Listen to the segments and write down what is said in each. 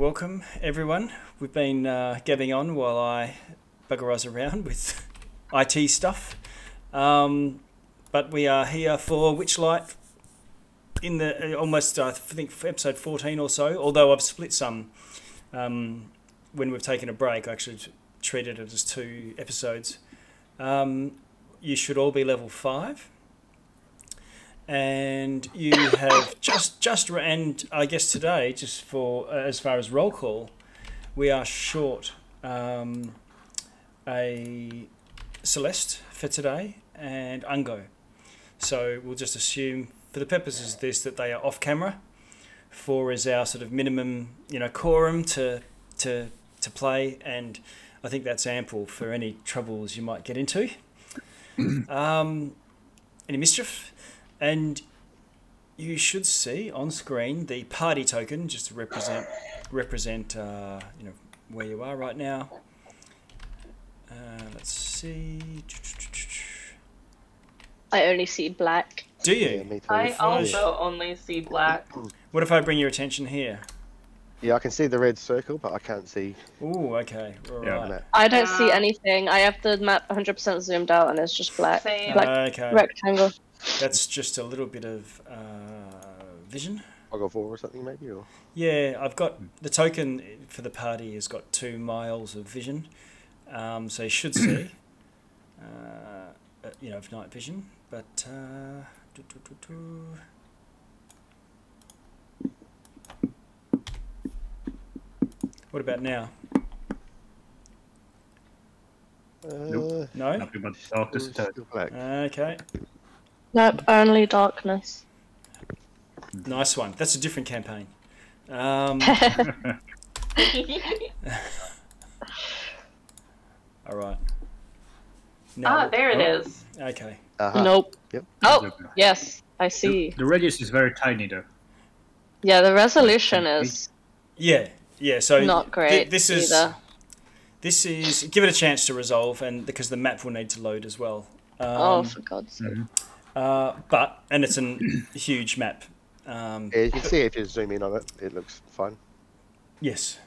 Welcome everyone. We've been uh, gabbing on while I bugger us around with IT stuff. Um, but we are here for Witchlight in the uh, almost, I think, episode 14 or so. Although I've split some um, when we've taken a break, I actually treated it as two episodes. Um, you should all be level 5 and you have just just and I guess today just for uh, as far as roll call, we are short um, a Celeste for today and Ungo, so we'll just assume for the purposes of this that they are off camera. Four is our sort of minimum, you know, quorum to to to play, and I think that's ample for any troubles you might get into. um, any mischief? And you should see on screen the party token just to represent represent uh, you know where you are right now. Uh, let's see. I only see black. Do you? me too. I Fine. also only see black. What if I bring your attention here? Yeah, I can see the red circle, but I can't see Ooh, okay, all Yeah. right. I don't see anything. I have the map 100% zoomed out and it's just black. Same. Black Okay, rectangle. That's just a little bit of uh, vision. I'll go four or something maybe, or Yeah, I've got the token for the party has got two miles of vision, um, so you should see, uh, uh, you know, of night vision. But uh, doo, doo, doo, doo. what about now? uh, No. Everybody's dark as it's a toad. still black. Okay, Nope, only darkness. nice one. That's a different campaign. Um, all right. Now, ah, there it Oh. is. Okay. Uh-huh. Nope. Yep. Oh, yes, I see. the radius is very tiny though. Yeah, the resolution is Yeah, yeah. So not thi- great this is either. this is give it a chance to resolve, and because the map will need to load as well. Um, oh, for God's sake. Uh, but and it's a huge map. Um, Yeah, you can see if you zoom in on it, it looks fine. yes,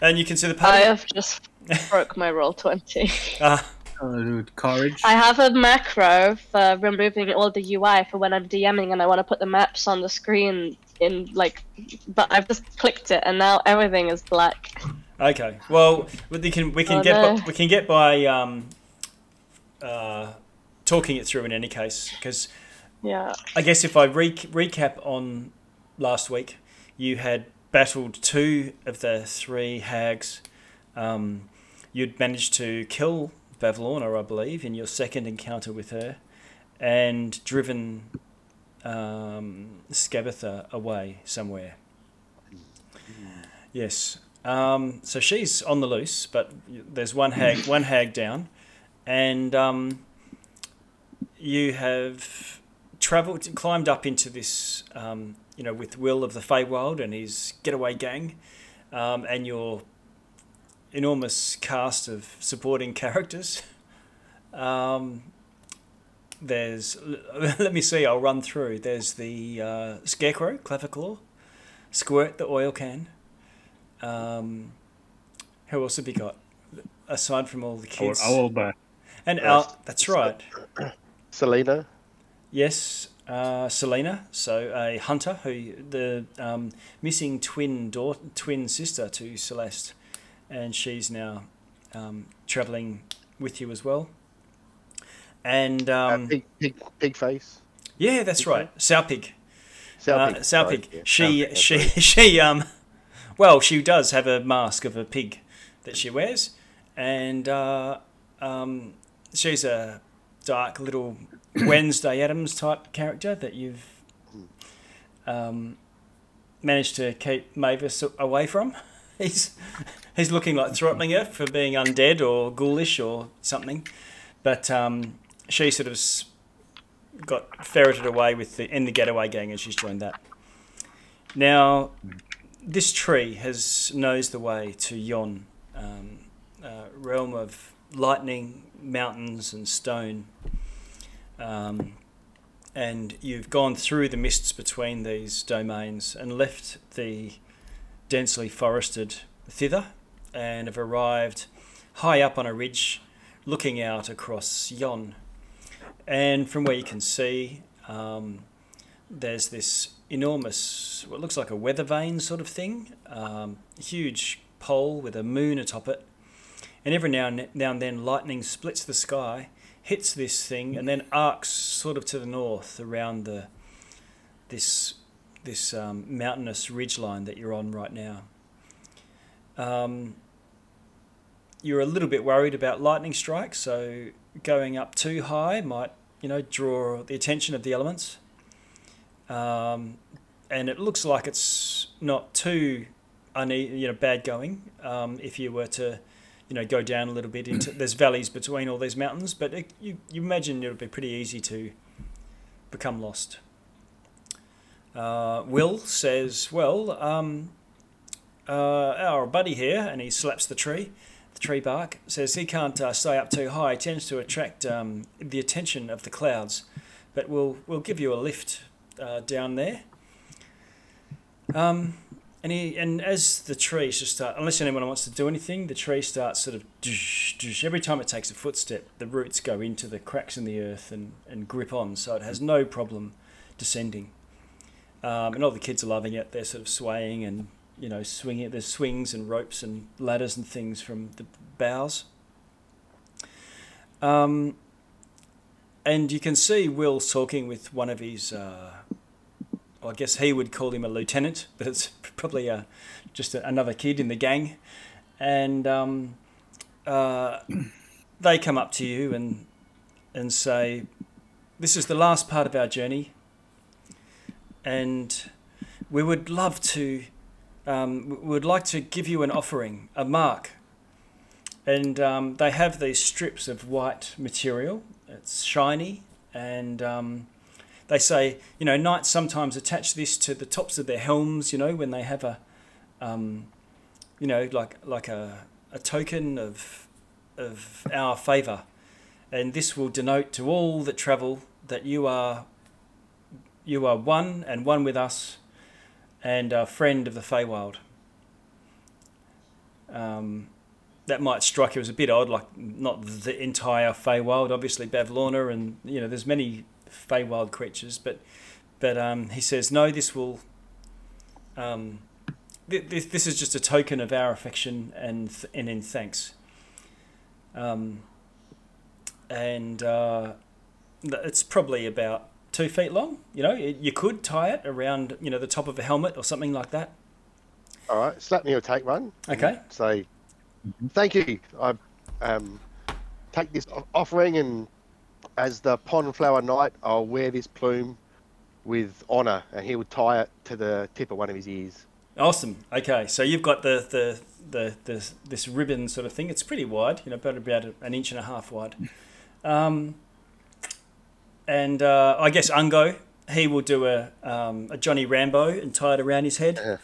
and you can see the I have just broke my Roll20. Uh, Uh, courage. I have a macro for removing all the UI for when I'm DMing and I want to put the maps on the screen in like, but I've just clicked it and now everything is black. okay. Well, we can we can Oh, get no. by, we can get by um, uh, talking it through in any case because Yeah. I guess if I re- recap on last week, you had battled two of the three hags. Um, you'd managed to kill Bavlorna, I believe, in your second encounter with her, and driven um, Skabatha away somewhere. Yes. Um, so she's on the loose, but there's one hag, one hag down, and um, you have travelled, climbed up into this, um, you know, with Will of the Feywild and his getaway gang, um, and your enormous cast of supporting characters. Um, there's, let me see, I'll run through. There's the uh, Scarecrow, Clavicle, Squirt the oil can. Um, who else have you got? Aside from all the kids. owl bear. and Uh, Al, that's right. Selena, Yes, uh, Selena, so a hunter who the um, missing twin daughter, twin sister to Celeste, and she's now um, traveling with you as well. And uh, um, pig, pig, pig face, yeah, that's right, Sowpig. Sow Uh, pig. Sowpig. sorry, yeah, She sow pig, she sorry. she um, well, she does have a mask of a pig that she wears, and uh, um, she's a dark little Wednesday Addams type character that you've um, managed to keep Mavis away from. He's he's looking like throttling her for being undead or ghoulish or something, but um, she sort of got ferreted away with the in the getaway gang, and she's joined that. Now, this tree has knows the way to Yon, um, uh, realm of lightning, mountains, and stone. Um, and you've gone through the mists between these domains and left the densely forested thither and have arrived high up on a ridge looking out across yon. And from where you can see, um, there's this enormous, what looks like a weather vane sort of thing, um, huge pole with a moon atop it. And every now and, now and then, lightning splits the sky, hits this thing, and then arcs sort of to the north around the this this um, mountainous ridgeline that you're on right now. Um, you're a little bit worried about lightning strikes, so going up too high might, you know, draw the attention of the elements. Um, and it looks like it's not too une- you know, bad going um, if you were to, you know, go down a little bit into. There's valleys between all these mountains, but it, you you imagine it would be pretty easy to become lost. Uh, Will says, "Well, um, uh, our buddy here," and he slaps the tree, the tree bark. Says he can't uh, stay up too high. Tends to attract um, the attention of the clouds, but we'll we'll give you a lift uh, down there. Um, and he and as the tree just start, unless anyone wants to do anything, the tree starts sort of doosh, doosh. every time it takes a footstep, the roots go into the cracks in the earth and, and grip on, so it has no problem descending. Um, and all the kids are loving it. They're sort of swaying and you know swinging. There's swings and ropes and ladders and things from the boughs. Um, and you can see Will talking with one of his. Uh, I guess he would call him a lieutenant, but it's probably a, just a, another kid in the gang. And um, uh, they come up to you and and say, "This is the last part of our journey, and we would love to, um, we would like to give you an offering, a mark." And um, they have these strips of white material. It's shiny and. They say, you know, knights sometimes attach this to the tops of their helms, you know, when they have a, um, you know, like like a, a token of of our favour, and this will denote to all that travel that you are you are one and one with us, and a friend of the Feywild. Um, that might strike you as a bit odd, like not the entire Feywild, obviously Bavlorna, and you know, there's many Feywild creatures, but but um, he says no. This will. Um, th- this this is just a token of our affection and th- and in thanks. Um, and uh, it's probably about two feet long. You know, you could tie it around you know the top of a helmet or something like that. All right, slap me or take one. Okay. Say, thank you. I um, take this offering, and as the pond flower knight, I'll wear this plume with honour, and he will tie it to the tip of one of his ears. Awesome. Okay, so you've got the the, the, the this ribbon sort of thing. It's pretty wide, you know, about about an inch and a half wide. Um, and uh, I guess Ungo, he will do a um, a Johnny Rambo and tie it around his head. Yeah.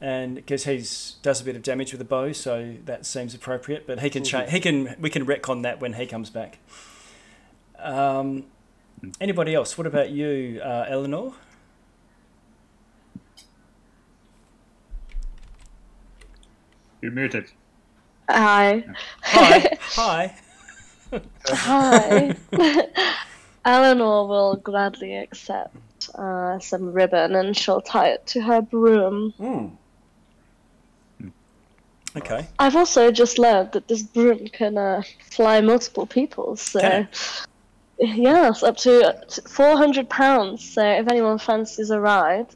And because he's does a bit of damage with a bow, so that seems appropriate. But he can cha- he can we can retcon that when he comes back. Um, anybody else? What about you, uh, Eleanor? You're muted. Hi. Hi, hi. Hi. Eleanor will gladly accept uh, some ribbon and she'll tie it to her broom. Mm. Okay. I've also just learned that this broom can uh, fly multiple people, so. Can Yes, up to 400 pounds. So if anyone fancies a ride,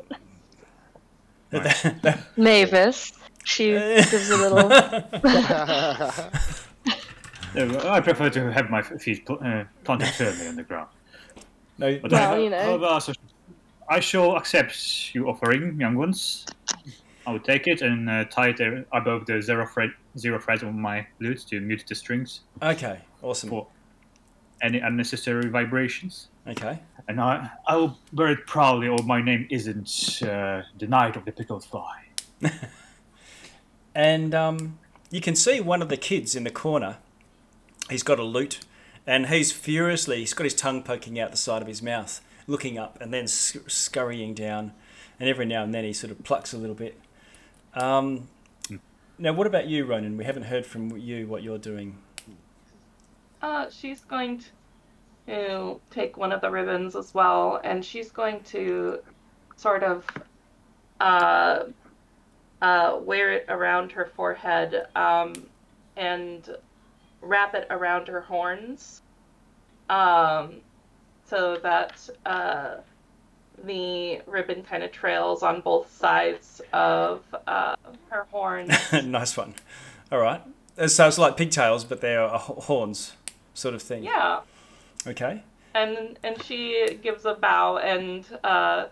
Mavis, she gives a little. I prefer to have my feet pl- uh, planted firmly on the ground. no, But Well, I, you know. I shall accept your offering, young ones. I will take it and uh, tie it above the zero fret, zero fret on my lute to mute the strings Okay, awesome. for any unnecessary vibrations. Okay. And I, I will wear it proudly, or my name isn't uh, the Knight of the Pickled Fly. And um, you can see one of the kids in the corner. He's got a lute, and he's furiously. He's got his tongue poking out the side of his mouth, looking up, and then sc- scurrying down. And every now and then he sort of plucks a little bit. Um, now, what about you, Ronan? We haven't heard from you what you're doing. Uh, she's going to take one of the ribbons as well, and she's going to sort of uh, uh, wear it around her forehead um, and wrap it around her horns um, so that uh, the ribbon kind of trails on both sides of uh, her horns. nice one. All right. So it's like pigtails, but they're uh, horns, sort of thing. yeah. Okay. and and she gives a bow and uh,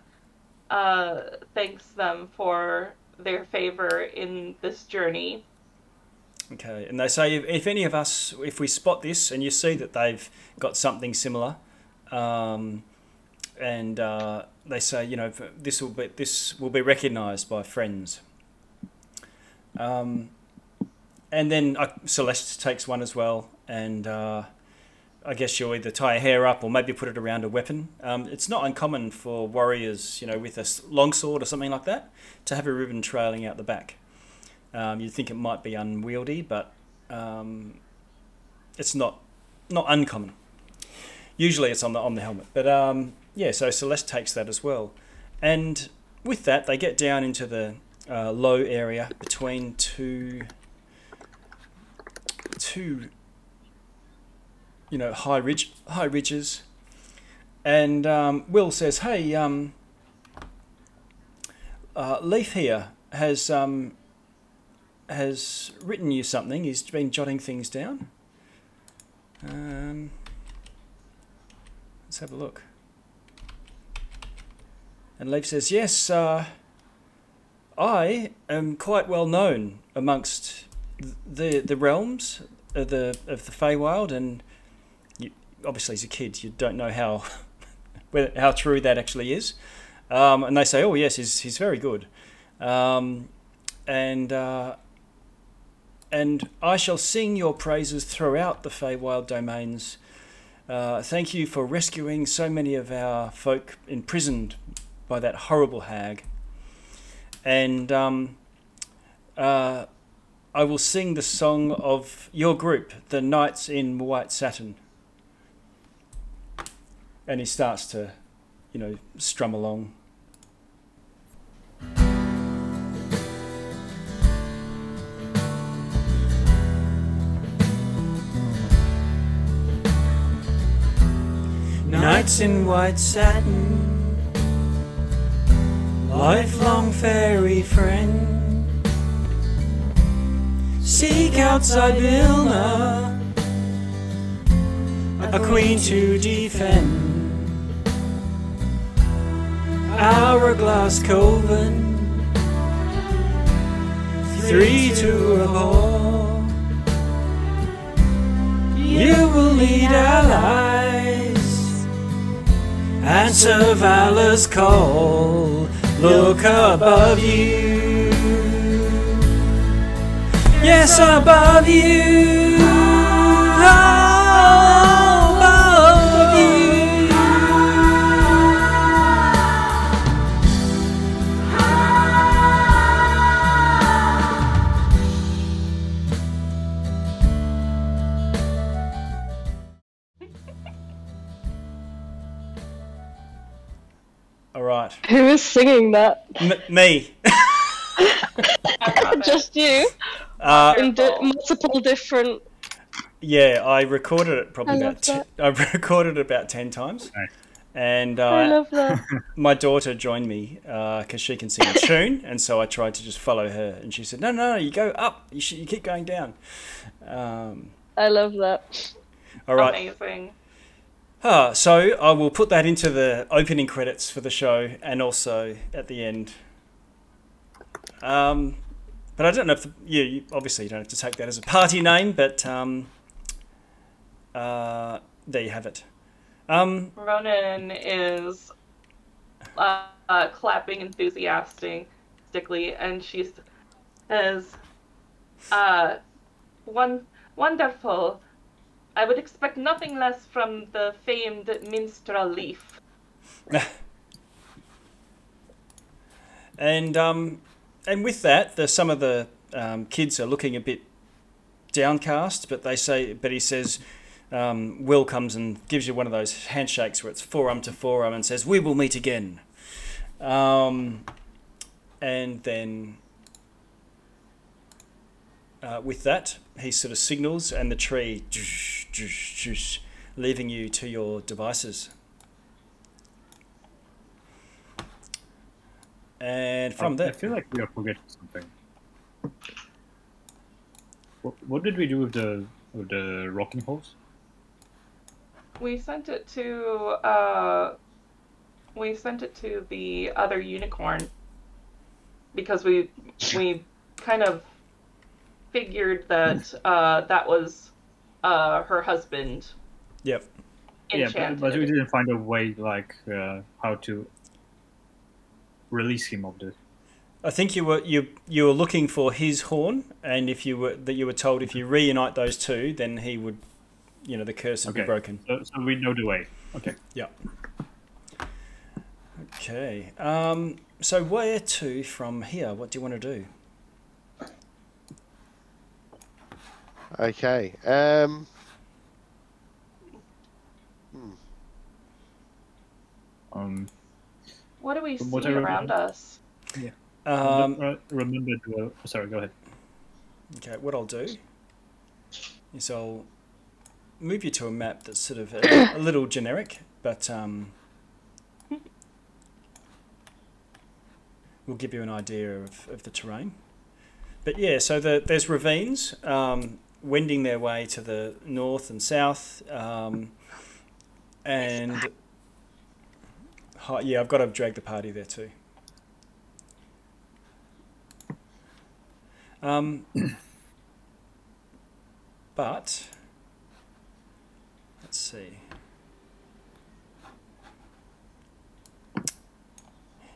uh, thanks them for their favor in this journey. Okay. And they say if, if any of us, if we spot this and you see that they've got something similar, um, and uh, they say, you know, this will be this will be recognised by friends. Um, and then uh, Celeste takes one as well, and uh, I guess you'll either tie a hair up or maybe put it around a weapon. Um, it's not uncommon for warriors, you know, with a longsword or something like that, to have a ribbon trailing out the back. Um, you'd think it might be unwieldy, but um, it's not not uncommon. Usually, it's on the on the helmet, but um, yeah. So Celeste takes that as well, and with that, they get down into the uh, low area between two two you know high ridge high ridges, and um, Will says, "Hey, um, uh, Leaf here has um, has written you something. He's been jotting things down. Um, let's have a look." And Leaf says, "Yes, uh, I am quite well known amongst the the realms of the of the Feywild, and obviously as a kid, you don't know how how true that actually is. Um, and they say, "Oh yes, he's he's very good," um, and uh, and I shall sing your praises throughout the Feywild domains. Uh, thank you for rescuing so many of our folk imprisoned by that horrible hag. And um, uh, I will sing the song of your group, the Knights in White Satin. And he starts to, you know, strum along. Knights in white satin, lifelong fairy friend. Seek out Zybilna, a queen to defend. Hourglass Coven, three to abhor. You will lead allies, answer valor's call. Look above you. Yes, above you. Above All right. Who is singing that? M- me. Just you? Uh, In di- multiple different. yeah, I recorded it probably I about. love T- that. I recorded it about ten times, Nice. and I uh, love that. my daughter joined me because she can sing a tune, and so I tried to just follow her, and she said, "No, no, no you go up. You should. You keep going down." Um, I love that. all right. Amazing. Ah, so I will put that into the opening credits for the show, and also at the end. Um, but I don't know if the, you, you obviously you don't have to take that as a party name, but um, uh, there you have it. Um, Ronan is uh, uh, clapping enthusiastically, and she says, uh, "One wonderful. I would expect nothing less from the famed minstrel Leaf." and um, and with that, the, some of the um, kids are looking a bit downcast, but they say, but he says, um, Will comes and gives you one of those handshakes where it's forearm to forearm and says, "We will meet again." Um, and then uh, with that, he sort of signals, and the tree leaving you to your devices. And from I, there, I feel like we are forgetting something. What, what did we do with the with the rocking horse? We sent it to uh, we sent it to the other unicorn because we we kind of figured that uh, that was uh, her husband. Yep. Yeah, but, but we didn't find a way like uh, how to release him of the. I think you were you you were looking for his horn, and if you were that you were told if you reunite those two, then he would, you know, the curse would be broken. So, so we know the way. Okay. Yeah. Okay. Um, so where to from here? What do you want to do? Okay. Um. Um, what do we From see what I around remember- us? Um, re- remember oh, sorry, go ahead. okay. What I'll do is I'll move you to a map that's sort of a, a little generic, but um, will give you an idea of, of the terrain. But yeah, so the, there's ravines um, wending their way to the north and south, um, and hi, yeah, I've got to drag the party there too. Um, but let's see.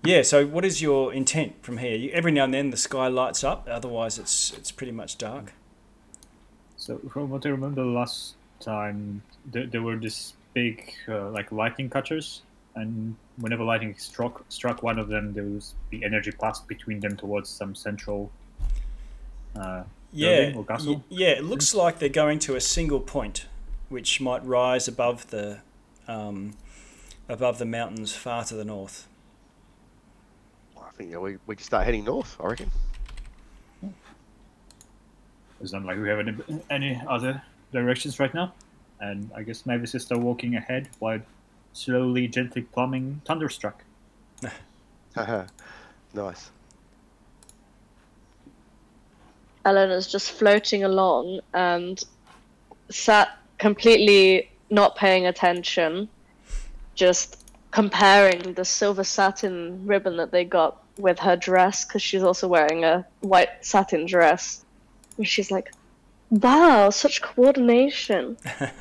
Yeah. So, what is your intent from here? Every now and then, the sky lights up. Otherwise, it's it's pretty much dark. So from what I remember last time, there, there were this big uh, like lightning cutters, and whenever lightning struck struck one of them, there was the energy passed between them towards some central. Uh, Yeah. building or castle? y- yeah. It looks like they're going to a single point, which might rise above the um, above the mountains far to the north. I think yeah, we we can start heading north. I reckon. It's not like we have any, any other directions right now, and I guess Mavis is still walking ahead while slowly, gently plumbing Thunderstruck. nice. Eleanor's just floating along and sat completely not paying attention, just comparing the silver satin ribbon that they got with her dress because she's also wearing a white satin dress. And she's like, wow, such coordination.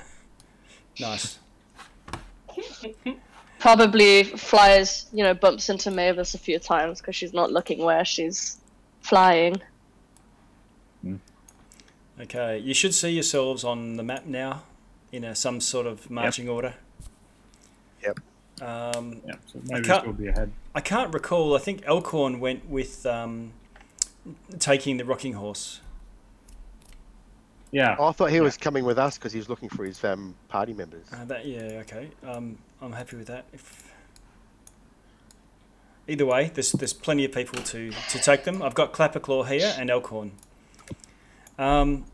Nice. Probably flies, you know, bumps into Mavis a few times because she's not looking where she's flying. Okay. You should see yourselves on the map now, in a, some sort of marching order. Yep. Um, Yeah, so Mavis can't- be ahead. I can't recall. I think Elkhorn went with um, taking the rocking horse. Yeah, I thought he was coming with us because he was looking for his um, party members. Uh, that yeah, okay. Um, I'm happy with that. If either way, there's there's plenty of people to to take them. I've got Clapperclaw here and Elkhorn. Um,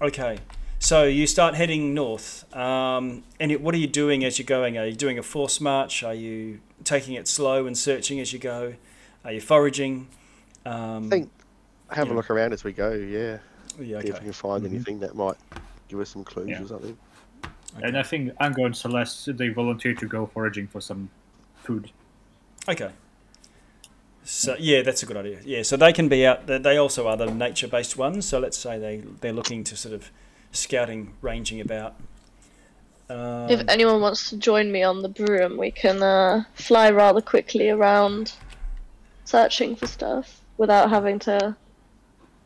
okay, so you start heading north. Um, and it, what are you doing as you're going? Are you doing a force march? Are you taking it slow and searching as you go? Are you foraging? Um, I think have Yeah. a look around as we go. Yeah, yeah, see if we can find Mhm. anything that might give us some clues Yeah. or something. and I think Ango and Celeste they volunteered to go foraging for some food. Okay. So yeah, that's a good idea. Yeah, so they can be out. they- They also are the nature-based ones. So let's say they they're looking to sort of scouting, ranging about. Um, If anyone wants to join me on the broom, we can uh, fly rather quickly around searching for stuff without having to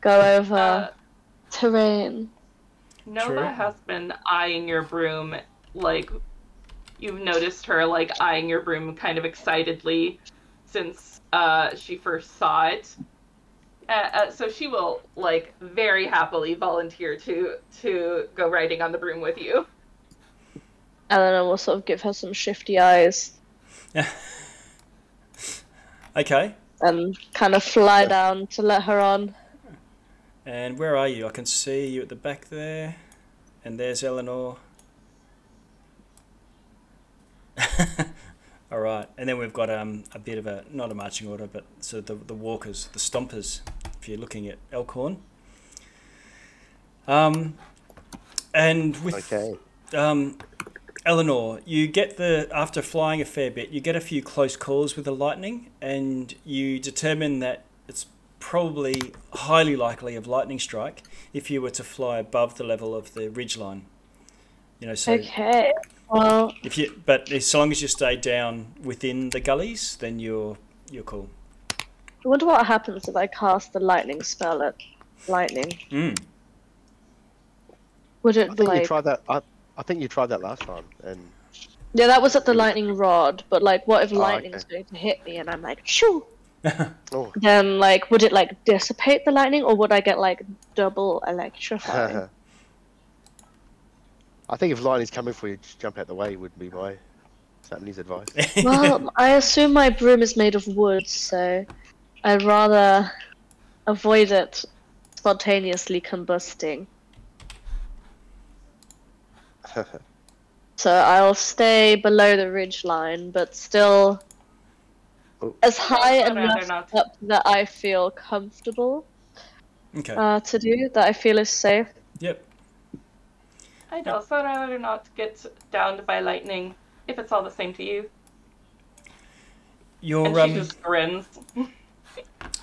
go over Uh, terrain. Nova True. has been eyeing your broom like you've noticed her like eyeing your broom kind of excitedly since uh, she first saw it. uh, uh, so she will like very happily volunteer to to go riding on the broom with you. Eleanor will sort of give her some shifty eyes Okay. and kind of fly down to let her on. And where are you? I can see you at the back there. And there's Eleanor. All right. And then we've got um, a bit of a, not a marching order, but sort of the, the walkers, the stompers, if you're looking at Elkhorn. Um, and with Okay. um, Eleanor, you get the after flying a fair bit, you get a few close calls with the lightning, and you determine that probably highly likely of lightning strike if you were to fly above the level of the ridge line. You know, so Okay. Well, if you, but as long as you stay down within the gullies, then you're you're cool. I wonder what happens if I cast the lightning spell at lightning. Mm. Would it I it think you tried that. I, I think you tried that last time, and Yeah, that was at the lightning rod. But like, what if Oh, lightning's okay. going to hit me and I'm like, shoo? oh, Then like, would it like dissipate the lightning, or would I get like double electrified? I think if lightning's coming for you, just jump out the way would be my Sammy's advice. well, I assume my broom is made of wood, so I'd rather avoid it spontaneously combusting. So I'll stay below the ridge line, but still. As high I'd enough not. up that I feel comfortable okay. uh, to do, that I feel is safe. yep. I'd also rather not get downed by lightning if it's all the same to you. You're And she um, just grins.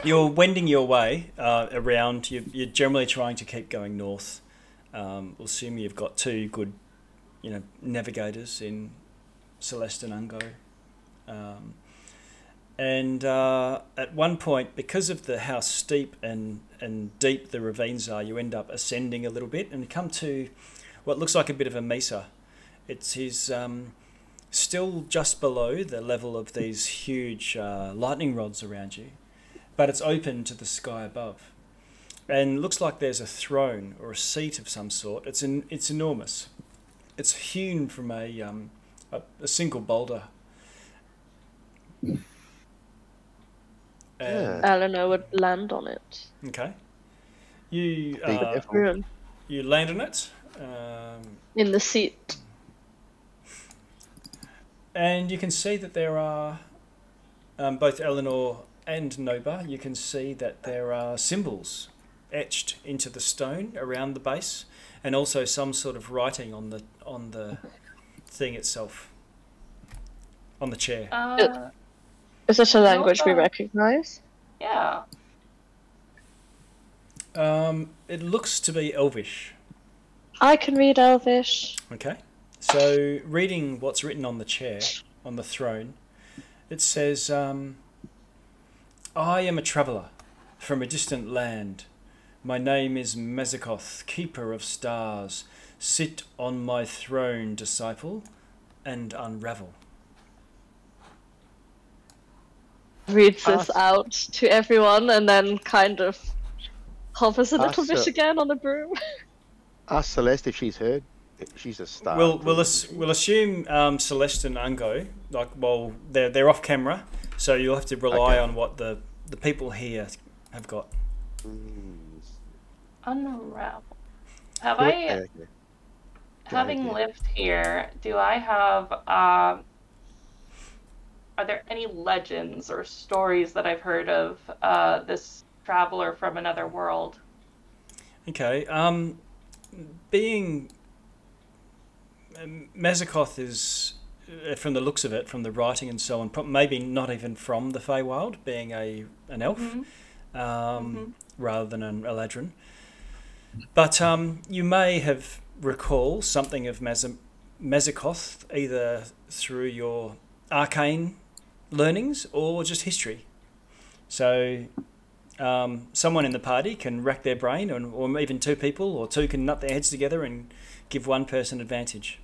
you're wending your way uh, around. You, you're generally trying to keep going north. Um, we'll assume you've got two good, you know, navigators in Celeste and Ungo. Um, and uh, at one point, because of the how steep and, and deep the ravines are, you end up ascending a little bit and come to what looks like a bit of a mesa. It's his um, still just below the level of these huge uh, lightning rods around you but it's open to the sky above. And looks like there's a throne or a seat of some sort. It's in, it's enormous. It's hewn from a um, a, a single boulder. And, Eleanor would land on it. Okay. You uh, you land on it, um, In the seat. and you can see that there are um, both Eleanor and Nova. You can see that there are symbols etched into the stone around the base, and also some sort of writing on the on the thing itself, on the chair. Uh, Is it a language we recognize? yeah. Um, it looks to be Elvish. I can read Elvish. Okay. So, reading what's written on the chair, on the throne, it says, um, I am a traveller from a distant land. My name is Mezakoth, keeper of stars. Sit on my throne, disciple, and unravel. Reads this Ask- out to everyone and then kind of hovers a little Ask bit her- again on the broom. Ask Celeste if she's heard. She's a star. We'll, we'll, ass- we'll assume um, Celeste and Ungo, like, well, they're, they're off camera, so you'll have to rely Okay. on what the, the people here have got. Mm, Unravel. Have good- I, okay, okay. having idea. lived here, do I have, um, are there any legends or stories that I've heard of uh, this traveler from another world? Okay. Um, being um, Mezakoth is, uh, from the looks of it, from the writing and so on, maybe not even from the Feywild, being a an elf, Mhm. um, rather than an Eladrin. But um, you may have recall something of Mezakoth either through your arcane learnings or just history. So um, someone in the party can rack their brain, or, or even two people, or two can nut their heads together and give one person advantage.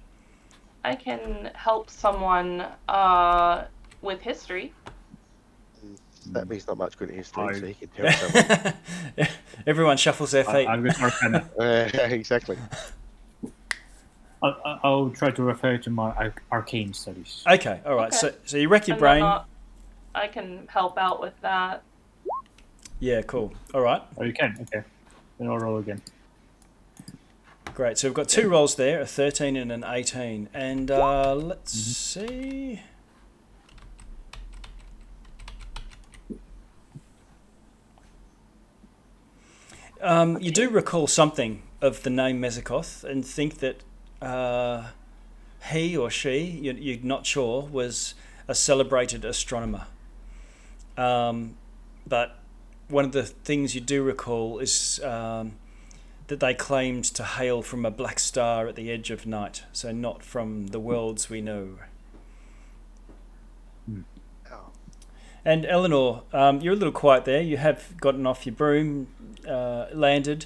I can help someone uh, with history. Slappy's not much good at history, I- so he can tell someone. Everyone shuffles their feet. I'll go to Arcana. Uh, exactly. I'll, I'll- I'll try to refer to my arcane studies. Okay, all right. Okay. So, so you wreck your And brain. then, I can help out with that. Yeah, cool. All right, Oh, you can. Okay. Then I'll roll again. great. So we've got two rolls there, a 13 and an 18. And uh, let's see. Um, you do recall something of the name Mezakoth and think that uh, he or she, you- you're not sure, was a celebrated astronomer. Um, but one of the things you do recall is um, that they claimed to hail from a black star at the edge of night, so not from the worlds we know. Oh. And Eleanor, um, you're a little quiet there. You have gotten off your broom, uh, landed.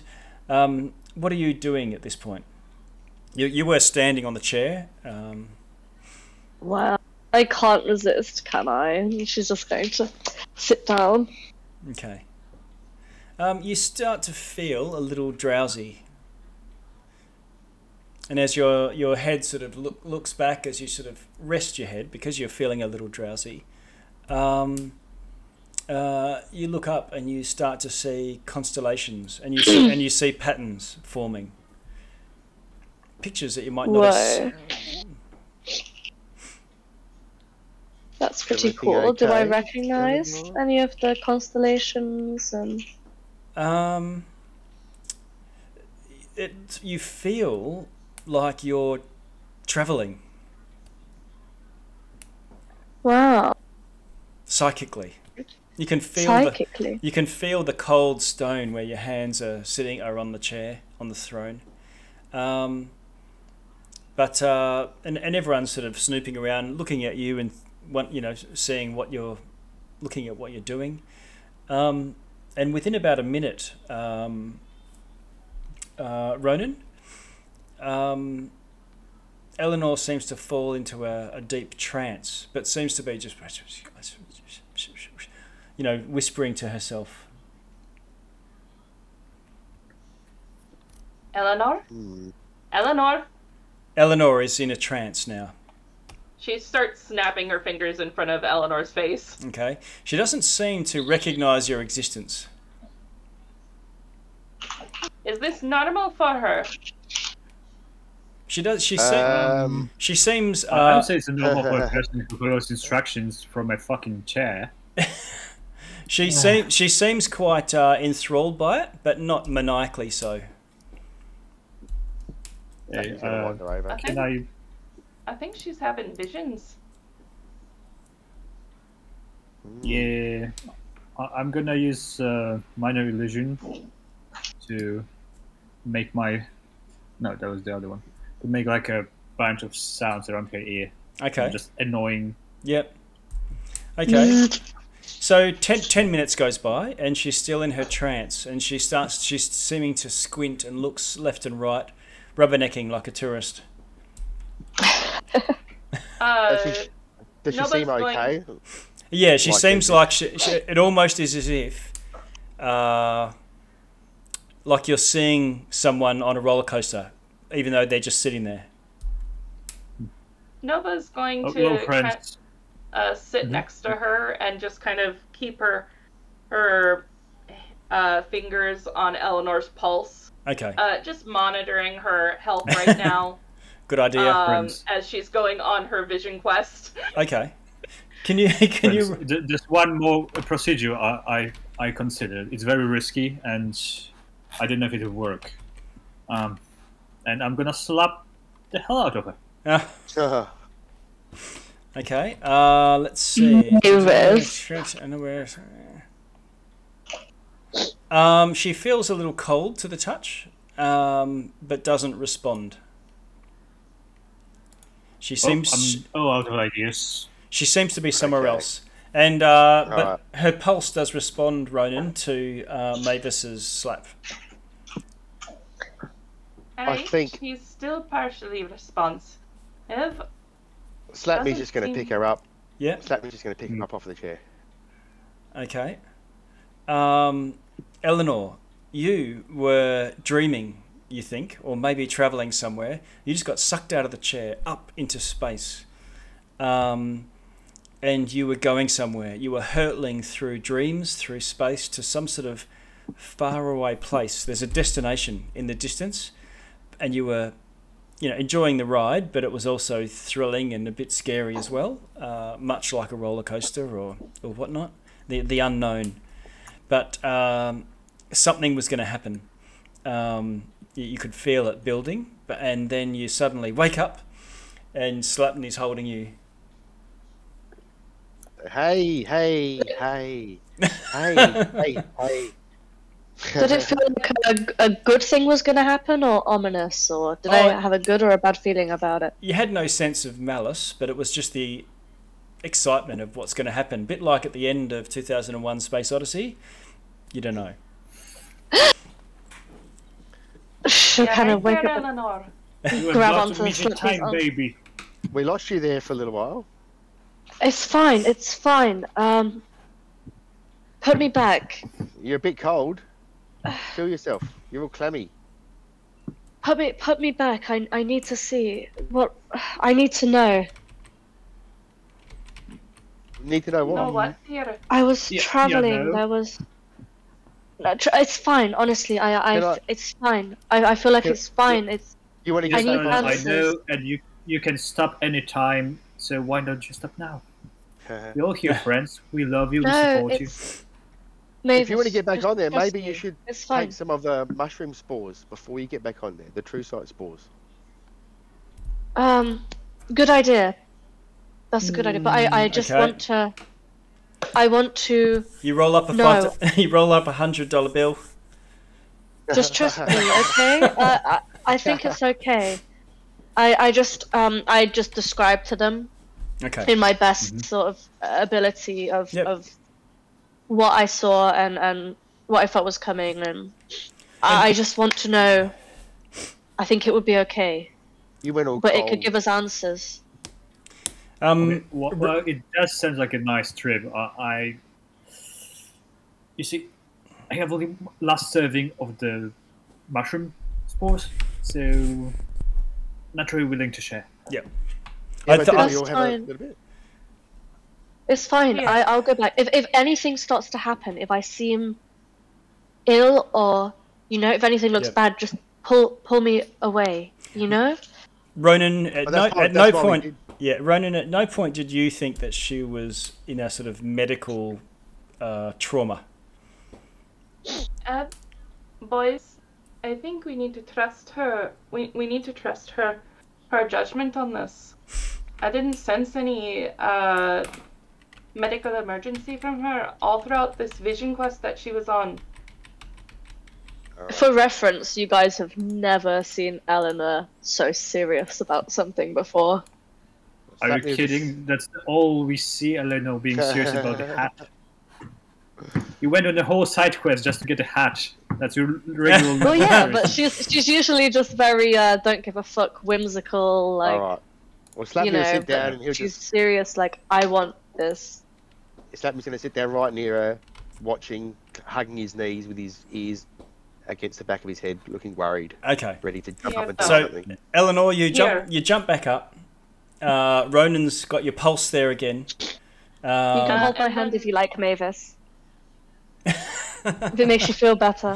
Um, what are you doing at this point? You, you were standing on the chair. Um, Wow. I can't resist, can I? She's just going to sit down. okay. Um, you start to feel a little drowsy. And as your, your head sort of look, looks back, as you sort of rest your head because you're feeling a little drowsy, um, uh, you look up and you start to see constellations and you see, and you see patterns forming. Pictures that you might not have s- Whoa. That's pretty Everything cool. Do I recognize Eleanor? any of the constellations and Um, it you feel like you're traveling wow, psychically. You can feel the psychically. you can feel the cold stone where your hands are sitting are on the chair on the throne. Um, but uh, and and everyone's sort of snooping around, looking at you and want you know seeing what you're looking at what you're doing. Um, and within about a minute, um, uh, Ronan, um, Eleanor seems to fall into a, a deep trance, but seems to be just, you know, whispering to herself. Eleanor? Hmm. Eleanor? Eleanor is in a trance now. She starts snapping her fingers in front of Eleanor's face. Okay, she doesn't seem to recognize your existence. Is this normal for her? She does. She se- Um, she seems. I I Uh, would say it's a normal for a person who follows instructions from a fucking chair. she seems. She seems quite uh, enthralled by it, but not maniacally so. Hey, he's gonna uh, wander over. I think, I? I think she's having visions. Hmm. Yeah, I- I'm gonna use uh, minor illusion to make my. No, that was the other one. To make like a bunch of sounds around her ear, Okay. just annoying. Yep. Okay. So ten, 10 minutes goes by and she's still in her trance and she starts she's seeming to squint and looks left and right, rubbernecking like a tourist. Uh, Does she, does she nobody's seem going- okay? Yeah, she Like seems like she, she, it almost is as if uh, like you're seeing someone on a roller coaster, even though they're just sitting there. Nova's going Oh, to hello, ki- friends. uh, sit Mhm. next to her and just kind of keep her her uh, fingers on Eleanor's pulse, Okay, uh, just monitoring her health right now good idea. um, as she's going on her vision quest. okay, can you can Friends, you th- There's one more procedure I, I, I considered. It's very risky, and I didn't know if it would work. Um, and I'm gonna slap the hell out of her. Ah, okay, uh, let's see. Nervous. Um, she feels a little cold to the touch, um, but doesn't respond. She seems Oh, I'm all out of ideas. she seems to be somewhere Okay. else, and uh, but Alright. her pulse does respond, Ronan, to uh, Mavis's slap. I Hey, think- he's still partially responsive. Slap Doesn't just going to seem- pick her up. Yeah. Slappy's just going to pick Hmm. her up off the chair. Okay. Um, Eleanor, you were dreaming, you think, or maybe traveling somewhere. You just got sucked out of the chair up into space. Um, and you were going somewhere. You were hurtling through dreams, through space to some sort of faraway place. There's a destination in the distance, and you were, you know, enjoying the ride, but it was also thrilling and a bit scary as well, uh, much like a roller coaster or or whatnot, the the unknown. But um, something was going to happen. Um, you, you could feel it building, but and then you suddenly wake up, and Slappin is holding you. Hey, hey, hey, hey, hey, hey. Did it feel like a, a good thing was going to happen or ominous? Or did I Oh. have a good or a bad feeling about it? you had no sense of malice, but it was just the excitement of what's going to happen. bit like at the end of 2001 Space Odyssey. You don't know. She'll Yeah, kind of wake up Eleanor. and grab onto the missing slip time, on. baby. We lost you there for a little while. It's fine. It's fine. Um, put me back. You're a bit cold. Feel yourself. You're all clammy. Put me. Put me back. I. I need to see what. I need to know. Need to know what? No, what here? I was Yeah, yeah, traveling. no. There was. No, tr- it's fine. Honestly, I. I. Can I- It's fine. I. I feel like Can- it's fine. It's. You want to I get need back I answers. know, and you you can stop anytime. So why don't you stop now? We're all here, friends. We love you. we No, support you. it's. if you want to get back just on there, maybe you should It's fine. take some of the mushroom spores before you get back on there. The true sight spores. Um, good idea. That's a good idea. But I. I just okay. want to. I want to You roll up a No. five. you roll up a hundred dollar bill. just trust me, okay? Uh, I, I think it's okay. I, I just um I just described to them Okay. in my best sort of ability of, Yep. of what I saw and, and what I felt was coming and I, I just want to know I think it would be okay. You went all But cold. it could give us answers. Um, Okay, well, well, it does sound like a nice trip. I, I you see, I have only last serving of the mushroom spores, so not really willing to share. yeah. Yeah, I but th- didn't I- we all That's have a fine. little bit? It's fine. Yeah. I, I'll go back. If if anything starts to happen, if I seem ill or you know, if anything looks Yep. bad, just pull pull me away. You know? Ronan, at But no, that's at no that's why we point, did- yeah, Ronan, at no point did you think that she was in a sort of medical uh, trauma. Uh, boys, I think we need to trust her. We, we need to trust her her judgment on this. I didn't sense any uh, medical emergency from her all throughout this vision quest that she was on. For reference, you guys have never seen Eleanor so serious about something before. Are That you is- kidding? That's all we see Eleanor being serious about the hat. You went on a whole side quest just to get a hat. That's your regular. Well, yeah, but she's she's usually just very uh, don't give a fuck, whimsical, like all right. Well, Slappy's you know. sit down and he'll she's just. serious, like I want this. Slappy's gonna sit down right near her, watching, hugging his knees with his ears against the back of his head, looking worried, Okay. ready to jump Yeah, up and do So, something. Eleanor, you jump, Here. you jump back up. Uh, Ronan's got your pulse there again. You can Um, hold my hand if you like, Mavis. if it makes you feel better.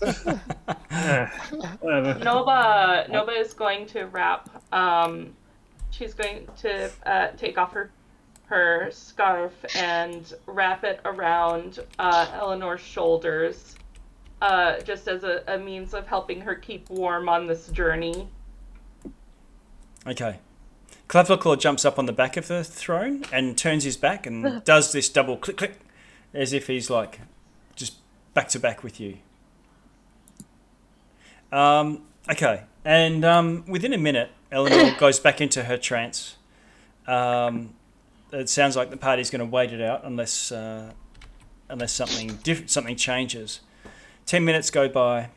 Nova Nova is going to wrap. Um, she's going to uh, take off her her scarf and wrap it around uh, Eleanor's shoulders, uh, just as a, a means of helping her keep warm on this journey. okay. Cleverclaw jumps up on the back of the throne and turns his back and does this double click click, as if he's like just back to back with you. Um, okay, and um, within a minute, Eleanor goes back into her trance. Um, it sounds like the party's going to wait it out unless uh, unless something different something changes. Ten minutes go by.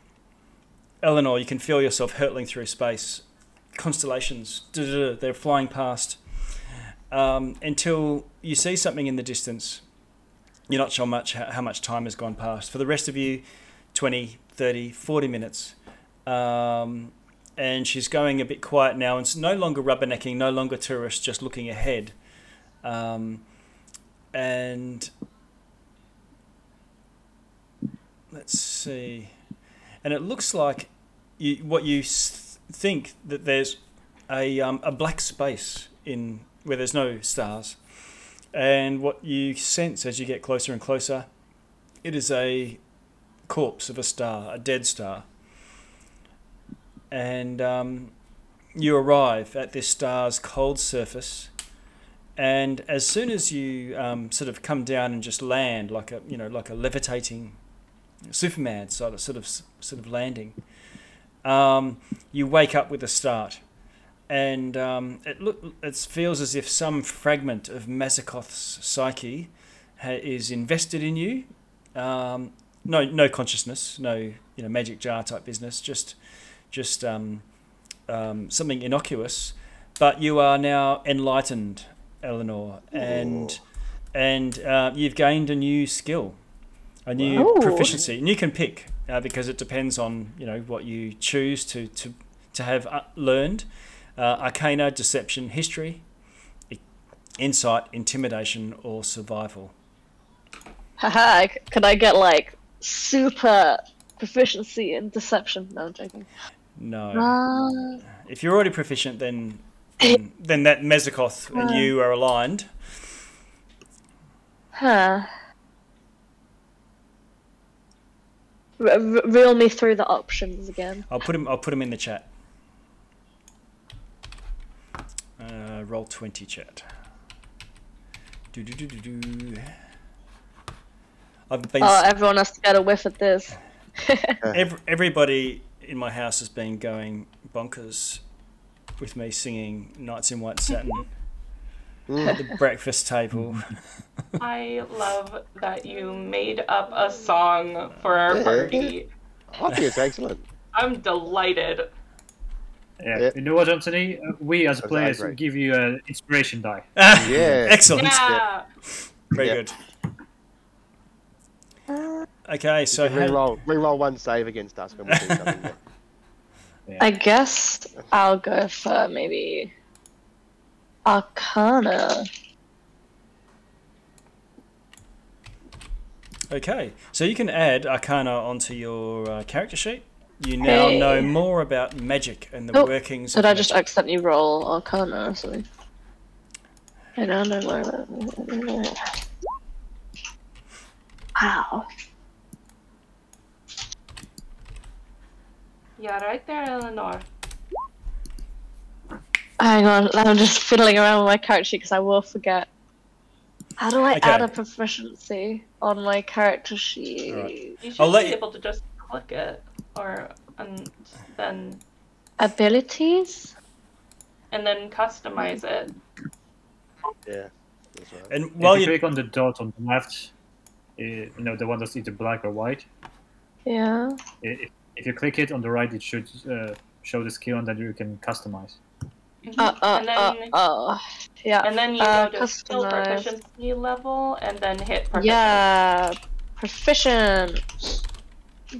Eleanor, you can feel yourself hurtling through space. Constellations, they're flying past um, until you see something in the distance. you're not sure much how, much time has gone past. For the rest of you, 20, 30, 40 minutes. Um, and she's going a bit quiet now and it's no longer rubbernecking, no longer tourists, just looking ahead. Um, and let's see. And it looks like you, what you think that there's a, um, a black space in where there's no stars. And what you sense as you get closer and closer, it is a corpse of a star, a dead star. And um, you arrive at this star's cold surface. And as soon as you um, sort of come down and just land like a you know like a levitating Superman sort of sort of sort of landing, um, you wake up with a start, and um, it look it feels as if some fragment of Mazakoth's psyche ha- is invested in you. Um, no, no consciousness, no you know magic jar type business. Just, just um, um, something innocuous. But you are now enlightened, Eleanor, and and uh, you've gained a new skill, a new Wow. proficiency, and you can pick uh, because it depends on you know what you choose to to to have uh, learned. Uh, arcana, deception, history, insight, intimidation, or survival. Haha, can I get like super proficiency in deception? No, I'm joking. No. Uh, If you're already proficient, then then, then that Mazakoth and you are aligned. huh. R- r- reel me through the options again. I'll put him. I'll put him in the chat. Uh, Roll20 chat. Do do do do do. I've been. Oh, everyone has to get a whiff at this. Ev- everybody in my house has been going bonkers with me singing "Nights in White Satin" at the breakfast table. I love that you made up a song for our Yeah. party. I think it's excellent. I'm delighted. Yeah. Yeah. You know what, Anthony? Uh, We as That's players great. give you an inspiration die. Yeah. Excellent. Yeah. Very Yeah. good. Okay, so how, Reroll, reroll one save against us when we do something. yeah. I guess I'll go for maybe Arcana. Okay, so you can add Arcana onto your uh, character sheet. You now Hey. know more about magic and the Oh, workings. Did of I just magic. accidentally roll Arcana or something? I don't know more about Wow. Yeah, right there, Eleanor. Hang on, I'm just fiddling around with my character sheet because I will forget. How do I Okay. add a proficiency on my character sheet? Alright. You should I'll let be you- able to just click it, or and then Abilities? and then customize it. Yeah. Right. And while if you you click on the dot on the left, uh, you know the one that's either black or white. Yeah. If, if you click it on the right, it should uh, show the skill and then you can customize. Uh, uh, and then uh, uh. Yeah. and then you uh, go to skill proficiency level and then hit proficiency. Yeah. Proficient.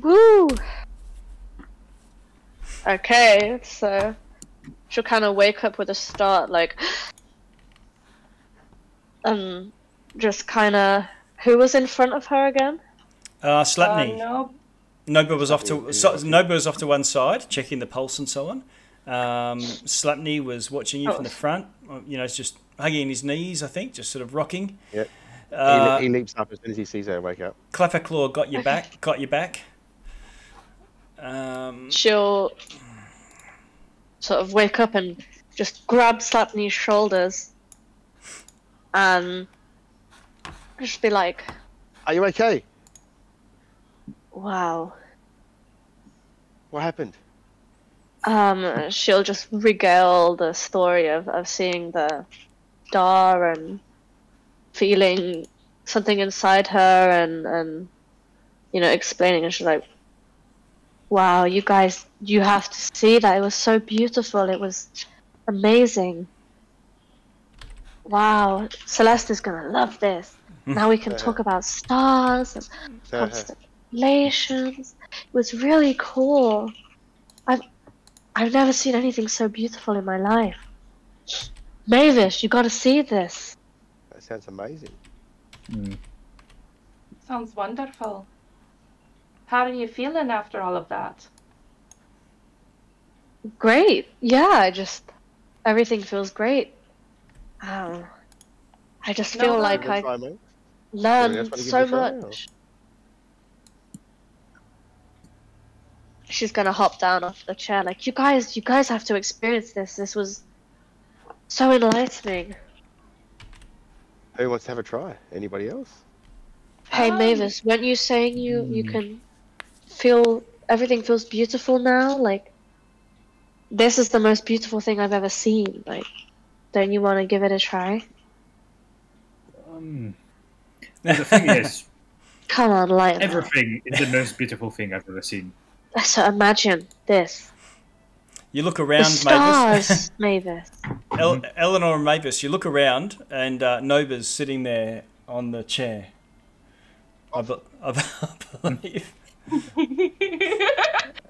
Woo! Okay, so she'll kind of wake up with a start, like, um, just kind of. Who was in front of her again? uh, Uh, Slapney, no, Nova was off to so, okay. Nova was off to one side, checking the pulse and so on. Um, Slapney was watching you Oh. from the front. You know, it's just hugging his knees, I think, just sort of rocking. Yep. Uh, he, he leaps up as soon as he sees her wake up. Clapperclaw got your back. Got your back. Um, She'll sort of wake up and just grab Slapney's shoulders and just be like, Are you okay? wow. What happened? Um, she'll just regale the story of, of seeing the star and feeling something inside her and, and you know, explaining and she's like, Wow, you guys you have to see that. It was so beautiful, it was amazing. Wow, Celeste is gonna love this. Now we can talk about stars and constellations. It was really cool. I've I've never seen anything so beautiful in my life. Mavis, you got to see this. That sounds amazing. Mm. Sounds wonderful. How are you feeling after all of that? Great. Yeah, I just everything feels great. Um, I just No, feel no. like I try, learned else wanna give so it or- much. She's gonna hop down off the chair. Like you guys, you guys have to experience this. This was so enlightening. Who wants to have a try? Anybody else? Hey Um, Mavis, weren't you saying you you Hmm. can feel everything feels beautiful now? Like this is the most beautiful thing I've ever seen. Like, don't you want to give it a try? Um, the thing is, Come on, lighten up. everything is the most beautiful thing I've ever seen. So imagine this: You look around, Mavis. stars, Mavis. El- Eleanor and Mavis, you look around, and uh, Nova's sitting there on the chair. I, be- I believe.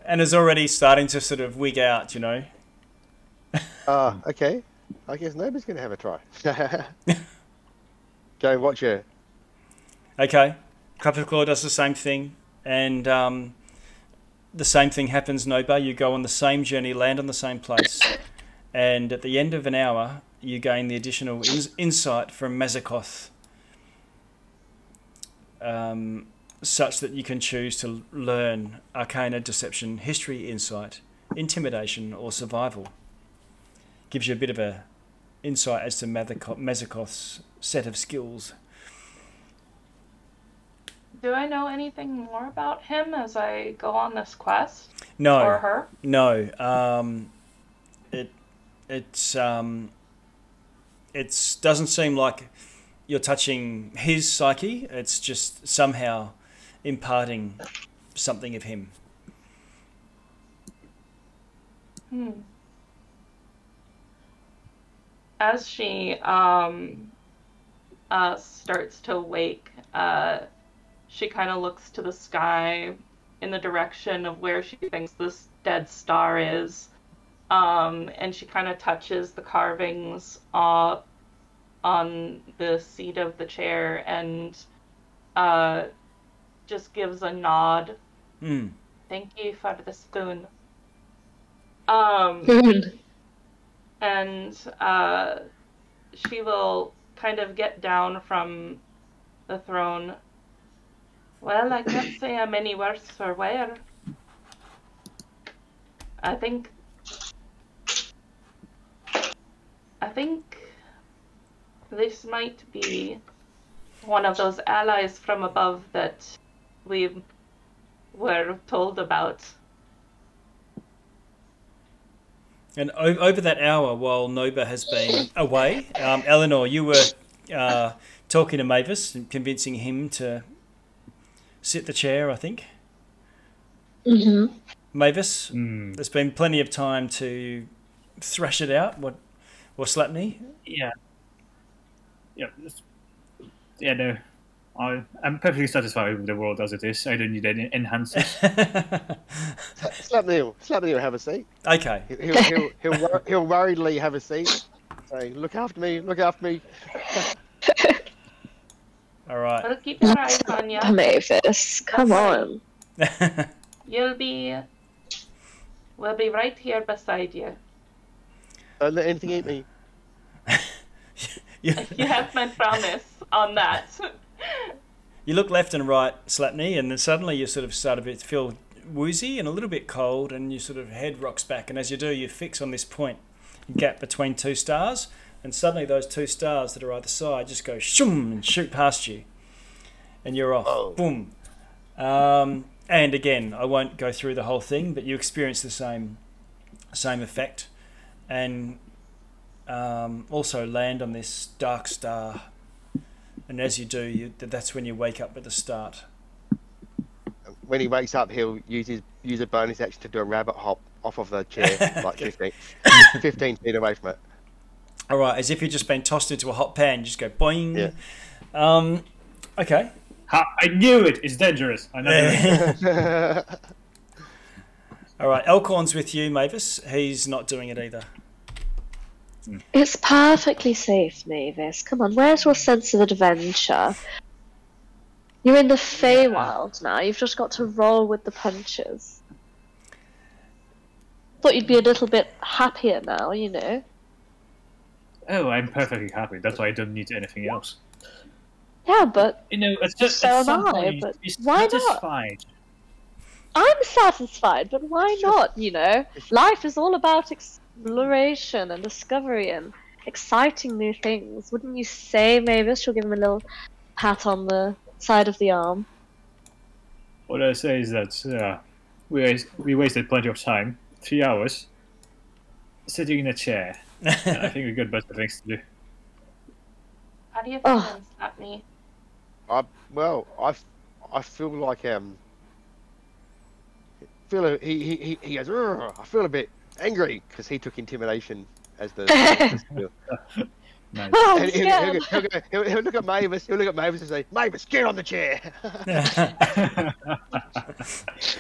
and is already starting to sort of wig out, you know. Ah, okay. I guess nobody's going to have a try. Go and watch her. Okay. Claw does the same thing, and um, the same thing happens, Nova. You go on the same journey, land on the same place, and at the end of an hour, you gain the additional ins- insight from Mazakoth, um, such that you can choose to learn Arcana, Deception, History, Insight, Intimidation, or Survival. Gives you a bit of a insight as to Mazako- Mazakoth's set of skills. Do I know anything more about him as I go on this quest? No. Or her? No, um, it it's um, it's doesn't seem like you're touching his psyche. It's just somehow imparting something of him. Hmm. As she um, uh, starts to wake, uh, she kind of looks to the sky in the direction of where she thinks this dead star is. Um, and she kind of touches the carvings uh, on the seat of the chair and uh, just gives a nod. Hmm. Thank you for the spoon. Um, and uh, she will kind of get down from the throne. Well, I can't say I'm any worse for wear. I think. I think this might be one of those allies from above that we were told about. And over that hour, while Nova has been away, um, Eleanor, you were uh, talking to Mavis and convincing him to sit the chair. I think hmm Mavis. Mm. There's been plenty of time to thrash it out. What, or Slapney? Yeah. Yeah. Yeah, no. I, I'm perfectly satisfied with the world as it is. I don't need any enhancers. Slap Neil. Slap Neil have a seat. okay. He'll, he'll, he'll, he'll, wor- he'll worriedly have a seat. Say, look after me, look after me. All right. Well, keep your eyes on you. Mavis, come That's on. You'll be. We'll be right here beside you. Don't let anything eat me. you, You have my promise on that. you look left and right, Slapney, and then suddenly you sort of start a bit to feel woozy and a little bit cold, and your sort of head rocks back, and as you do, you fix on this point gap between two stars, and suddenly those two stars that are either side just go shoom and shoot past you, and you're off. Oh. Boom. Um, and again, I won't go through the whole thing, but you experience the same same effect, and um, also land on this dark star. And as you do, you, that's when you wake up at the start. When he wakes up, he'll use his use a bonus action to do a rabbit hop off of the chair, like 15, 15 feet away from it. All right, as if you've just been tossed into a hot pan, you just go boing. Yeah. Um, Okay. Ha, I knew it. It's dangerous. I know. All right. Elkhorn's with you, Mavis. He's not doing it either. It's perfectly safe, Mavis. Come on, where's your sense of adventure? You're in the Feywild now. You've just got to roll with the punches. Thought you'd be a little bit happier now, you know. Oh, I'm perfectly happy. That's why I don't need anything else. Yeah, but You know, at, just, So at am I, but why not? I'm satisfied. But why not? You know, life is all about exploration and discovery and exciting new things. Wouldn't you say, Mavis? She'll give him a little pat on the side of the arm. What I say is that uh, we we wasted plenty of time, three hours, sitting in a chair. And I think we've got better things to do. How do you Oh. feel, Stepney? I well, I, f- I feel like um, feel a, he he he- he goes. I feel a bit angry because he took intimidation as the. Nice. Oh, I'm and he'll, scared. he'll, he'll, he'll, he'll look at Mavis. He'll look at Mavis and say, "Mavis, get on the chair."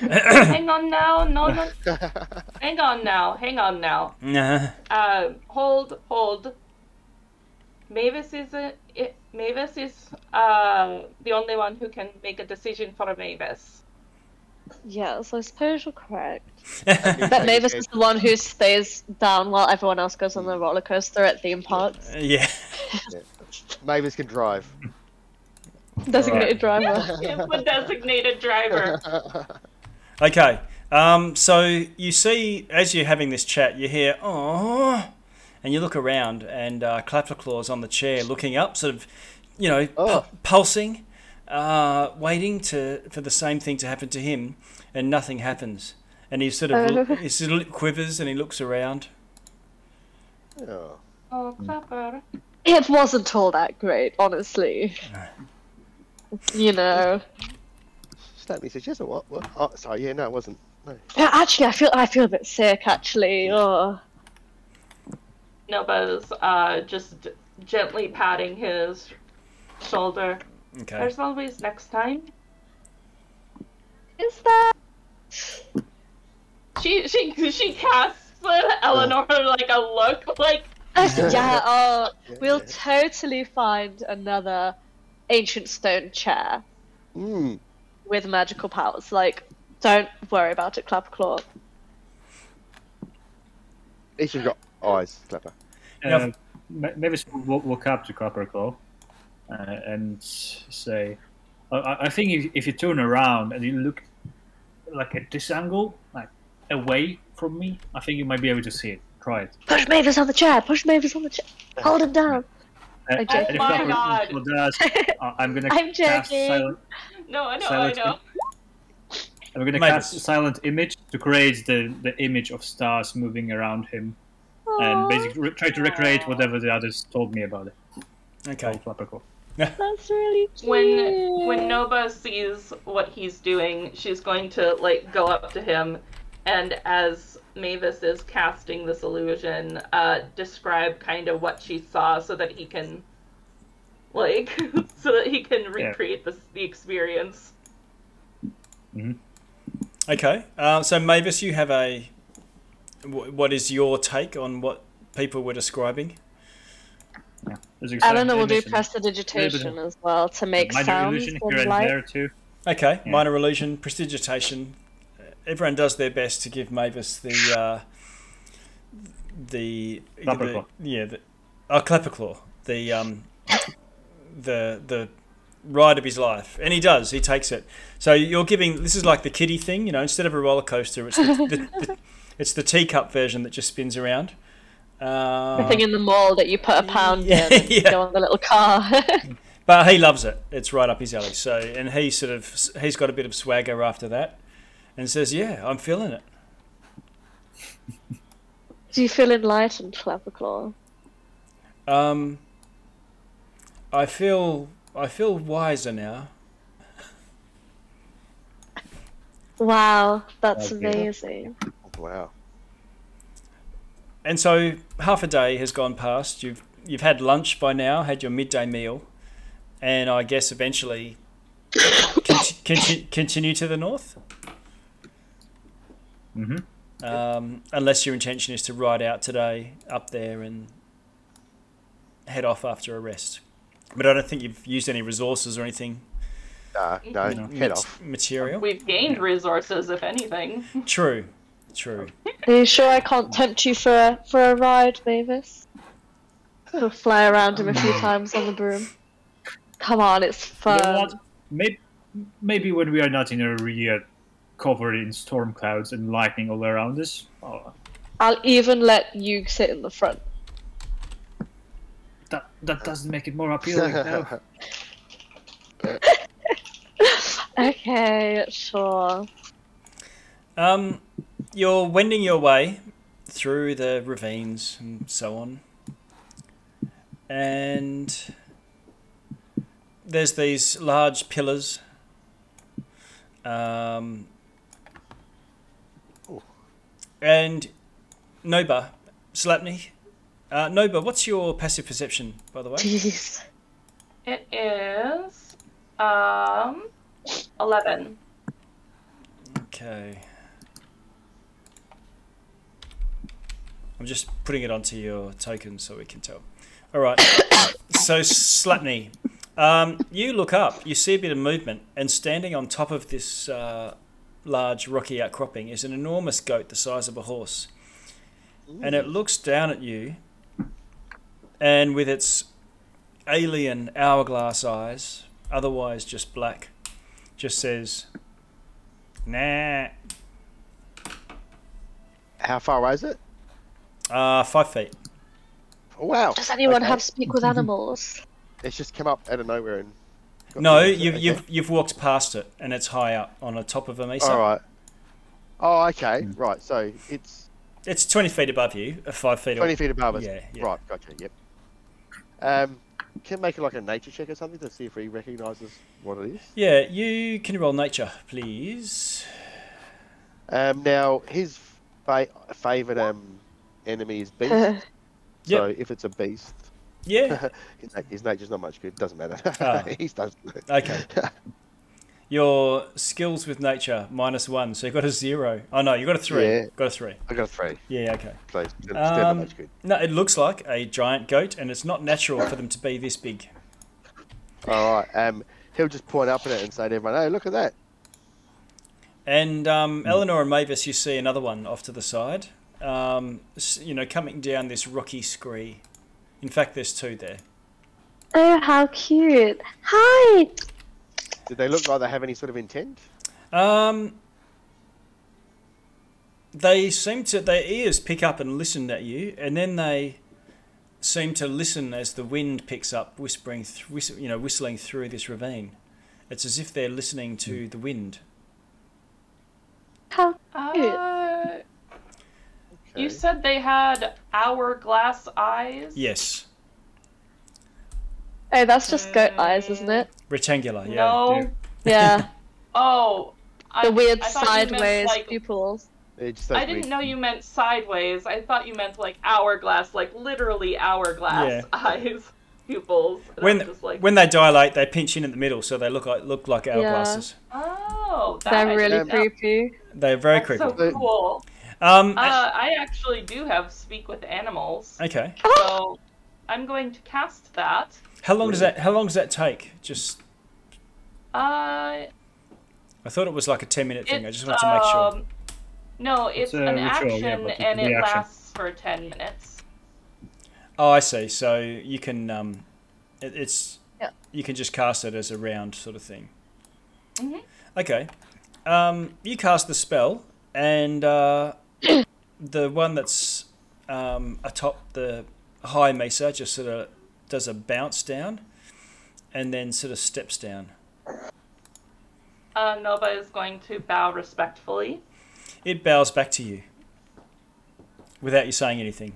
hang on now, no, no, hang on now, hang on now. Nah. Uh, hold, hold. Mavis is a, it, Mavis is uh the only one who can make a decision for Mavis. Yes, I suppose you're correct. But But Mavis is the one who stays down while everyone else goes on the roller coaster at theme parks. yeah. Mavis can drive. Designated driver. the designated driver. Okay. Um, so you see, as you're having this chat, you hear, oh, and you look around, and uh, Clapperclaw's on the chair looking up, sort of, you know, pu- Oh. pulsing, uh, waiting to for the same thing to happen to him, and nothing happens. And he sort of he sort of quivers and he looks around. Oh. Oh, Clapper. It wasn't all that great, honestly. You know. Stanley says, "Yes, or what? What? Oh, sorry. Yeah, no, it wasn't. No. Yeah, Actually, I feel I feel a bit sick. Actually, oh. Nova's uh just gently patting his shoulder. Okay. There's always next time. is that? She she she casts Eleanor like a look like yeah. Oh, we'll totally find another ancient stone chair Mm. with magical powers. Like, don't worry about it, Clapperclaw. Each has got eyes. Clever. Uh, Ma- Mavis will walk- walk up to Clapperclaw uh, and say, I- I, I think if, if you turn around and you look like at this angle, like away from me, I think you might be able to see it. Try it. Push Mavis on the chair. Push Mavis on the chair. Hold him down. Uh, I'm joking. Oh my God. does, uh, I'm gonna I'm cast joking. silent. no I know I Silent know. I'm gonna Mavis. cast silent image to create the, the image of stars moving around him, and basically re- try to recreate whatever the others told me about it. Okay. Oh, Clapperclaw. That's really cute. When when Nova sees what he's doing, she's going to like go up to him, and as Mavis is casting this illusion, uh, describe kind of what she saw so that he can, like, so that he can recreate this the experience. Okay. Uh, so Mavis, you have a, what is your take on what people were describing? Yeah. There's exact Eleanor will do image and prestidigitation as well to make minor sounds illusion and here and light. there too. Okay, Yeah. minor illusion, prestidigitation. Everyone does their best to give Mavis the uh, the, the yeah the oh Clapperclaw the um the the ride of his life, and he does. He takes it. So you're giving this is like the kiddie thing, you know. Instead of a roller coaster, it's the, the, the it's the teacup version that just spins around. Uh, The thing in the mall that you put a pound Yeah, in and yeah. go on the little car. But he loves it. It's right up his alley. So, and he sort of he's got a bit of swagger after that, and says, "Yeah, I'm feeling it." do you feel enlightened, Clapperclaw? Um, I feel I feel wiser now. Wow, that's Okay. amazing. Wow. And so half a day has gone past. You've you've had lunch by now, had your midday meal, and I guess eventually conti- conti- continue to the north. hmm Um, unless your intention is to ride out today up there and head off after a rest. But I don't think you've used any resources or anything. Nah, no, you know, head mat- off. Material. We've gained resources, if anything. True. True. Are you sure I can't tempt you for a for a ride, Mavis? I'll fly around him a few times on the broom. Come on, it's You fun. know what? Maybe, maybe when we are not in a area covered in storm clouds and lightning all around us. Oh, I'll even let you sit in the front. that that doesn't make it more appealing. no. Okay, sure. Um, you're wending your way through the ravines and so on, and there's these large pillars. Um, and Nova, Slapney, uh, Nova, what's your passive perception, by the way? Jeez. It is um eleven. Okay. I'm just putting it onto your token so we can tell. All right. so Slapney, um, you look up, you see a bit of movement, and standing on top of this uh, large rocky outcropping is an enormous goat the size of a horse, and it looks down at you, and with its alien hourglass eyes, otherwise just black, just says, "Nah." How far away is it? Uh, five feet. Oh, wow. Does anyone Okay. have speak with animals? It's just come up out of nowhere and. got No, me. you've Okay. you've you've walked past it, and it's high up on the top of a mesa. All right. Oh, okay. Right. So it's It's twenty feet above you, uh, five feet. 20 feet above us. Yeah, yeah. Right. Gotcha. Yep. Um, can make it like a nature check or something to see if he recognises what it is. Yeah, you can roll nature, please. Um, now his fa- favourite um enemy is beast. So if it's a beast, Yeah. his, na- his nature's not much good. Doesn't matter. Ah. He's does. Okay. Your skills with nature minus one, so you've got a zero. Oh no, you got a three. Yeah. Got a three. I got a three. Yeah. Okay. Please. Still not Um, much good. no, it looks like a giant goat, and it's not natural for them to be this big. All right. Um, he'll just point up at it and say to everyone, "Hey, look at that." And um, Eleanor and Mavis, you see another one off to the side. Um, you know, coming down this rocky scree. In fact, there's two there. Oh, how cute. Hi! Did they look like they have any sort of intent? Um, they seem to their ears pick up and listen at you, and then they seem to listen as the wind picks up, whispering, th- whist- you know, whistling through this ravine. It's as if they're listening to the wind. How Uh, Okay. you said they had hourglass eyes. Yes, Oh, that's just goat mm. eyes, isn't it? rectangular. Yeah. No. Yeah. Oh. I, the weird I thought you meant, sideways like, pupils. It just I didn't weird- know you meant sideways. I thought you meant like hourglass, like literally hourglass Yeah. eyes, pupils. When like, when they dilate, they pinch in at the middle, so they look like look like hourglasses. oh, that They're I really creepy. They're very That's creepy. so cool. Um, Uh, I actually do have speak with animals, okay. so I'm going to cast that. How long does that How long does that take? Just Uh, I thought it was like a ten minute thing. I just wanted to make sure. um, No, it's, It's an ritual, action yeah, but and a it reaction. lasts for ten minutes. Oh, I see. So you can um, it, it's Yeah. you can just cast it as a round sort of thing. Mhm. Okay. Um, you cast the spell, and uh, the one that's um, atop the high mesa just sort of does a bounce down, and then sort of steps down. Uh, Nova is going to bow respectfully. It bows back to you without you saying anything.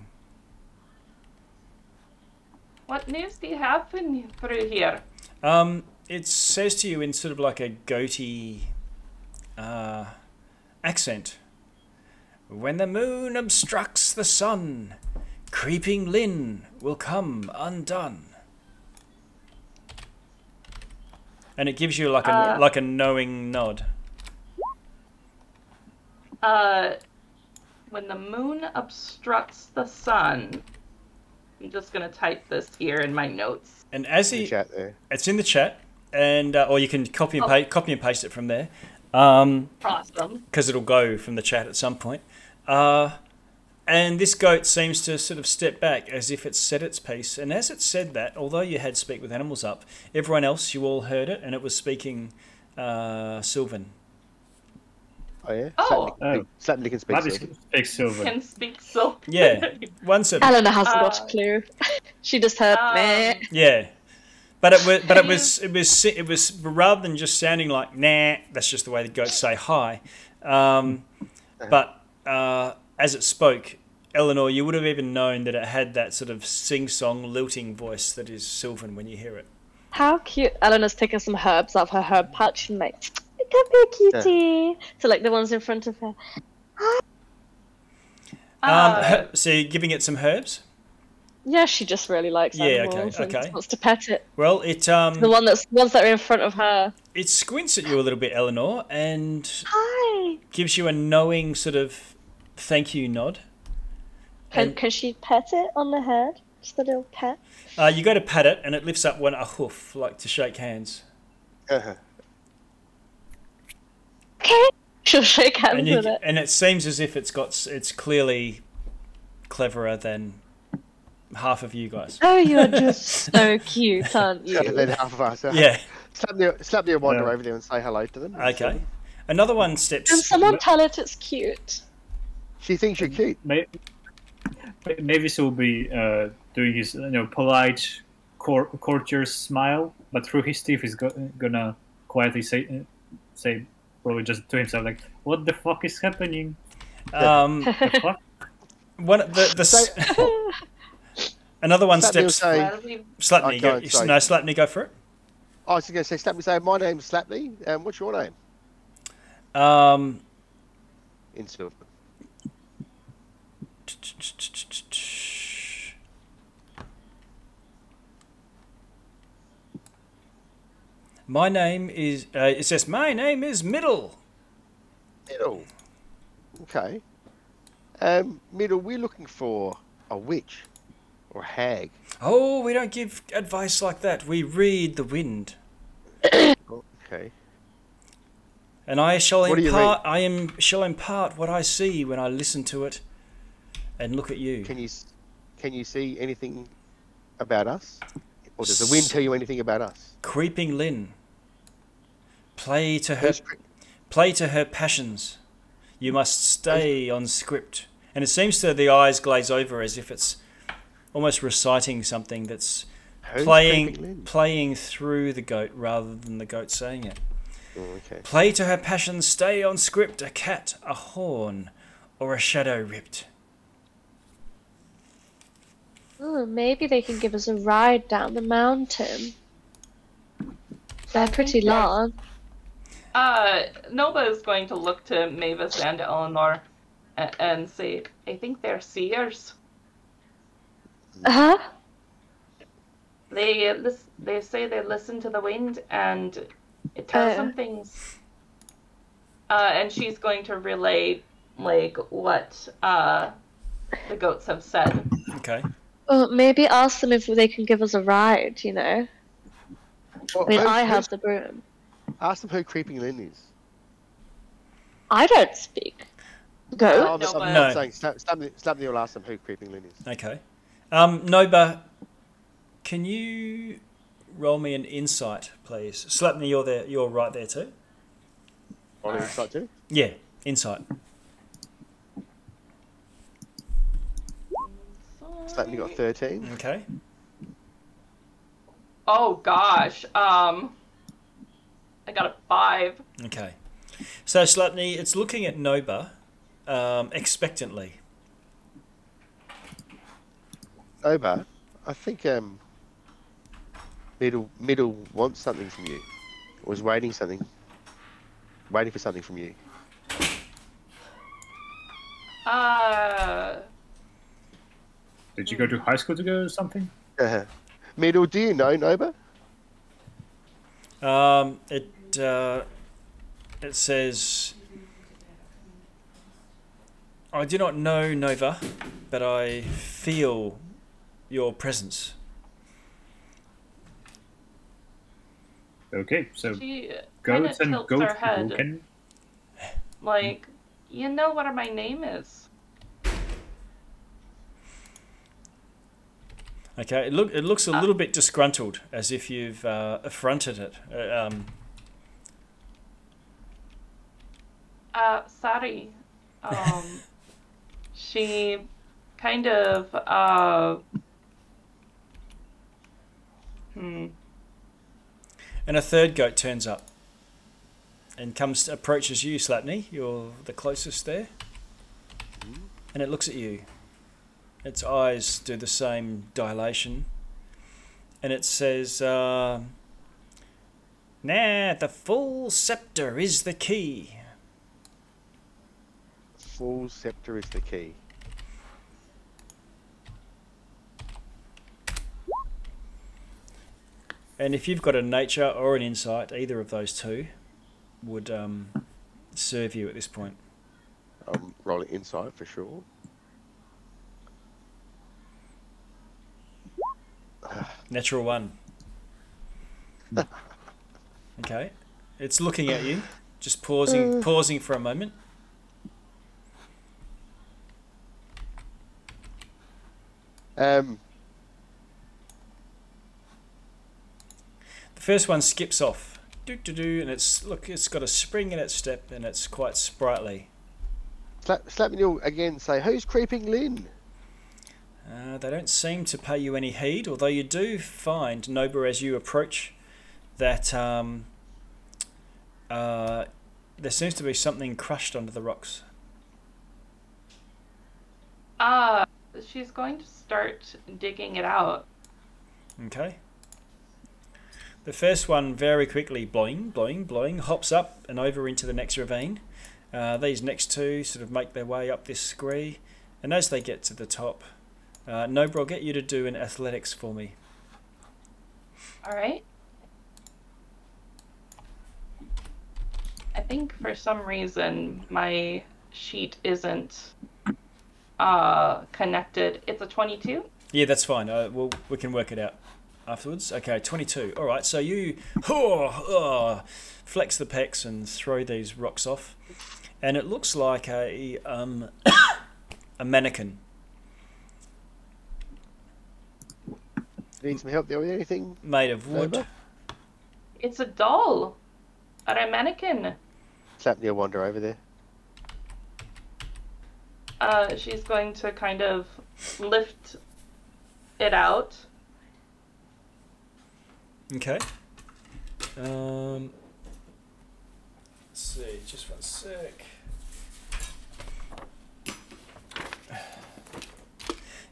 What news do you have through here? Um, it says to you in sort of like a goatee uh, accent. When the moon obstructs the sun, creeping Lynn will come undone. and it gives you like a Uh, like a knowing nod. Uh, when the moon obstructs the sun, I'm just gonna type this here in my notes. And as In the he, chat there. it's in the chat, and uh, or you can copy and Oh. paste copy and paste it from there, um, Awesome. because it'll go from the chat at some point. Uh, and this goat seems to sort of step back as if it's said its piece. And as it said that, although you had speak with animals up, everyone else you all heard it, and it was speaking uh, Sylvan. Oh yeah. Oh. Slapney, Slapney can speak. Bloody Sylvan. speak silver. Can speak so. Yeah, one said Eleanor hasn't Uh, got a clue. she just heard Um, meh. Yeah, but it was, but it Can was, it was, it was rather than just sounding like nah. That's just the way the goats say hi. Um, but uh, as it spoke, Eleanor, you would have even known that it had that sort of sing-song, lilting voice that is Sylvan when you hear it. How cute. Eleanor's taking some herbs out of her herb patch and like, come here, cutie. So like the ones in front of her. Um, Uh, her- so you're giving it some herbs. Yeah, she just really likes Yeah, okay, animals and okay. wants to pet it. Well, it um The one that's ones that are in front of her. it squints at you a little bit, Eleanor, and Hi. gives you a knowing sort of thank you nod. Can, And- can she pet it on the head? Just a little pet. Uh, you go to pat it, and it lifts up one a hoof, like to shake hands. Uh-huh. Okay. She'll shake hands and, you, with it. and it seems as if it's got it's clearly cleverer than half of you guys. Oh, you're just so cute, aren't you? Yeah, then half of us. uh, Yeah. Slapney, Slapney will wander Yeah. over there and say hello to them. Okay. Another one steps. Can someone tell it it's cute? She thinks you're cute. Maybe, Mavis will be uh, doing his you know polite cour- courtier smile, but through his teeth he's go- gonna quietly say say probably just to himself like, "What the fuck is happening? Um, The fuck?" one the the s- another one Slapney steps. say, That'll be- Slapney, Oh, go, go, no, Slapney, go for it. I was going to say, Slapney say, my name's Slapney. Um, what's your name? Um, In Sylvan. My name is. Uh, it says my name is Middle. Middle. Okay. Um, Middle, we're looking for a witch or a hag. Oh, we don't give advice like that. We read the wind. Okay. And I shall What do you impart. I am shall impart what I see when I listen to it, and look at you. Can you can you see anything about us, or does the wind tell you anything about us? Creeping Lynn. Play to her. Play to her passions. You must stay on script. And it seems to the eyes glaze over as if it's almost reciting something that's who's playing playing through the goat rather than the goat saying it. Oh, okay. Play to her passions, stay on script, a cat, a horn, or a shadow ripped. Oh, maybe they can give us a ride down the mountain. They're pretty yeah. long. Uh, Nova is going to look to Mavis and Eleanor and, and say, I think they're seers. Uh huh? They lis- they say they listen to the wind and it tells Oh. them things. Uh, and she's going to relay like what uh the goats have said. Okay. Well, maybe ask them if they can give us a ride, you know? Well, I mean, who- I have the broom. Ask them who Creeping Lynn is. I don't speak. No, Goat? I'm, No, I'm but- not saying Slap- Slapney, Slapney will ask them who Creeping Lynn is. Okay. Um, Nova, can you roll me an insight, please? Slapney, you're there. You're right there too. On insight too. Yeah, insight. Slapney got 13. Okay. Oh gosh. Um I got a five. Okay. So Slapney, it's looking at Nova um, expectantly. Over. I think um, Middle Middle wants something from you. Was waiting something. Waiting for something from you. Uh Did you go to high school together or something? Uh, Middle, do you know Nova? Um, it uh, it says, "I do not know Nova, but I feel your presence." Okay, so She goats and tilts goat her head, like, you know what my name is. Okay, it look it looks a little bit disgruntled, as if you've uh, affronted it. Uh, um, Uh, sorry. Um, she kind of, uh, hmm. and a third goat turns up and comes approaches you, Slapney. You're the closest there, and it looks at you. Its eyes do the same dilation, and it says, uh, "Nah, the full scepter is the key." Full scepter is the key. And if you've got a nature or an insight, either of those two would um, serve you at this point. I'm rolling insight for sure. Natural one. okay. It's looking at you, just pausing pausing for a moment. Um, The first one skips off. Do do do and it's look it's got a spring in its step and it's quite sprightly. slap, slap me Neil again. Say, who's creeping Lynn? Uh, they don't seem to pay you any heed, although you do find, Nova, as you approach, that um, uh, there seems to be something crushed under the rocks. Uh, she's going to start digging it out. Okay. The first one very quickly, blowing, blowing, blowing, hops up and over into the next ravine. Uh, these next two sort of make their way up this scree, and as they get to the top, uh, Nova, I'll get you to do an athletics for me. All right. I think for some reason my sheet isn't uh connected. It's a 22. Yeah, that's fine. Uh, we'll, we can work it out afterwards. Okay, 22. All right, so you oh, oh, flex the pecs and throw these rocks off, and it looks like a um, a mannequin. Need some help there with anything? made of wood. Nova? It's a doll. Or a mannequin. Slapney wander over there. Uh, she's going to kind of lift it out. Okay. Um, let's see, just one sec.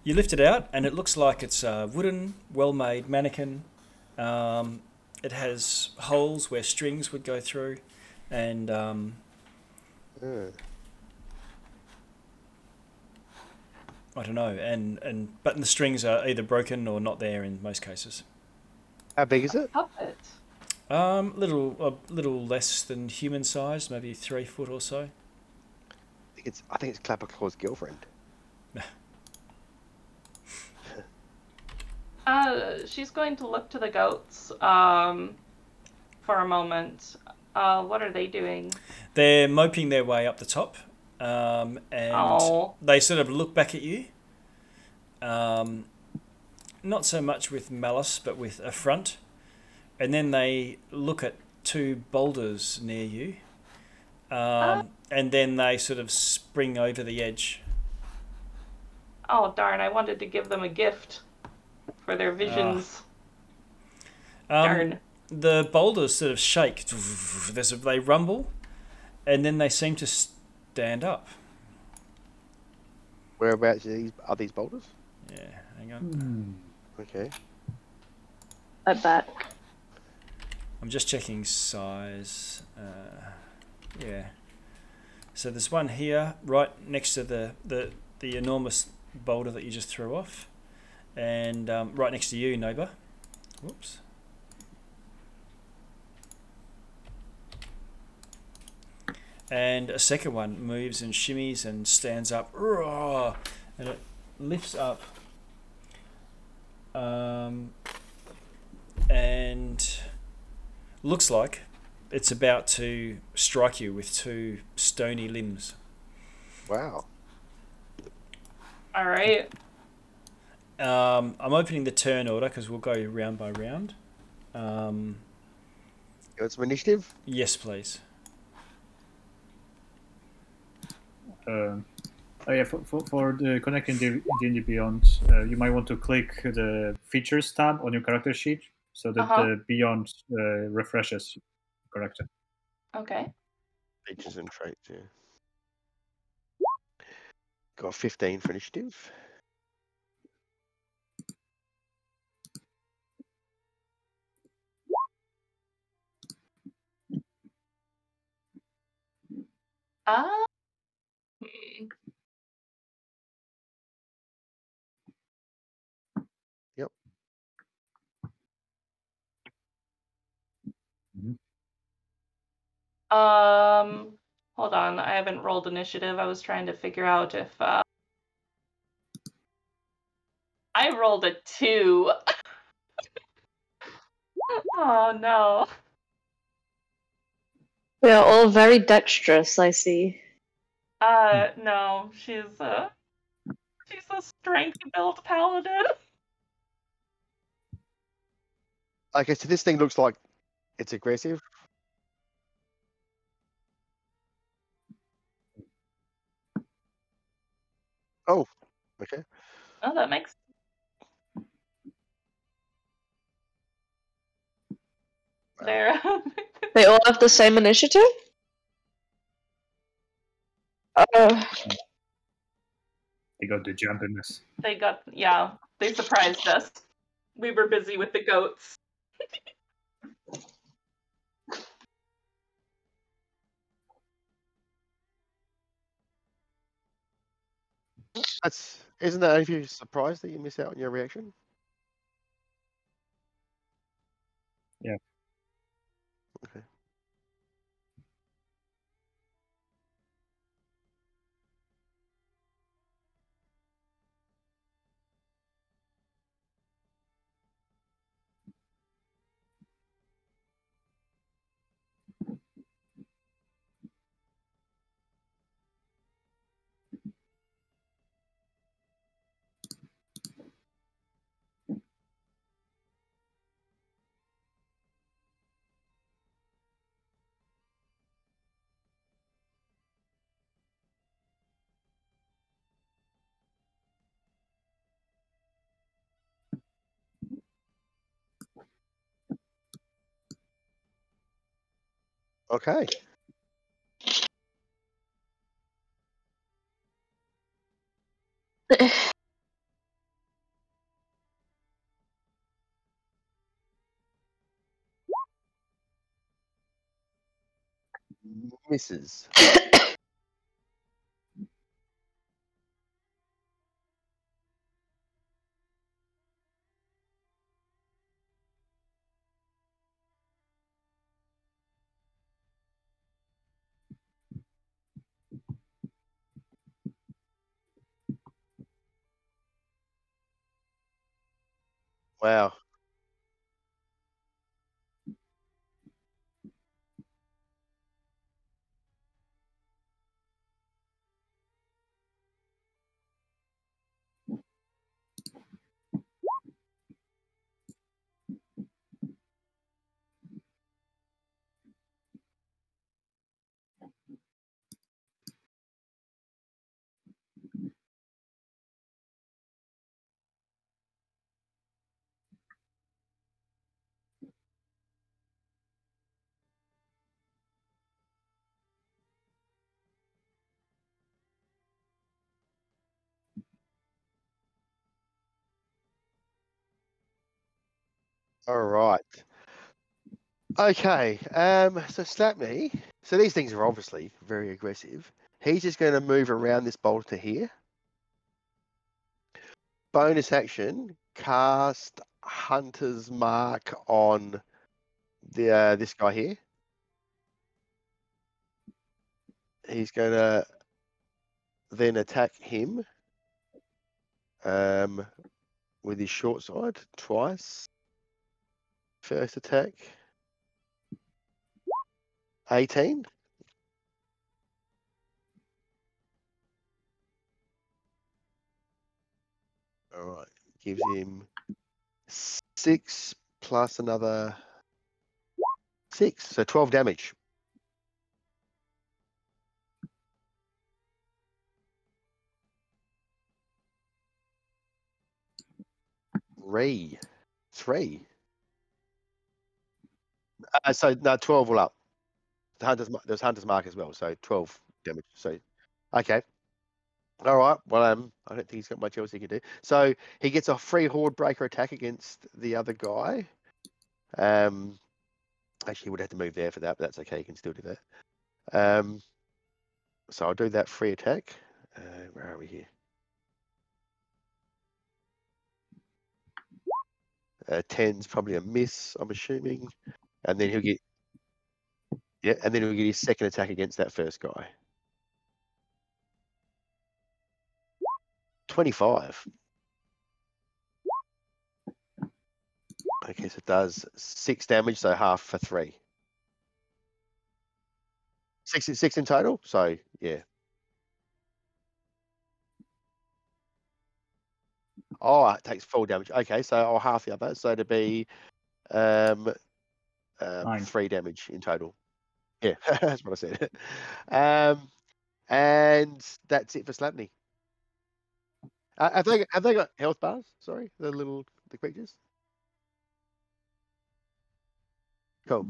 You lift it out, and it looks like it's a wooden, well-made mannequin. Um, it has holes where strings would go through, and um, Uh, I don't know. And and but the strings are either broken or not there in most cases. how big is it? Puppet. Um, little a little less than human sized, maybe three foot or so. I think it's I think it's Clapperclaw's girlfriend. Uh, she's going to look to the goats um, for a moment. Uh, what are they doing? They're moping their way up the top, um, and Oh. they sort of look back at you. Um, not so much with malice, but with affront, and then they look at two boulders near you, um, and then they sort of spring over the edge. Oh, darn, I wanted to give them a gift for their visions. Um, darn. the boulders sort of shake. There's a, they rumble, and then they seem to stand up. Whereabouts are these, are these boulders? Yeah, hang on. Hmm. Okay. At back. I'm just checking size. Uh, yeah. So there's one here, right next to the, the, the enormous boulder that you just threw off, and um, right next to you, neighbour. Whoops. And a second one moves and shimmies and stands up, Roar! and it lifts up. Um, and looks like it's about to strike you with two stony limbs. Wow. All right. Um, I'm opening the turn order because we'll go round by round. Um, You want some initiative? yes, please. Um, oh yeah, for, for, for the connecting D- D&D Beyond, uh, you might want to click the features tab on your character sheet so that Uh-huh. the Beyond uh, refreshes your character. Okay. Features and traits, yeah. Got 15 for initiative. Ah. hmm. Yep. Um, hold on. I haven't rolled initiative. I was trying to figure out if uh I rolled a two. oh no. We are all very dexterous, I see. Uh no, she's a she's a strength built paladin. Okay, so this thing looks like it's aggressive. Oh, okay. Oh, that makes Wow. there. They all have the same initiative? Uh, They got the jump in this. they got yeah, they surprised us. We were busy with the goats. That's isn't that if you're surprised that you miss out on your reaction? Yeah. Okay. Okay. Misses. Wow. All right. Okay. Um. So slap me. So these things are obviously very aggressive. He's just going to move around this boulder to here. Bonus action: cast Hunter's Mark on the uh, this guy here. he's going to then attack him um, with his short sword twice. First attack. 18. All right. Gives him six plus another six. So 12 damage. Three. Three. Uh, so no, 12 all up. The hunter's, there's hunter's mark as well, so 12 damage. So, okay. All right. Well, um, I don't think he's got much else he can do. So he gets a free horde breaker attack against the other guy. Um, actually, he would have to move there for that, but that's okay. He can still do that. Um, so I'll do that free attack. Uh, where are we here? Uh, 10's probably a miss, I'm assuming. And then he'll get. Yeah, and then he'll get his second attack against that first guy. 25. Okay, so it does six damage, so half for three. Six, six in total, so yeah. Oh, it takes full damage. Okay, so I'll half the other, so to be um, uh, Nine. three damage in total. Yeah, that's what I said. um, and that's it for Slapney. Uh, have they have they got health bars? Sorry, the little the creatures. Cool.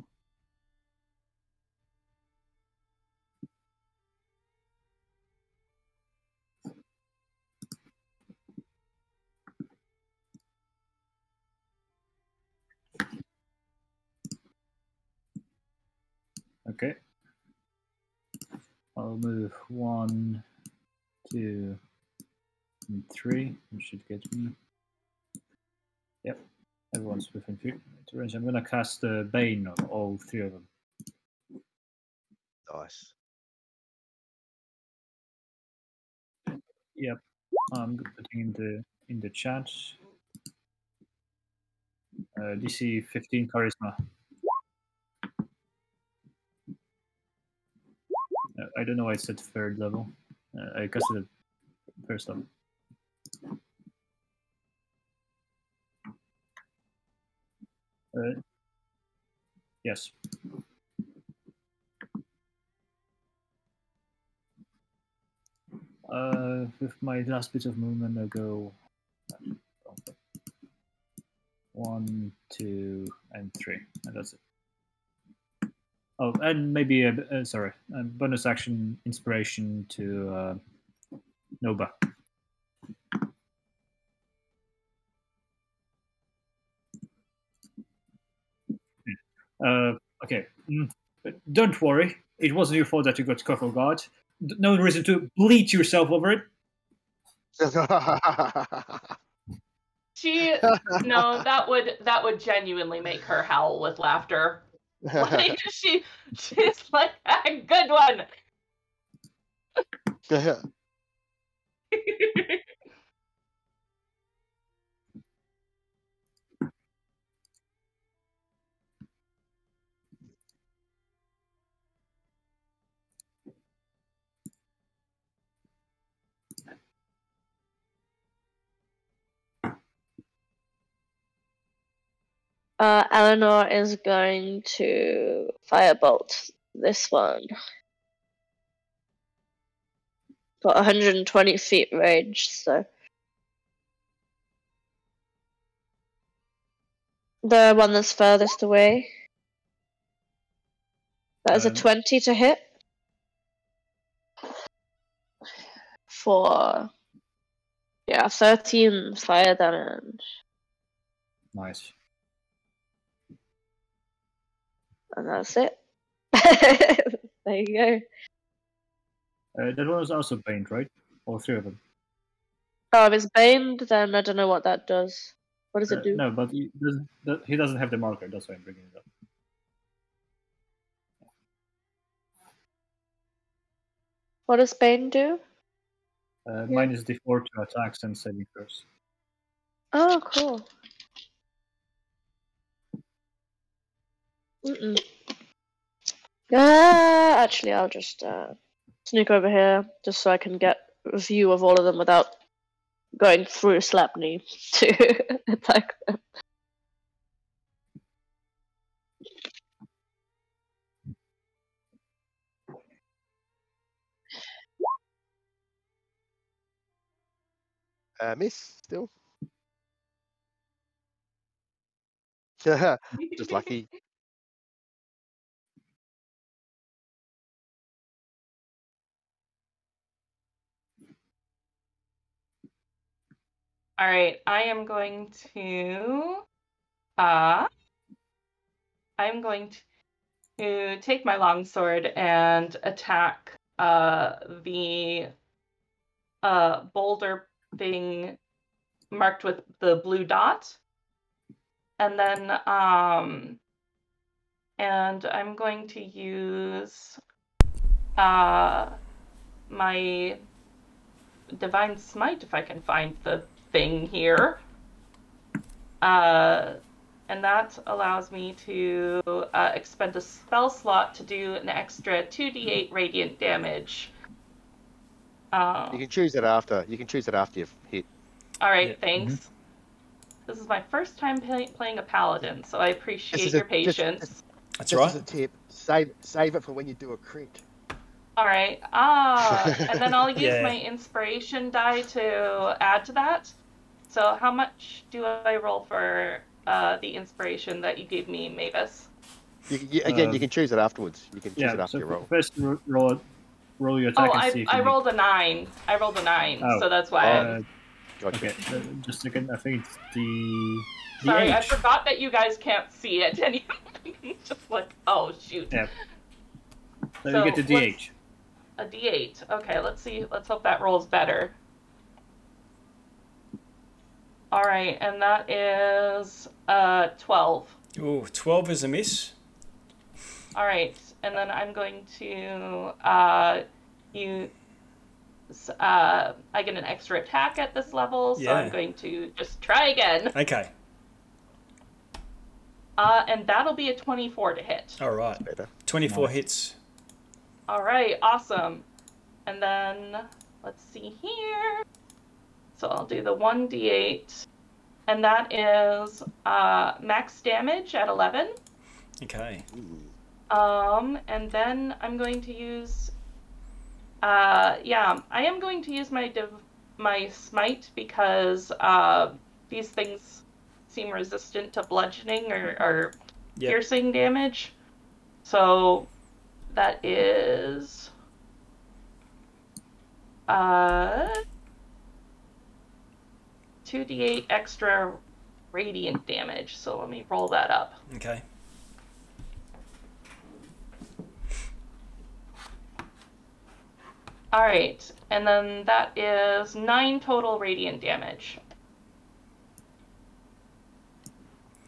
Okay. I'll move one, two, and three. Which should get me. Yep. Everyone's within range. I'm gonna cast the Bane on all three of them. Nice. Yep. I'm putting in the in the chat. Uh, DC 15 charisma. I don't know why it's at third level. Uh, I casted it first level. Uh, yes. Uh, with my last bit of movement, I'll go one, two, and three, and that's it. Oh, and maybe a sorry, a bonus action inspiration to uh, Nova. Uh, okay, mm, don't worry. It wasn't your fault that you got Cockle Guard. No reason to bleat yourself over it. She no, that would that would genuinely make her howl with laughter. Like she she's like a good one. Uh, Eleanor is going to firebolt this one. Got 120 feet range, so. The one that's furthest away. That is a Um, 20 to hit. For. Yeah, 13 fire damage. Nice. And that's it. there you go. Uh, that one was also Bane, right? All three of them. Oh, if it's baned, then I don't know what that does. What does Uh, it do? no, but he doesn't, he doesn't have the marker. That's why I'm bringing it up. What does Bane do? Uh, minus d4 to attacks and saving throws. Oh, cool. Mm-mm. Uh, actually, I'll just uh, sneak over here just so I can get a view of all of them without going through Slapney to attack them. Uh, miss still. Just lucky. All right, I am going to uh I'm going to take my longsword and attack uh the uh boulder thing marked with the blue dot. And then um and I'm going to use uh my divine smite if I can find the thing here. Uh, and that allows me to uh, expend a spell slot to do an extra 2d8 radiant damage. Uh, You can choose it after. You can choose it after you've hit. all right, Yeah. thanks. This is my first time play- playing a paladin, so I appreciate is a- your just- patience. That's Just as right. a tip, save save it for when you do a crit. All right. Ah, and then I'll use Yeah. my inspiration die to add to that. So how much do I roll for uh, the inspiration that you gave me, Mavis? You, you, again, you Um, can choose it afterwards. You can choose it after so you roll. first roll roll your attack Oh, and I, see if I you rolled a nine. I rolled a nine, Oh. so that's why. Uh, Gotcha. okay, so just a second. I think it's the. the Sorry, I H. forgot that you guys can't see it. And you just like, oh shoot, Yeah. So, So you get the let's- DH. a D8. Okay, let's see. Let's hope that rolls better. All right, and that is uh twelve. Ooh, 12 is a miss. All right, and then I'm going to uh, use. Uh, I get an extra attack at this level, so Yeah. I'm going to just try again. Okay. Uh, and that'll be a 24 to hit. All right. Better. 24 Nice. hits. All right, awesome. And then let's see here. So I'll do the 1d8, and that is uh, max damage at 11. Okay. Um, and then I'm going to use, uh, yeah, I am going to use my div- my smite because uh, these things seem resistant to bludgeoning or, or Yep. piercing damage. So that is, uh, two d8 extra radiant damage. So let me roll that up. Okay. All right, and then that is nine total radiant damage.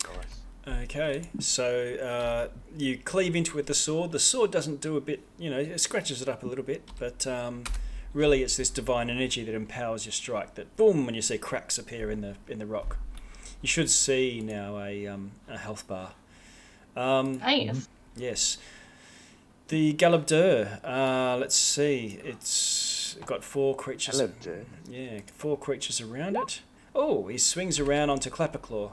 Nice. Okay. So uh, you cleave into it with the sword. The sword doesn't do a bit, you know, it scratches it up a little bit, but um, really it's this divine energy that empowers your strike. That boom, and you see cracks appear in the in the rock. You should see now a um, a health bar. Um, Nice. Yes. The Galeb Duhr, uh, let's see, it's got four creatures. Galeb Duhr. Yeah, four creatures around it. Oh, he swings around onto Clapperclaw.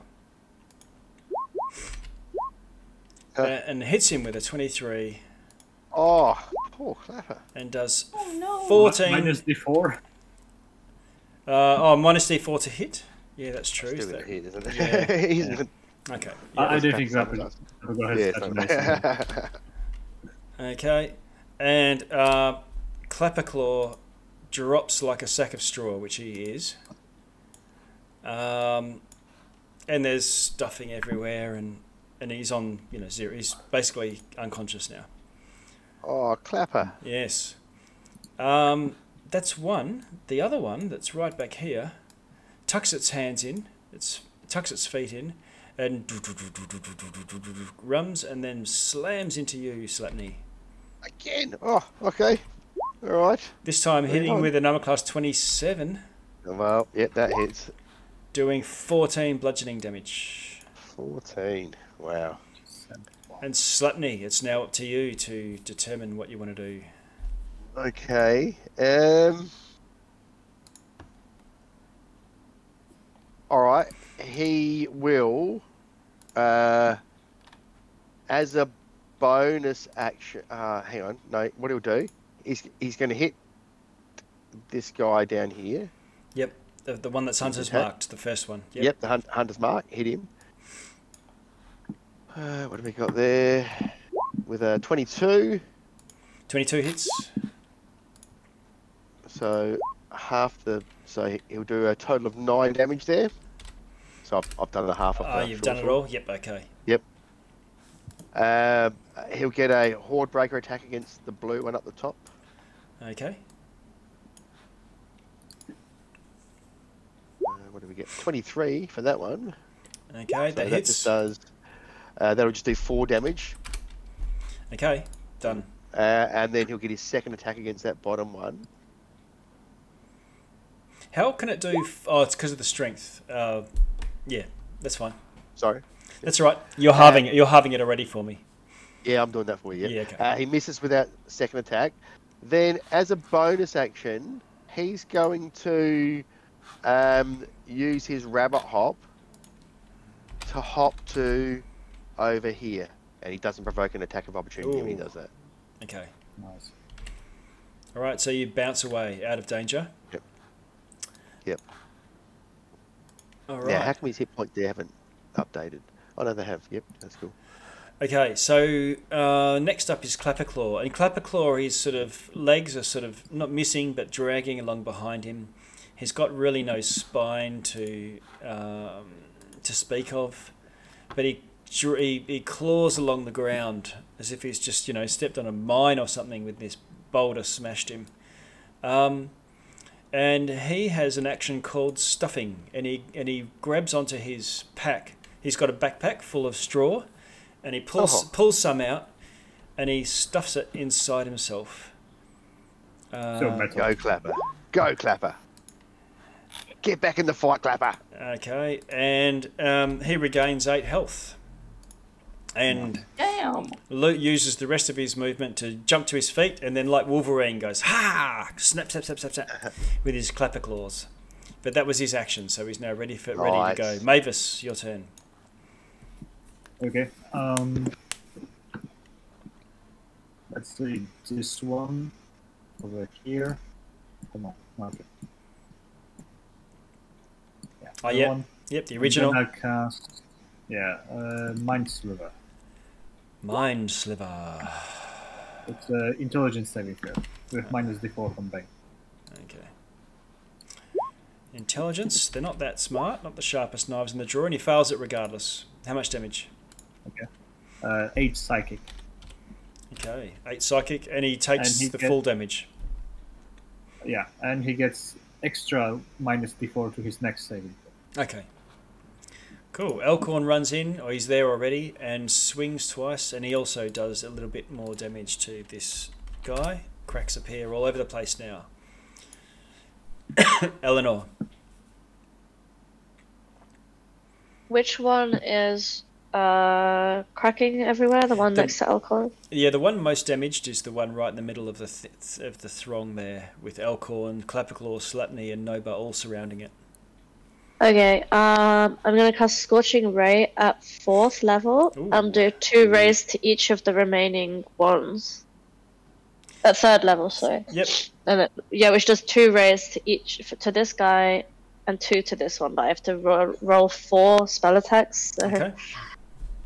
Huh. Uh, and hits him with a 23 Oh, poor Clapper. and does Oh no. 14. Minus d4. Uh, oh, minus d4 to hit? Yeah, that's true. Still Is gonna that- hit, isn't it? Yeah. He's Yeah. not- Okay. I, I Yeah. do think that Clapper's would go ahead. yeah, that's so- amazing. Okay. And uh, Clapperclaw drops like a sack of straw, which he is. Um, and there's stuffing everywhere, and, and he's on, you know, zero. He's basically unconscious now. Oh, Clapper. Yes. Um, that's one. The other one that's right back here tucks its hands in, it's tucks its feet in, and rums and then slams into you, Slapney. Again. Oh, okay. All right. This time hitting with a number class 27, Well, yeah, that hits. doing 14 bludgeoning damage. 14. Wow. And Slapney, it's now up to you to determine what you want to do. Okay. Um. All right. He will, uh, as a bonus action. Uh, hang on. No. What he'll do? He's he's going to hit this guy down here. Yep, the, the one that's Hunter's marked, the first one. Yep. Yep. the hun- hunter's mark. Hit him. Uh, what have we got there? With a twenty-two. 22 hits. So half the so he- he'll do a total of nine damage there. So I've, I've done a half of that. you've done it all? Yep, okay. Um, he'll get a horde breaker attack against the blue one up the top. Okay. Uh, what do we get? Twenty-three for that one. Okay, So that that hits. just does. Uh, that'll just do four damage, Okay, done. uh, and then he'll get his second attack against that bottom one. How can it do? F- oh, it's because of the strength. Uh, yeah, that's fine. Sorry. That's all right. You're halving it. You're halving it already for me. Yeah, I'm doing that for you. Yeah, okay. Uh, he misses without second attack. Then, as a bonus action, he's going to um, use his rabbit hop to hop to over here, and he doesn't provoke an attack of opportunity when he Ooh. does that. Okay. Nice. All right. So you bounce away out of danger. Yep. Yep. All Now, how right. come his hit point there haven't updated? Oh no, they have. Yep, that's cool. Okay. So uh, next up is Clapperclaw, and Clapperclaw, his sort of legs are sort of not missing, but dragging along behind him. He's got really no spine to um, to speak of, but he, dr- he he claws along the ground as if he's just you know stepped on a mine or something with this boulder smashed him. Um, and he has an action called stuffing, and he and he grabs onto his pack. He's got a backpack full of straw, and he pulls Oh. pulls some out, and he stuffs it inside himself. Uh, So. Go Clapper. Go Clapper. Get back in the fight, Clapper. Okay, and um, he regains eight health. And Damn. Luke uses the rest of his movement to jump to his feet, and then, like Wolverine, goes ha! Snap, snap, snap, snap, snap, with his clapper claws. But that was his action, so he's now ready for ready to go. Mavis, your turn. Okay. Um. Let's see this one over here. Come on. Okay. Yeah. Oh, yeah. one. Yep, the original Then I cast. Yeah. Uh, Mind Sliver. Mind Sliver. It's uh, intelligence saving throw with minus d4 from bane. Okay. Intelligence. They're not that smart, not the sharpest knives in the drawer, and he fails it regardless. How much damage? Uh, eight psychic. Okay, eight psychic, and he takes And he the full damage. Yeah, and he gets extra minus d4 to his next saving. throw. Okay. Cool. Elkhorn runs in, or he's there already, and swings twice, and he also does a little bit more damage to this guy. Cracks appear all over the place now. Eleanor. Which one is uh cracking everywhere? The one The- next to Elkhorn. Yeah, the one most damaged is the one right in the middle of the th- of the throng there, with Elkhorn, Clapperclaw, Slapney, and Nova all surrounding it. Okay, um, I'm gonna cast Scorching Ray at fourth level Ooh. and do two rays to each of the remaining ones. At third level, sorry. Yep. And it, yeah, which does two rays to each to this guy and two to this one. But I have to roll, roll four spell attacks. So Okay.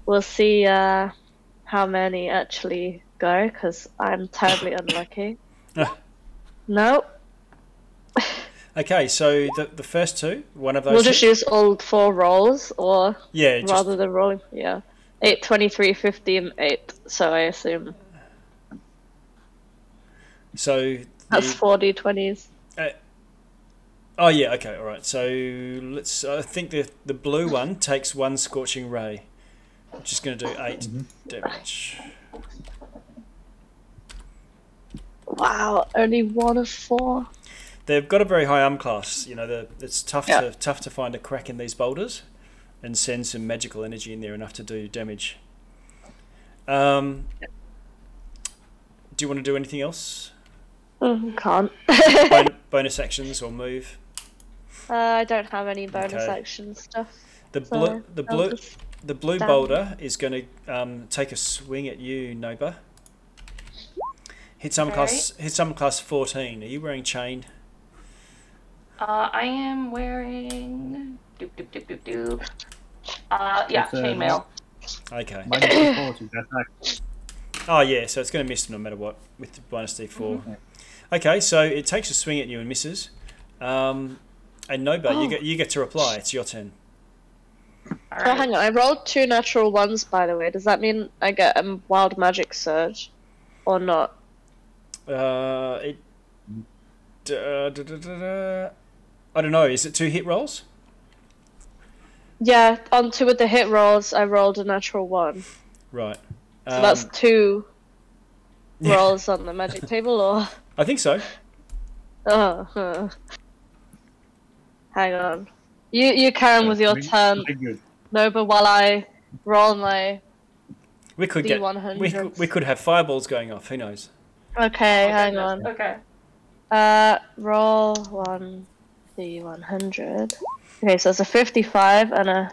we'll see uh, how many actually go because I'm terribly unlucky. No, Okay, so the the first two, one of those. we'll just hit- use all four rolls, or yeah, just, rather than rolling. Yeah, 8, 23, 15, 8. So I assume so that's the- four d20s. Uh, oh yeah, okay, all right. So let's. I think the the blue one takes one scorching ray, which is going to do 8 mm-hmm. damage. Wow, only one of four. They've got a very high arm class. You know, it's tough Yeah. to tough to find a crack in these boulders, and send some magical energy in there enough to do damage. Um, do you want to do anything else? Mm, can't. Bon- bonus actions or move? uh, I don't have any bonus Okay. action stuff. The So blue, the blue, just- the blue Damn. boulder is going to um, take a swing at you, Nova. Hit some class. Hit some class fourteen. Are you wearing chain? Uh, I am wearing. Doop, doop, doop, doop, doop. Uh, yeah, It's, uh, chainmail. Okay. Minus two forty. That's like Oh yeah, so it's going to miss no matter what with the minus D 4 Mhm. Okay, so it takes a swing at you and misses. Um, and Nova, you Oh. get you get to reply. It's your turn. All Oh, hang on. I rolled two natural ones, by the way. Does that mean I get a wild magic surge, or not? Uh, it. Da, da, da, da, da. I don't know. Is it two hit rolls? Yeah, on two of the hit rolls, I rolled a natural one. Right. So Um, that's two yeah, rolls on the magic table, or I think so. oh, huh. hang on. You you carry on with your something- turn, No, but while I roll my. We could get. D100s. We could, we could have fireballs going off. Who knows? Okay, Oh, hang goodness. on. Okay. Uh, roll one d one hundred. Okay, so it's a fifty-five and a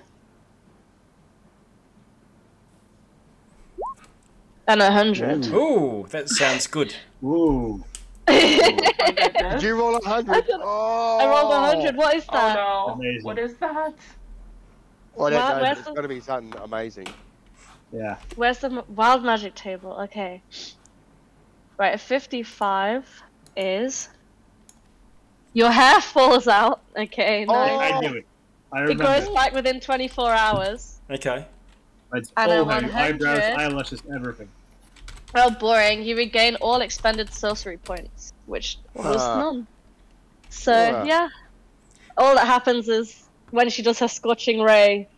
and a hundred. Ooh, that sounds good. Ooh. Did you roll a hundred? Oh, I rolled a hundred. What is Oh that? no. Amazing. What is that? I don't Well, know, but where's it's the- got to be something amazing. Yeah. Where's the wild magic table? Okay. Right, a 55 is. Your hair falls out. Okay, Oh. nice. I knew it. I It remember. grows back within 24 hours. Okay. It's And a all hair, 100. eyebrows, eyelashes, everything. Well, boring. You regain all expended sorcery points, which was Ah. none. So, Ah. yeah. All that happens is when she does her scorching ray,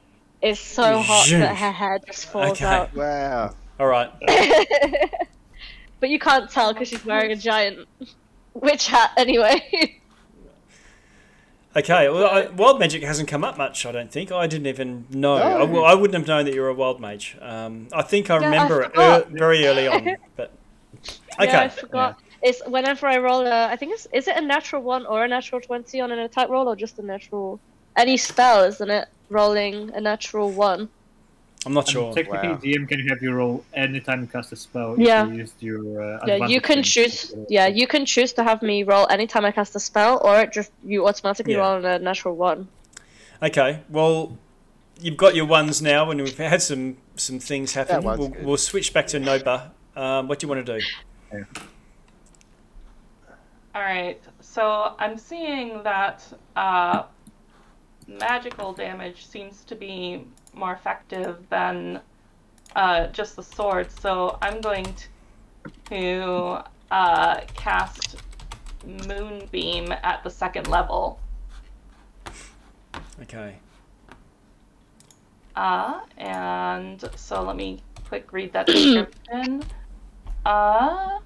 it's so hot Zhoosh. that her hair just falls Okay. out. Wow. All right. but you can't tell because she's wearing a giant witch hat anyway. Okay. Well, I, wild magic hasn't come up much. I don't think. I didn't even know. No. I, I wouldn't have known that you're a wild mage. Um, I think I Yeah, I remember it forgot. very early on. But okay. Yeah, I forgot. It's whenever I roll a. I think it's is it a natural one or a natural twenty on an attack roll or just a natural any spell, isn't it? Rolling a natural one. I'm not And sure. Technically, Wow. DM can have your roll anytime you cast a spell Yeah. if you used your. Uh, Yeah, you can choose. Yeah, you can choose to have me roll anytime I cast a spell, or just you automatically Yeah. roll a natural one. Okay. Well, you've got your ones now, and we've had some some things happen. That one's We'll, good. we'll switch back to Nova. Um, what do you want to do? All right. So I'm seeing that uh, magical damage seems to be more effective than uh, just the sword. So I'm going to uh, cast Moonbeam at the second level. Okay. Uh, and so let me quick read that description. Uh,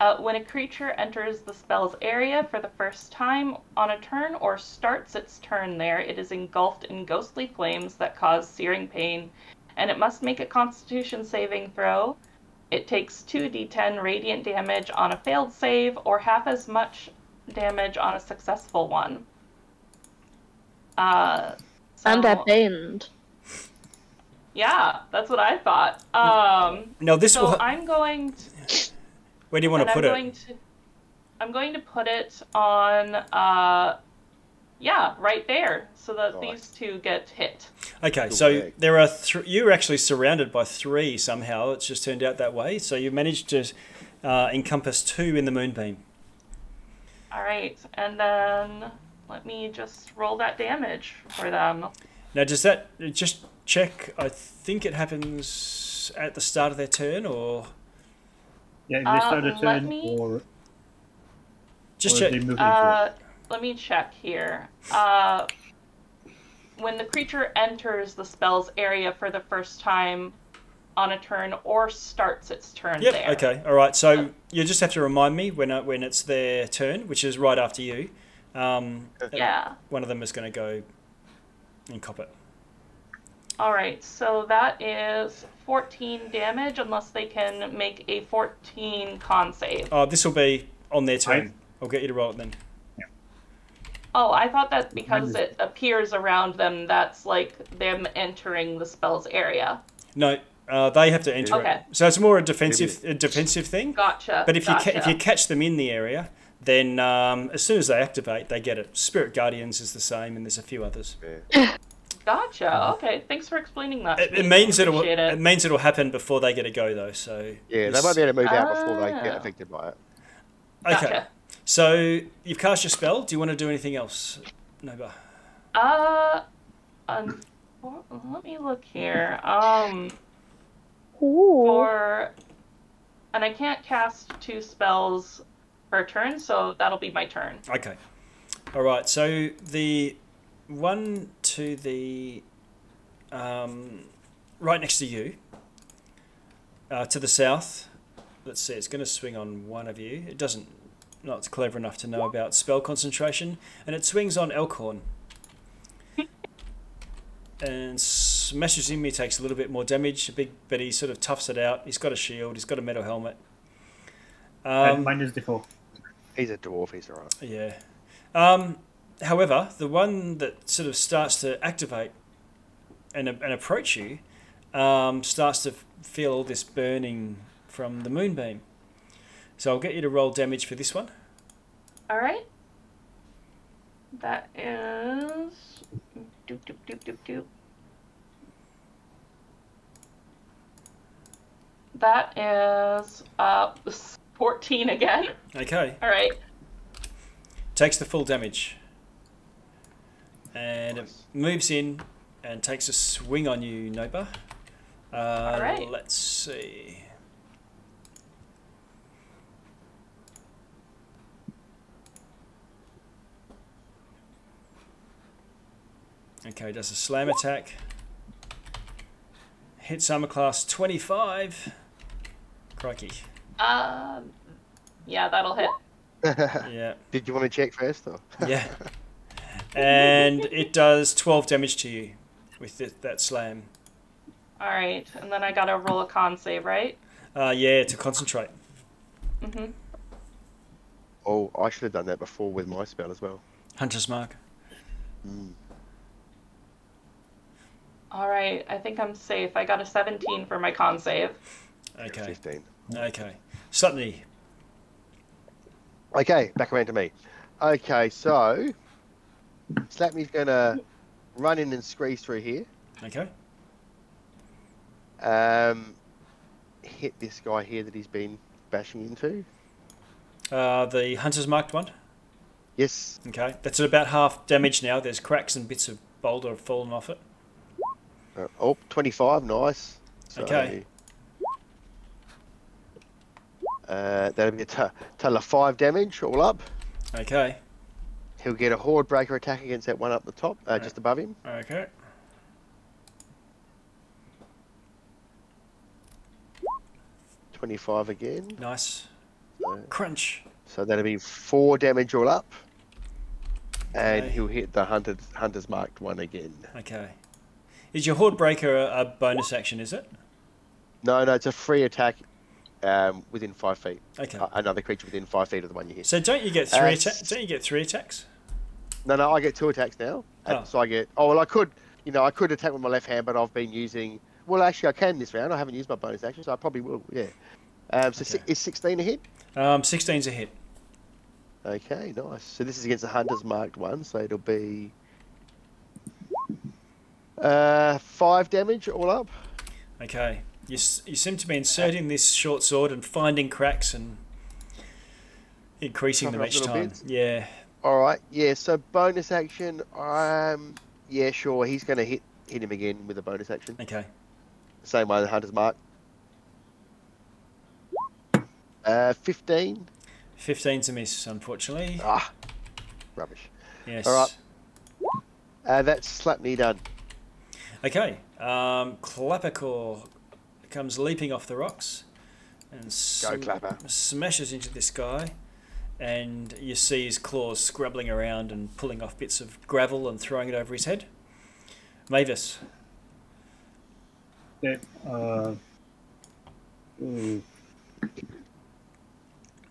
uh, when a creature enters the spell's area for the first time on a turn or starts its turn there, it is engulfed in ghostly flames that cause searing pain, and it must make a constitution saving throw. It takes 2d10 radiant damage on a failed save, or half as much damage on a successful one. Uh, And they're so- yeah, that's what I thought. Um, Now this so will. I'm going to. Where do you want and to put I'm it? going to. I'm going to put it on. Uh, yeah, right there, so that Right. these two get hit. Okay, so Correct. there are th- you're actually surrounded by three somehow. It's just turned out that way. So you managed to uh, encompass two in the moonbeam. All right, and then let me just roll that damage for them. Now, does that just check? I think it happens at the start of their turn, or Yeah, if they Uh, start a let turn me- or, just or check. they move into Uh, let me check here. Uh, when the creature enters the spell's area for the first time on a turn or starts its turn Yep. there. Okay. All right. So you just have to remind me when uh, when it's their turn, which is right after you. Um, Yeah. One of them is going to go and cop it. All right. So that is 14 damage unless they can make a 14 con save. Oh, this will be on their turn. Right. I'll get you to roll it then. Oh, I thought that because Mine it appears around them, that's like them entering the spell's area. No, uh, they have to enter Okay. it. So it's more a defensive a defensive thing. Gotcha. But if you ca- if you catch them in the area, then um, as soon as they activate, they get it. Spirit Guardians is the same, and there's a few others. Yeah. Gotcha. Okay. Thanks for explaining that. It, it means it'll it. it. means it'll happen before they get a go though. So Yeah, they might be able to move out before they get Ah. affected by it. Okay, Gotcha. so you've cast your spell. Do you want to do anything else, Nova? Uh, um, let me look here. Um, Ooh. for and I can't cast two spells per turn, so that'll be my turn. Okay. All right. So the one to the um, right next to you, uh, to the south. Let's see. It's going to swing on one of you. It doesn't. Not clever enough to know about spell concentration, and it swings on Elkhorn. and smashes him. He takes a little bit more damage, a big, but he sort of toughs it out. He's got a shield. He's got a metal helmet. and Um, minus the four. He's a dwarf, he's alright. yeah. Um, however, the one that sort of starts to activate and, and approach you um, starts to feel all this burning from the moonbeam. So I'll get you to roll damage for this one. All right. That is. Doop, doop, doop, doop, doop. That is uh 14 again. Okay. All right. Takes the full damage. And Nice. it moves in and takes a swing on you, Nova. Uh, right. Let's see. Okay, does a slam attack. Hits armor class 25. Crikey. Um. Yeah, that'll hit. Yeah. Did you want to check first, though? Yeah. and it does 12 damage to you with th- that slam. All right, and then I gotta roll a con save, right? Uh, yeah, to concentrate. Mm-hmm. Oh, I should have done that before with my spell as well. Hunter's Mark. Mm. All right, I think I'm safe. I got a 17 for my con save. Okay. 15. Okay. Slapney. Okay, back around to me. Okay, so Slapney's gonna run in and squeeze through here. Okay. Um, hit this guy here that he's been bashing into. Uh, the Hunter's Marked one. Yes. Okay. That's at about half damage now. There's cracks and bits of boulder have fallen off it. Uh, oh, 25, nice. So, Okay. Uh, that'll be a total of five damage all up. Okay. He'll get a horde breaker attack against that one up the top, uh, just above him. Okay. Twenty-five again. Nice. So, Crunch. so that'll be four damage all up, and Okay. he'll hit the hunter's hunter's marked one again. Okay. Is your Horde Breaker a, a bonus action, is it? No, no, it's a free attack um, within five feet. Okay. Uh, another creature within five feet of the one you hit. So don't you get three Uh, atta- don't you get three attacks? No, no, I get two attacks now. Oh. So I get. Oh well, I could. You know, I could attack with my left hand, but I've been using. Well, actually, I can this round. I haven't used my bonus action, so I probably will. Yeah. Um, so si- is sixteen a hit? Um, 16's a hit. Okay, nice. So this is against the hunter's marked one, so it'll be uh, five damage all up. Okay. You, s- you seem to be inserting this short sword and finding cracks and increasing them each time. bits? Yeah. All right. Yeah. So bonus action. Um. Yeah. Sure. He's going to hit hit him again with a bonus action. Okay. Same way the hunter's mark. Uh, fifteen. 15's a miss, unfortunately. Ah, rubbish. Yes. all right. Uh, that's Slapney done. Okay. Um, Clapperclaw comes leaping off the rocks and sm- smashes into this guy. And you see his claws scrabbling around and pulling off bits of gravel and throwing it over his head. Mavis. Okay. Uh, ooh,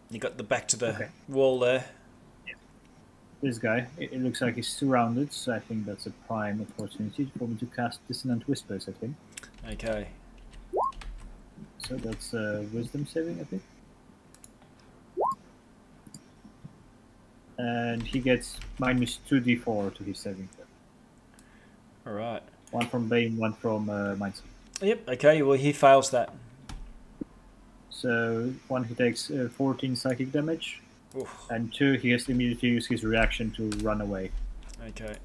You got the back to the Okay. wall there. this guy. It, it looks like he's surrounded, so I think that's a prime opportunity for me to cast Dissonant Whispers at him. Okay. So that's uh, Wisdom saving, I think. And he gets minus 2d4 to his saving throw. All right. One from Bane, one from uh, Mindset. Yep. Okay. Well, he fails that. So one he takes uh, 14 psychic damage, Oof. and two he has to immediately use his reaction to run away Okay.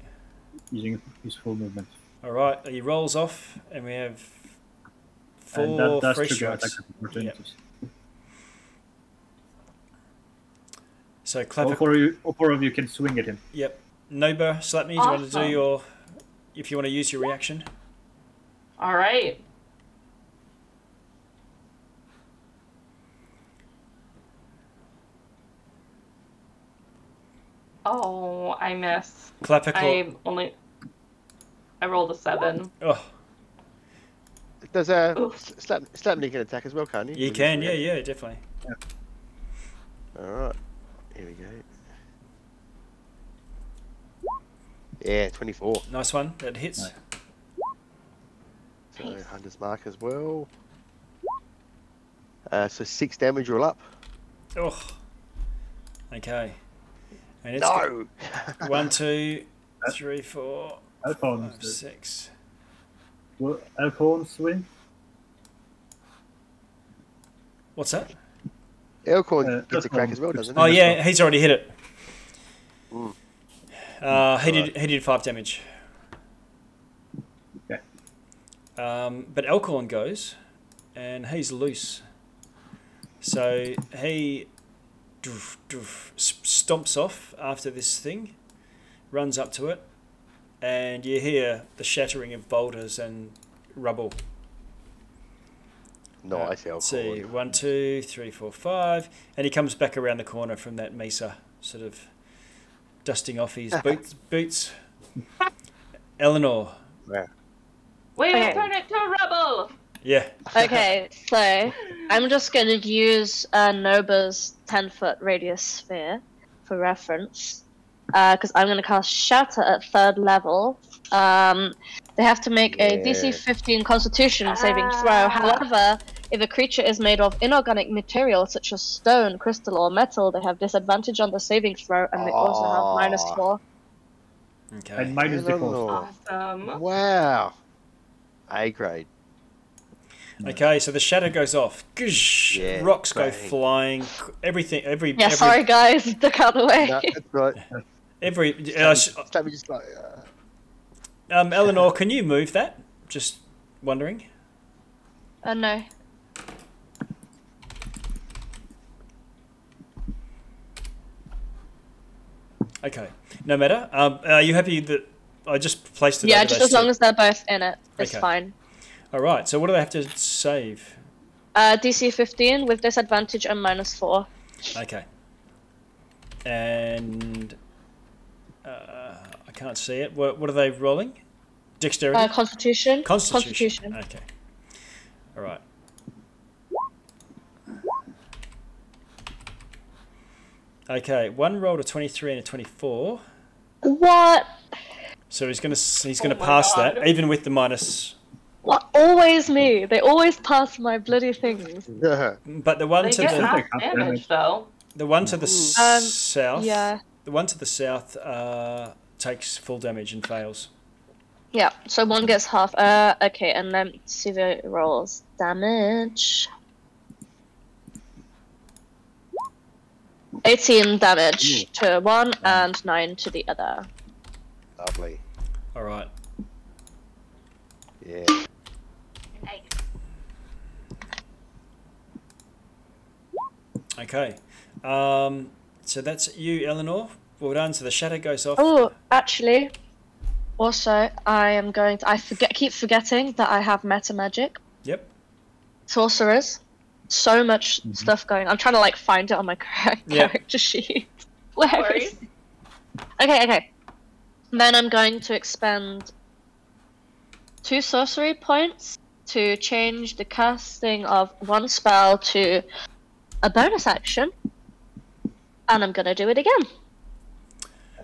using his full movement. All right. He rolls off, and we have four and that does free trigger strikes. attack of opportunities. So All Clapper. four, of you, all four of you can swing at him. Yep. Nova, slap me. Do you want to do your? If you want to use your reaction. All right. Oh, I miss. Clapper. Claw. I only. I rolled a seven. Oh, Does uh, Oof. S- slap Slapney can attack as well, can't he? you With can. Yeah. Yeah. Definitely. All right. Here we go. Yeah, 24. Nice one. That hits. Nice. So Hunter's Mark as well. Uh, so six damage roll up. Oh. Okay. And it's No! got one, two, three, four, Alphonse, five, six. win? What's that? Elkhorn Uh, gets a crack as well, doesn't he? Oh yeah, he's already hit it. Mm. Uh, he did. He did five damage. Okay. Um, but Elkhorn goes, and he's loose. So he doof, doof, stomps off after this thing, runs up to it, and you hear the shattering of boulders and rubble. Nice, Let's see, Elkhorn. one, two, three, four, five, and he comes back around the corner from that mesa, sort of dusting off his boots. boots. Eleanor, Yeah. We Okay. turn it to rubble. yeah, Okay, so I'm just going to use uh, Nova's 10 foot radius sphere for reference. Because I'm going to cast Shatter at third level. Um, they have to make a Yeah. DC 15 Constitution saving throw. Ah. However, if a creature is made of inorganic material such as stone, crystal, or metal, they have disadvantage on the saving throw, and they also have four. okay. And minus the force. Awesome. Wow. A grade. Okay, so the Shatter goes off. Goosh, Yeah, rocks go bang. flying. Everything, every, Yeah, every, sorry guys, duck out of the way. No, that's right. every. Uh, sh- just like, uh, um, Eleanor, can you move that? Just wondering. Uh, no. Okay, no matter. Um, are you happy that I just placed it? Yeah, just as long as they're both in it, it's Okay. fine. All right. So what do they have to save? Uh, DC 15 with disadvantage and minus 4. Okay. And uh, I can't see it. What, what are they rolling? Dexterity. Uh, Constitution. Constitution. Okay. All right. Okay, one rolled a twenty-three and a twenty-four, What? so he's gonna he's gonna Oh pass God. that even with the minus. What? Always me. They always pass my bloody things. But the one They to get the half Half damage damage. though. the one to the Um, south, Yeah. the one to the south uh, takes full damage and fails. Yeah, so one gets half. Uh, okay, and then see the rolls. Damage. 18 damage to one and 9 to the other. Lovely. All right. Yeah. Okay. Um, so that's you, Eleanor. Well done. So the Shatter goes off. Oh, actually, also, I am going to. I forget, keep forgetting that I have meta magic. Yep. sorcerers. So much Mhm. stuff going. I'm trying to like find it on my char- Yeah. character sheet. Where worries. is? Okay, okay. Then I'm going to expend two sorcery points to change the casting of one spell to a bonus action. And I'm gonna do it again.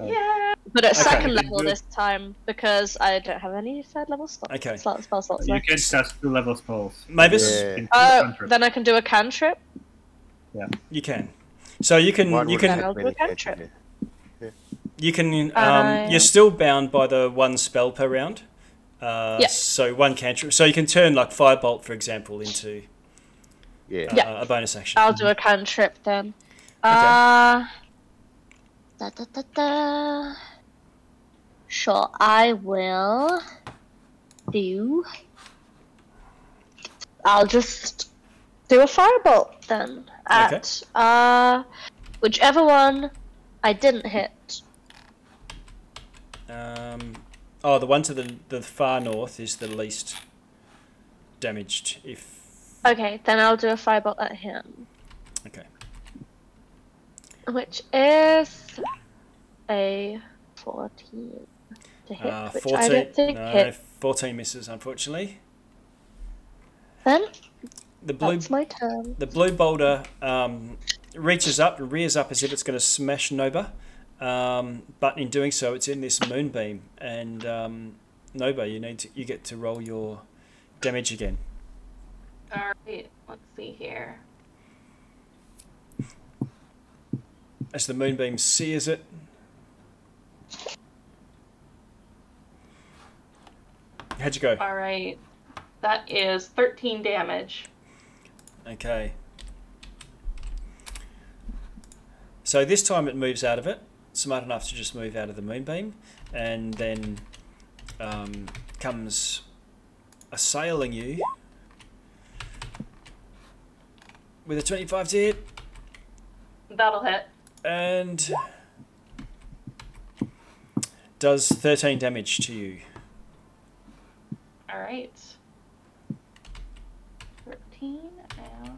Yeah. But at Okay. second level do this time because I don't have any third level spell, Okay. spell, spell slots You left. can cast two level spells. Mavis? Yeah. Uh, then I can do a cantrip. Yeah. You can. So you can Mine you can I'll do a cantrip. you can um, I- you're still bound by the one spell per round. Uh, Yeah. So one cantrip. So you can turn like firebolt, for example, into Yeah. uh, Yeah. a bonus action. I'll do a cantrip then. Uh, da, da, da, da. Sure, I will do. I'll just do a firebolt then at uh whichever one I didn't hit. Um, oh, the one to the the far north is the least damaged. If Okay, then I'll do a firebolt at him, okay, which is a fourteen to hit, uh, which I fourteen. don't think no, hit. fourteen misses unfortunately. Then The blue that's my turn. the blue boulder um, reaches up and rears up as if it's going to smash Nova, um, but in doing so, it's in this moonbeam. And um, Nova, you need to, you get to roll your damage again. All right. Let's see here. As the moonbeam sears it, how'd you go? All right. That is 13 damage. Okay. So this time it moves out of it, smart enough to just move out of the moonbeam, and then um, comes assailing you with a 25 to hit, That'll hit. And does 13 damage to you. All right. 13 and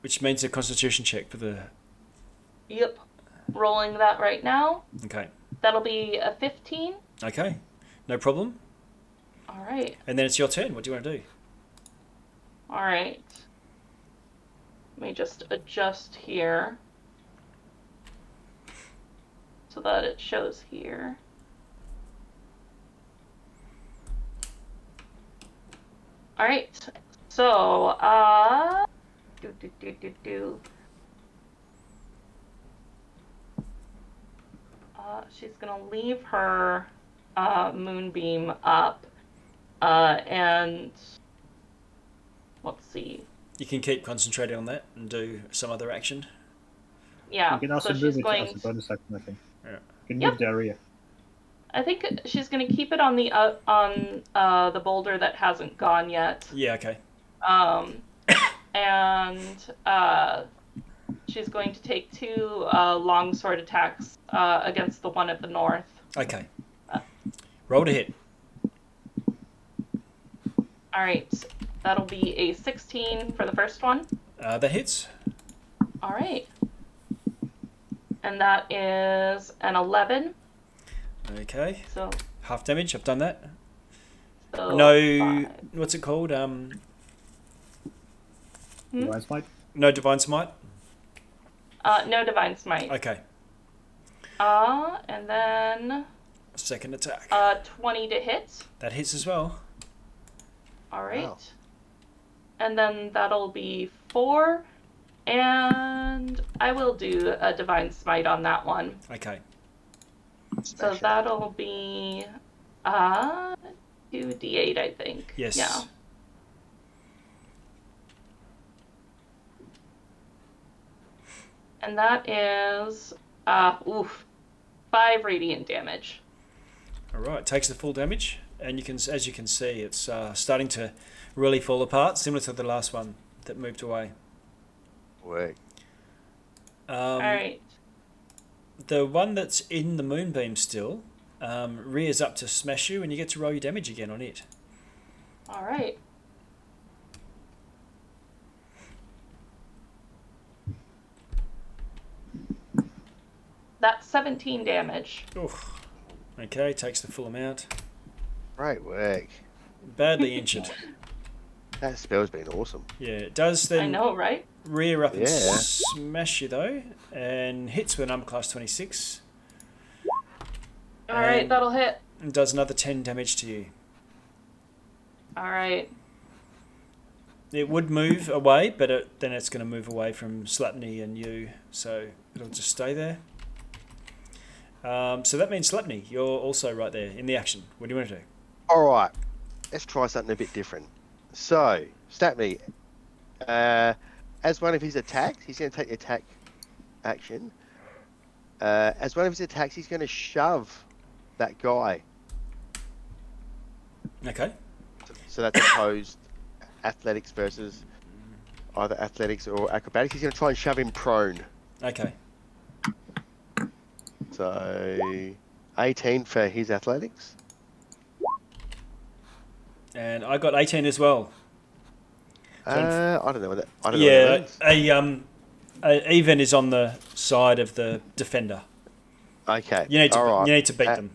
Which means a constitution check for the. yep. Rolling that right now. Okay. That'll be a 15. Okay. No problem. All right. And then it's your turn. What do you want to do? All right. Let me just adjust here so that it shows here. All right. So, uh, do do do do do. Uh, she's gonna leave her uh, moonbeam up, uh, and let's see. You can keep concentrating on that and do some other action. Yeah. You can also so move she's it going. as a bonus action, I think. Yeah. You can Yep. move the area. I think she's going to keep it on the uh, on uh, the boulder that hasn't gone yet. Yeah, okay. Um, and uh, she's going to take two uh, long sword attacks uh, against the one at the north. Okay. Roll to hit. All right, that'll be a 16 for the first one. Uh, that hits. All right, and that is an 11. Okay. So, Half damage. I've done that. so No. five. What's it called? Um. Hmm? Divine Smite. No divine smite. Uh, no divine smite. Okay. Uh, and then Second attack. uh, 20 to hit. that hits as well. All right. Wow. And then that'll be four. And I will do a divine smite on that one. Okay. So Smash that'll be uh 2d8 I think. Yes. Yeah. And that is uh oof 5 radiant damage. All right. Takes the full damage, and you can, as you can see, it's uh, starting to really fall apart, similar to the last one that moved away. Work. Um, All right. The one that's in the moonbeam still um, rears up to smash you, and you get to roll your damage again on it. All right. That's 17 damage. Oof. Okay, takes the full amount. Great work. Badly injured. That spell's been awesome. Yeah, it does then I know, right? rear up and Yeah. smash you though, and hits with an armor class 26, All right, that'll hit. and does another 10 damage to you. All right. It would move away, but it, then it's going to move away from Slapney and you, so it'll just stay there. Um, so that means Slapney, you're also right there in the action. What do you want to do? All right, let's try something a bit different. So, Statme, uh, as one of his attacks, he's going to take the attack action. Uh, as one of his attacks, he's going to shove that guy. Okay. So that's opposed athletics versus either athletics or acrobatics. He's going to try and shove him prone. Okay. So, 18 for his athletics. And I got 18 as well. Uh, I don't know what that. I don't know Yeah, what a um, a even is on the side of the defender. Okay. You need to right. you need to beat Uh, them.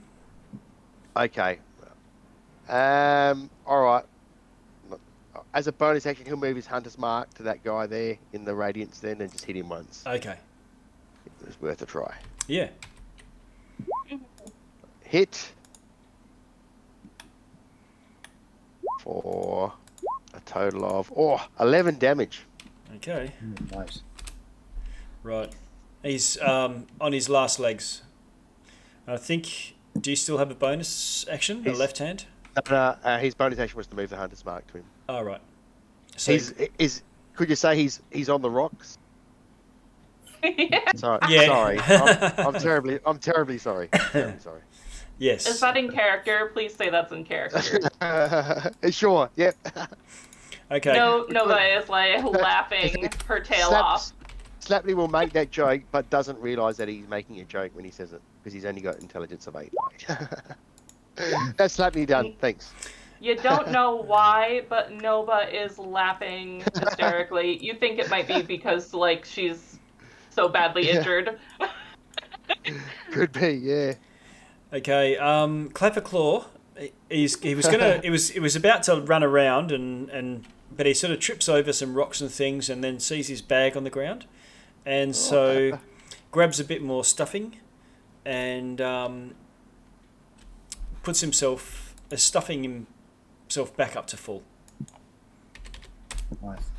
Okay. Um. All right. As a bonus action, he'll move his hunter's mark to that guy there in the radiance, then, and just hit him once. Okay. It was worth a try. Yeah. Hit for a total of oh 11 damage. Okay. Mm, nice. Right. He's um, on his last legs. I think. Do you still have a bonus action? A He's- left hand? No, no, uh, his bonus action was to move the hunter's mark to him. Oh, right. So he's is. Could you say he's he's on the rocks? yeah. Sorry, Yeah. sorry. I'm, I'm terribly, I'm terribly sorry. Terribly sorry. yes. Is that in character? Please say that's in character. sure. Yep. okay. No, Nova is like laughing her tail Slap- off. Slapney will make that joke, but doesn't realise that he's making a joke when he says it because he's only got intelligence of eight. That's Slapney done. Thanks. You don't know why, but Nova is laughing hysterically. You think it might be because like she's so badly Yeah. injured. Could be. Yeah. Okay. Um, Clapperclaw. he- He's he was gonna it was it was about to run around and and but he sort of trips over some rocks and things and then sees his bag on the ground, and so Clapper. grabs a bit more stuffing, and um, puts himself uh, stuffing himself back up to full. Nice.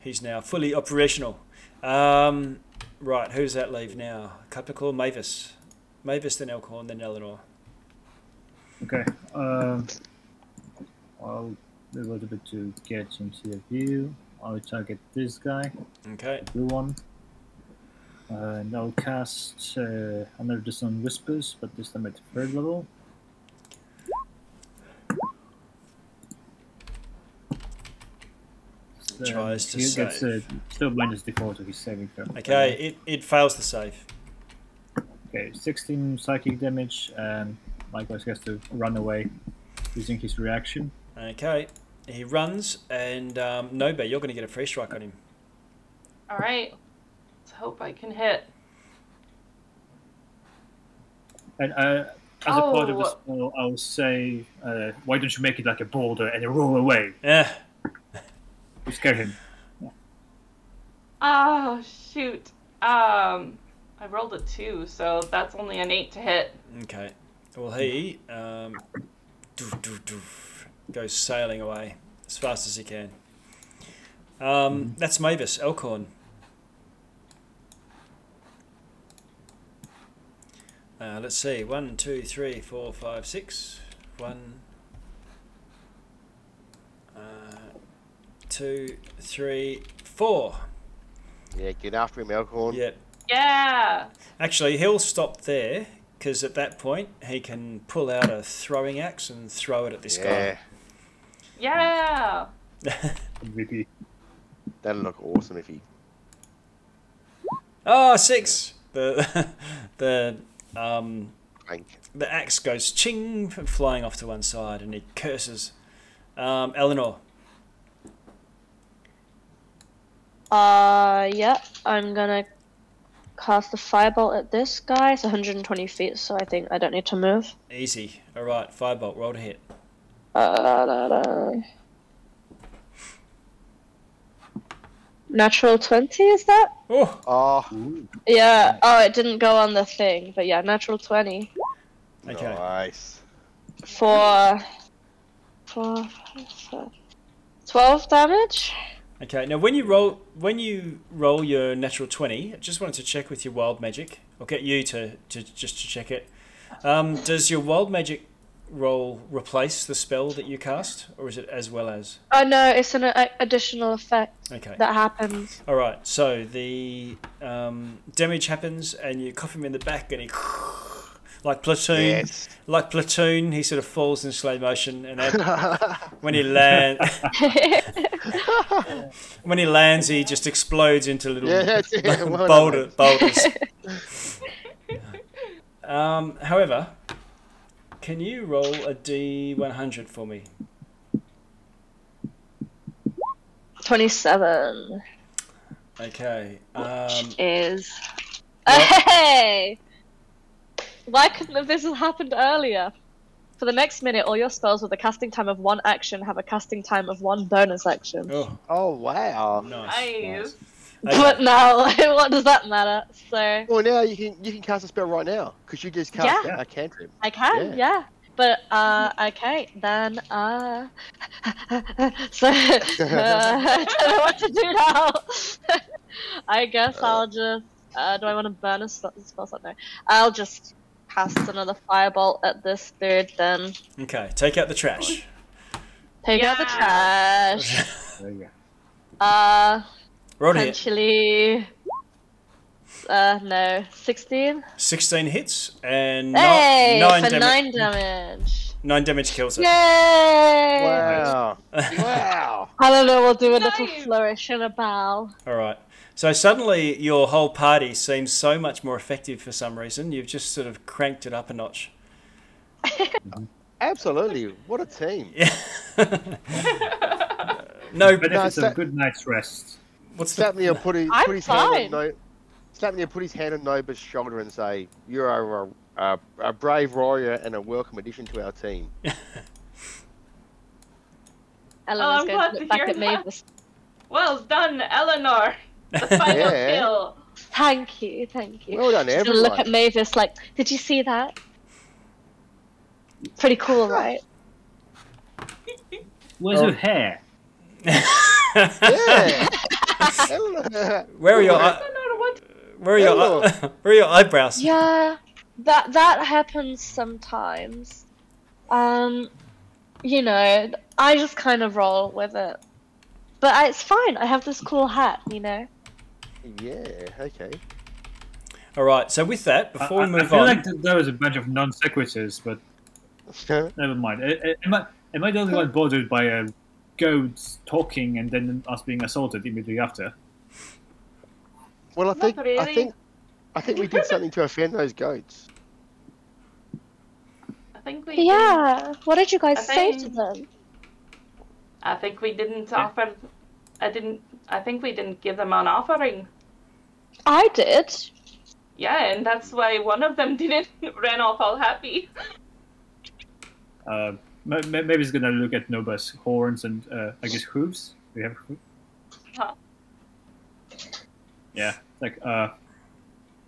He's now fully operational. Um, right, who's that leave now? Capricorn, Mavis. Mavis, then Elkhorn, then Eleanor. Okay. Um, I'll do a little bit to get into the view. I'll target this guy, Okay. the blue one. Uh, and I'll cast uh, another Dissonant Whispers, but this time at third level. So Tries to he gets uh, save. still minus default to his saving throw. Okay, it, it fails the save. Okay, 16 psychic damage, and likewise has to run away using his reaction. Okay. He runs, and um, Nova, you're going to get a free strike on him. All right. Let's hope I can hit. And uh, as a part of the Oh. spell, I'll say, uh, why don't you make it like a boulder and roll away? Eh, You scare him. Oh shoot. Um, I rolled a two, so that's only an eight to hit. okay. Well, he um, doof, doof, doof, goes sailing away as fast as he can. Um, that's Mavis, Elkhorn. Uh, let's see. One, two, three, four, five, six. One, uh, two, three, four. Yeah. Get after him, Elkhorn. Yeah. Yeah. Actually, he'll stop there because at that point he can pull out a throwing axe and throw it at this guy. Yeah. Yeah. guy. MVP. That'll look awesome if he. oh, six. The the um, clank. the axe goes ching, flying off to one side, and he curses. Um, Eleanor, Uh, yeah, I'm gonna cast a firebolt at this guy. It's 120 feet, so I think I don't need to move. easy. All right, firebolt, roll to hit. Uh, da, da. Natural 20, is that? Oh, Oh, Yeah. Oh, it didn't go on the thing, but yeah, natural 20 okay. nice. for for, for 12 damage. Okay. Now, when you roll, when you roll your natural twenty, I just wanted to check with your wild magic. I'll get you to, to just to check it. Um, does your wild magic roll replace the spell that you cast, or is it as well as? Oh no, it's an a- additional effect Okay. that happens. All right. So the um, damage happens, and you cuff him in the back, and he like platoon, Yes. like platoon. He sort of falls in slow motion, and then when he land, when he lands, he just explodes into little Yeah, that's it. Well boulder, boulders. um, however, can you roll a D100 for me? 27 Okay. Um, is. Well- Hey! Why couldn't have this have happened earlier? For the next minute, all your spells with a casting time of one action have a casting time of one bonus action. oh, Oh wow. nice. Nice. Okay. But now, what does that matter? So Well, now you can you can cast a spell right now because you just cast Yeah. a cantrip. I can, Yeah. yeah. But uh, okay, then uh, so uh, I don't know what to do now. I guess I'll just. Uh, do I want to burn a spell spell slot? No. I'll just cast another firebolt at this dude. Then Okay. Take out the trash. take out the trash. There you go. Uh, Roll to potentially. Uh, no, sixteen. 16 hits and Hey, nine, for dama- nine damage. nine damage kills it. Yay! Wow. wow. I don't know. We'll do a little flourish and a bow. All right. So suddenly your whole party seems so much more effective for some reason. You've just sort of cranked it up a notch. Absolutely. What a team. Yeah. no, Benefits so- a good night's rest. what's the Slapney put his, I'm put his hand on fine. no, Slapney put his hand on Noba's shoulder and say, "You are a, a, a brave warrior and a welcome addition to our team." Eleanor's oh, I'm going glad to to look back hear at that. Mavis. Well done, Eleanor. The final Yeah. kill. Thank you, thank you. Well done, She's gonna look at. Mavis like, did you see that? Pretty cool, right? Where's Oh. your hair? Yeah. Where are your I eye- don't know what. where are your eye- where are your eyebrows? Yeah, that that happens sometimes. Um, you know, I just kind of roll with it, but I, it's fine. I have this cool hat, you know. Yeah. Okay. All right. So with that, before I, we I- I move feel on, like th- there was a bunch of non sequiturs, but never mind. Uh, uh, Am I, am I the only one bothered by a goat talking and then us being assaulted immediately after? Well, I Not think I think I think we did something to offend those goats. I think we. Did, Yeah. What did you guys I say to them? I think we didn't Yeah. offer. I didn't. I think we didn't give them an offering. I did. Yeah, and that's why one of them didn't ran off all happy. Uh, ma- ma- maybe he's gonna look at Nova's horns and uh, I guess hooves. We have hooves. Huh. Yeah, like uh,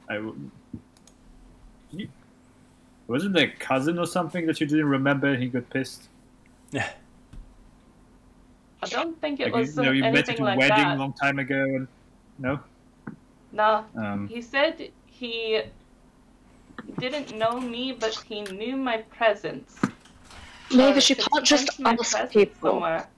I w- you- wasn't there a cousin or something that you didn't remember and he got pissed. Yeah. I don't think it Like was you, you know, you met anything at a like wedding that. a long time ago and no. No, Um, he said he didn't know me, but he knew my presence. Mavis, Or you can't just ask presence people. somewhere.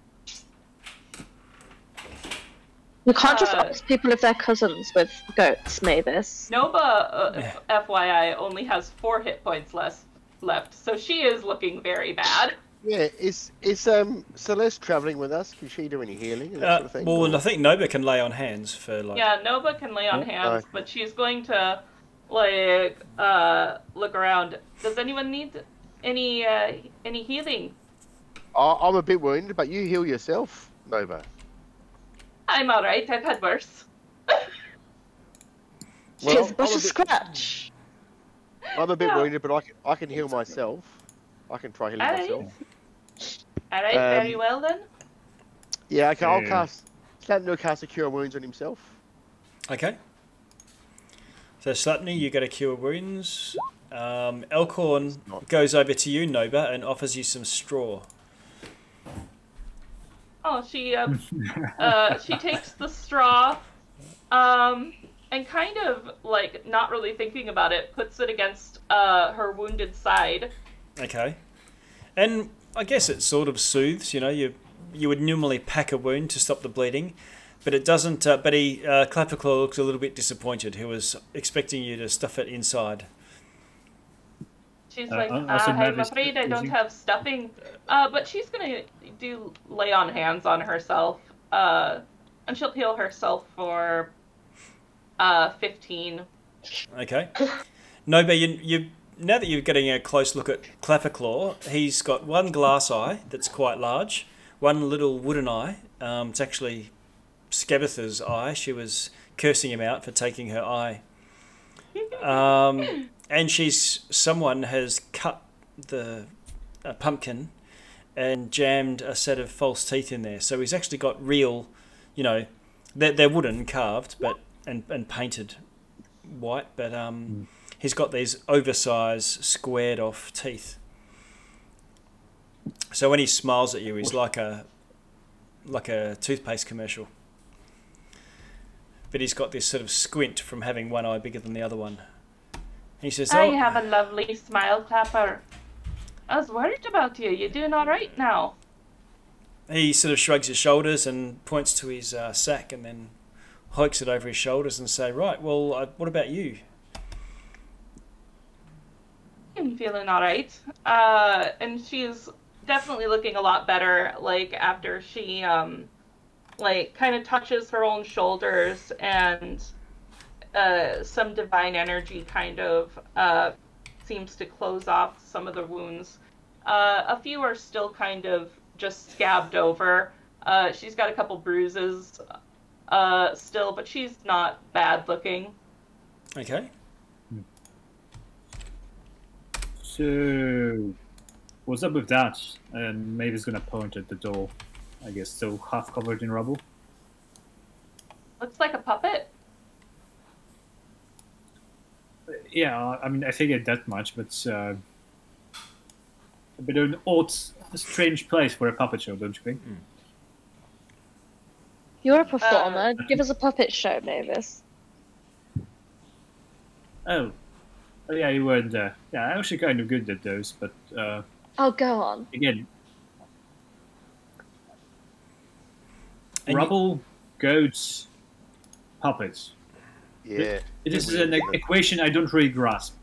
You can't just Uh, ask people if they're cousins with goats, Mavis. Nova, uh, FYI, only has four hit points less left, so she is looking very bad. Yeah. Is is um Celeste traveling with us? Can she do any healing and that uh, sort of thing? well, or- I think Nova can lay on hands for like. Yeah, Nova can lay on Yeah. hands, Aye. but she's going to like uh, look around. Does anyone need any uh, any healing? I, I'm a bit wounded, but you heal yourself, Nova. I'm all right. I've had worse. Well, Just I'm a a bit- scratch. I'm a bit Yeah. wounded, but I can, I can heal myself. I can try healing Alright. myself. All right, Um, very well then. Yeah, okay, I'll Yeah. cast. Slapney will cast a cure wounds on himself. Okay. So Slapney, you get a cure wounds. Um, Elkhorn Not- goes over to you, Nova, and offers you some straw. Oh, she um, uh, she takes the straw, um, and kind of like not really thinking about it, puts it against uh her wounded side. Okay. And I guess it sort of soothes. You know, you you would normally pack a wound to stop the bleeding, but it doesn't. Uh, but he uh, Clapperclaw looks a little bit disappointed. He was expecting you to stuff it inside. She's Uh, like, uh, uh, I'm afraid I don't you- have stuffing. Uh, but she's gonna do lay on hands on herself. Uh, and she'll heal herself for uh 15. Okay. Nova, you you now that you're getting a close look at Clapperclaw, he's got one glass eye that's quite large, one little wooden eye. Um, it's actually Skabatha's eye. She was cursing him out for taking her eye. Um, and she's someone has cut the pumpkin and jammed a set of false teeth in there. So he's actually got real, you know, they're, they're wooden carved, but and, and painted white, but um, he's got these oversized, squared off teeth. So when he smiles at you, he's like a like a toothpaste commercial. But he's got this sort of squint from having one eye bigger than the other one. He says, I "Oh, have a lovely smile, Clapper. I was worried about you. You're doing all right now. He sort of shrugs his shoulders and points to his uh, sack and then hikes it over his shoulders and say, "Right, well, uh, what about you?" I'm feeling all right. Uh, and she's definitely looking a lot better. Like after she, um, like kind of touches her own shoulders and uh, some divine energy kind of uh, seems to close off some of the wounds. Uh, a few are still kind of just scabbed over. Uh, she's got a couple bruises uh, still, but she's not bad looking. Okay. So, what's up with that? And Mavis gonna point at the door. I guess still half covered in rubble. Looks like a puppet. Yeah, I mean I figured that much, but uh, a bit of an odd, strange place for a puppet show, don't you think? You're a performer. Uh, Give us a puppet show, Mavis. Oh yeah, you weren't there. Yeah, I'm actually kind of good at those, but uh, Oh, go on. again, And you- rubble, goats, puppets. Yeah. This is an equation I don't really grasp.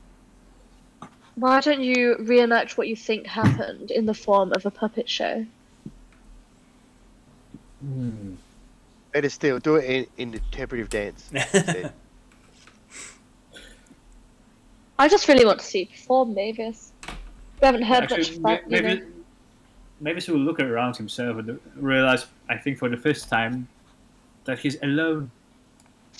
Why don't you reenact what you think happened in the form of a puppet show? Better still, do it in, in interpretive dance. instead. I just really want to see you perform, Mavis. We haven't heard Actually, much about may- you. maybe, know. he will look around himself and realize, I think for the first time, that he's alone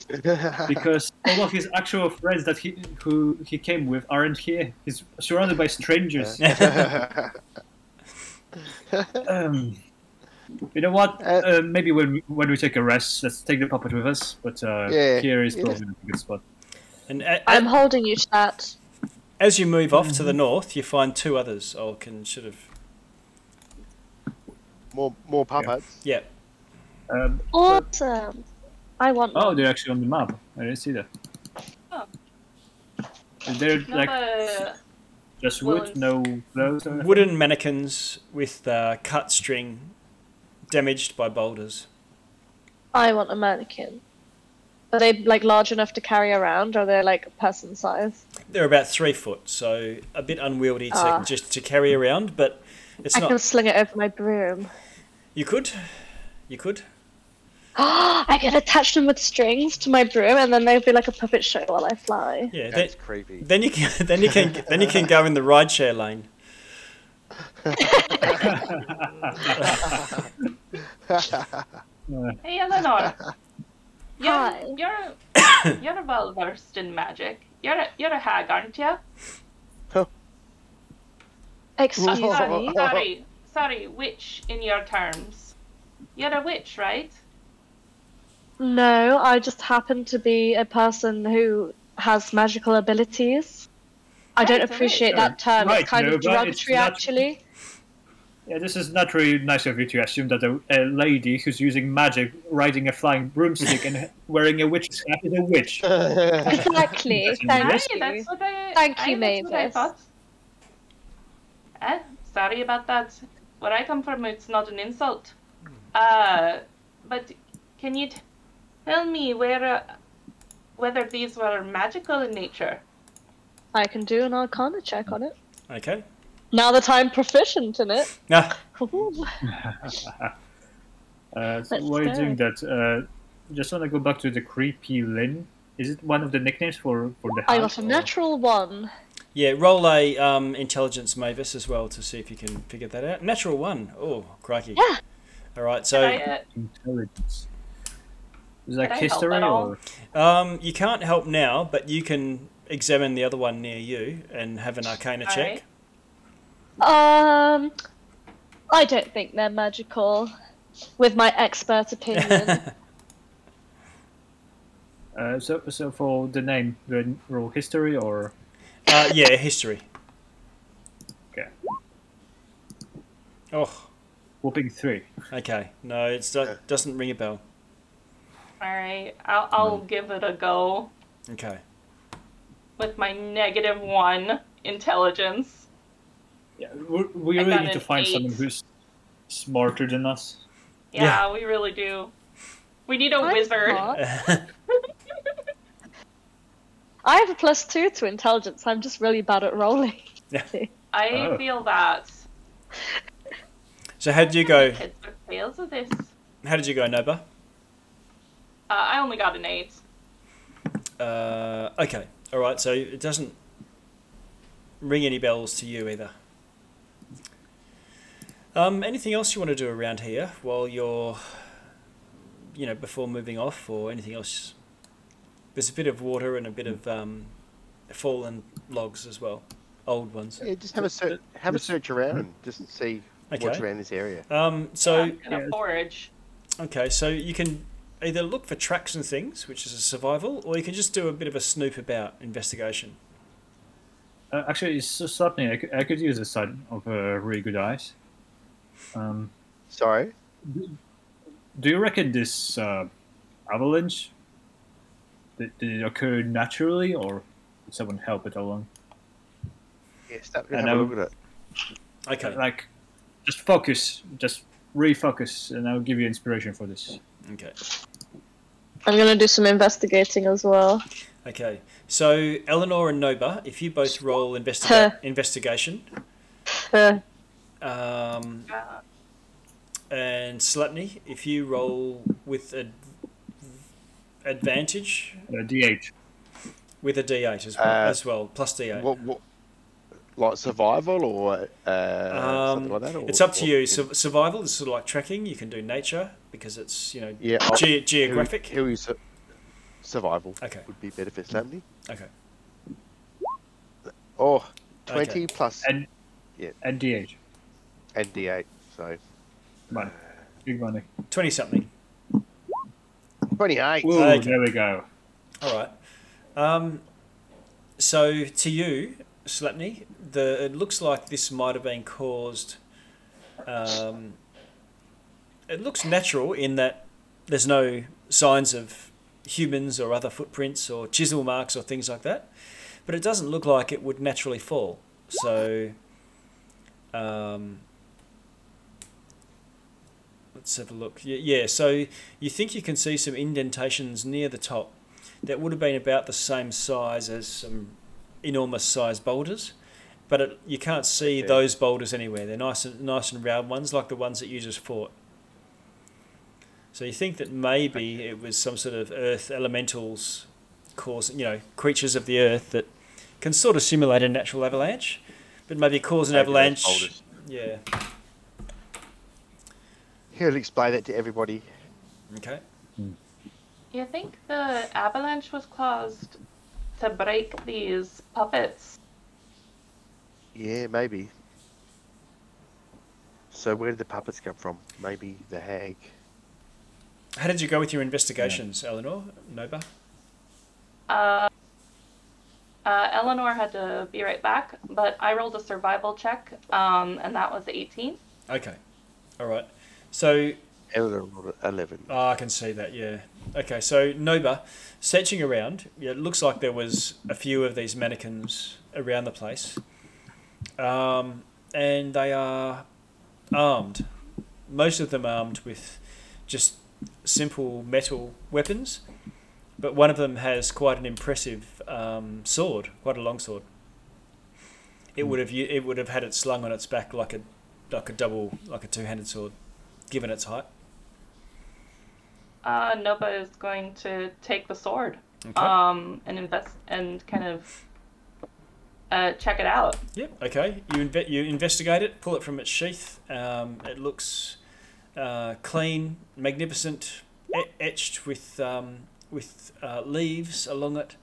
because all of his actual friends that he who he came with aren't here. He's surrounded by strangers. um, you know what? Uh, Uh, maybe when we, when we take a rest, let's take the puppet with us. But uh, Yeah, here is yeah. probably a good spot. And a- I'm holding you to that. as you move off to the north, you find two others. Or can sort of more more puppets. yeah. Um, Awesome. I want oh, one. they're actually on the map. I didn't see that. Oh. They're No, like uh, just wood, it's- no clothes. or? Wooden mannequins with uh, cut string damaged by boulders. I want a mannequin. Are they like large enough to carry around, or are they like person size? They're about three foot, so a bit unwieldy to Ah. just to carry around, but it's I not. can sling it over my broom. You could, you could. I could attach them with strings to my broom, and then they'd be like a puppet show while I fly. Yeah. Then, That's creepy. then you can then you can then you can go in the rideshare lane. Hey, Eleanor. You're, Hi. You're you're well versed in magic. You're a, you're a hag, aren't you? Excuse sorry, me. sorry, sorry. Witch in your terms. You're a witch, right? No, I just happen to be a person who has magical abilities. I don't Right, alright. appreciate that term. Right, it's kind no, of but it's derogatory, not- actually. Yeah, this is not really nice of you to assume that a, a lady who's using magic, riding a flying broomstick, and wearing a witch's cap is a witch. Exactly. That's Thank you. that's what I. Thank aye, you, that's what I thought. Eh, sorry about that. Where I come from, it's not an insult. Uh, but can you t- tell me where, uh, whether these were magical in nature? I can do an arcana check on it. Okay. Now that I'm proficient in it. Ah, Uh, so while you're doing that, uh, just want to go back to the creepy Lynn. Is it one of the nicknames for, for the I house? got a or- natural one. yeah. Roll a um, intelligence Mavis as well to see if you can figure that out. Natural one. Oh, crikey. Yeah. All right. So I, uh, Intelligence. Is that Can history or? um, you can't help now, but you can examine the other one near you and have an Arcana check. Alright. Um, I don't think they're magical. With my expert opinion. Uh, so, so for the name, the I roll history or? Uh, yeah, history. Okay. Oh, Whooping three. okay. No, it doesn't ring a bell. Alright, I'll, I'll give it a go Okay. with my negative one intelligence. Yeah, we, we I really need to an find someone who's smarter than us. Yeah, Yeah. we really do. We need a I'm wizard. I have a plus two to intelligence. I'm just really bad at rolling. Yeah. I Oh. feel that. so how did you go? Kids are fails of this. How did you go, Nova? Uh, I only got an eight. Uh, okay. All right. So it doesn't ring any bells to you either. Um, anything else you want to do around here while you're, you know, before moving off, or anything else? There's a bit of water and a bit of um, fallen logs as well, old ones. Yeah, just have a search, have a search around and just see what's around this area. Um, so I'm gonna forage. Okay, so you can either look for tracks and things, which is a survival, or you can just do a bit of a snoop about investigation. Uh, actually, it's something I could, I could use a side of uh, really good eyes. Um, Sorry. do you reckon this uh, avalanche did, did it occur naturally, or did someone help it along? Yeah, start I have a know. look at it. Okay, Like, just focus, just refocus, and I'll give you inspiration for this. okay, I'm gonna do some investigating as well. okay. So Eleanor and Nova, if you both roll investiga- investigation, Uh, um, and Slapney, if you roll with ad- advantage Uh, D8. with a D8 as well, Uh, as well plus D8. What, what, like survival or uh, something like that? Or, it's up to or- you. Sur- survival is sort of like trekking. You can do nature because it's you know yeah, I'll- ge- geographic. Who, who is su- survival? Okay. Would be better for Slapney. Okay. Oh, 20 plus And and D8. and D8. So Money. Big money. Twenty something. 28. Whoa, Okay. there we go. All right. Um, so to you, Slapney, the it looks like this might have been caused. Um, it looks natural in that there's no signs of humans or other footprints or chisel marks or things like that, but it doesn't look like it would naturally fall. So. Um, Let's have a look. Yeah, so you think you can see some indentations near the top that would have been about the same size as some enormous size boulders, but it, you can't see Okay. those boulders anywhere. They're nice and nice and round ones, like the ones that you just fought. So you think that maybe it was some sort of earth elementals cause, you know, creatures of the earth that can sort of simulate a natural avalanche, but maybe cause an Maybe avalanche. Yeah. He'll explain it to everybody. Okay. You think the avalanche was caused to break these puppets? Yeah, maybe. So where did the puppets come from? Maybe the hag. How did you go with your investigations, Eleanor? Nova? Uh, uh, Eleanor had to be right back, but I rolled a survival check, um, and that was 18. Okay. All right. So Eleanor rolled a eleven. Oh, I can see that, yeah. Okay, so Nova, searching around, yeah, it looks like there was a few of these mannequins around the place. Um, and they are armed. Most of them armed with just simple metal weapons, but one of them has quite an impressive um, sword, quite a long sword. It would have it would have had it slung on its back like a like a double like a two-handed sword, given its height. Uh, Nova is going to take the sword, Okay. um, and invest and kind of uh, check it out. Yep. Okay. You inve- you investigate it, pull it from its sheath. Um, it looks uh, clean, magnificent, e- etched with um, with uh, leaves along it,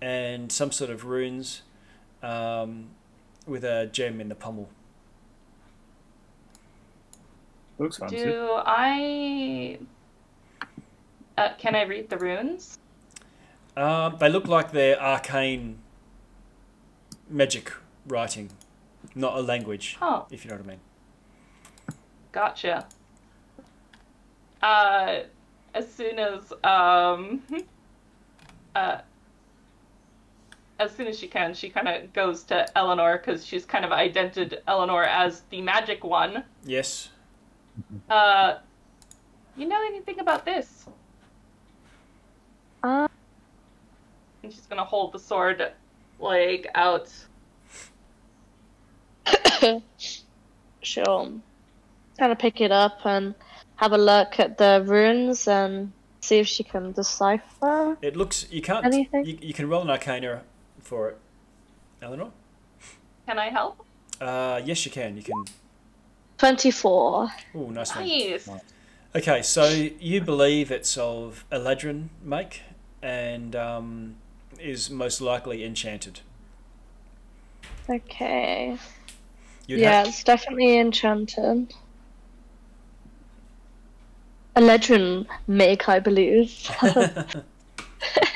and some sort of runes, um, with a gem in the pommel. Looks fancy. Do I? Uh, can I read the runes? Um, they look like they're arcane magic writing, not a language, Oh, if you know what I mean. gotcha. Uh, as soon as um, uh, as soon as she can, she kind of goes to Eleanor because she's kind of identified Eleanor as the magic one. Yes. Uh, you know anything about this? Uh, And she's gonna hold the sword like out. she'll kind of pick it up and have a look at the runes and see if she can decipher. It looks. You can't. Anything? You, you can roll an arcana for it, Eleanor. Can I help? Uh, yes, you can. You can. 24. Oh, nice one. Nice. Okay, so you believe it's of Eladrin make and um, is most likely enchanted. Okay. You'd yeah, have- it's definitely enchanted. Eladrin make, I believe.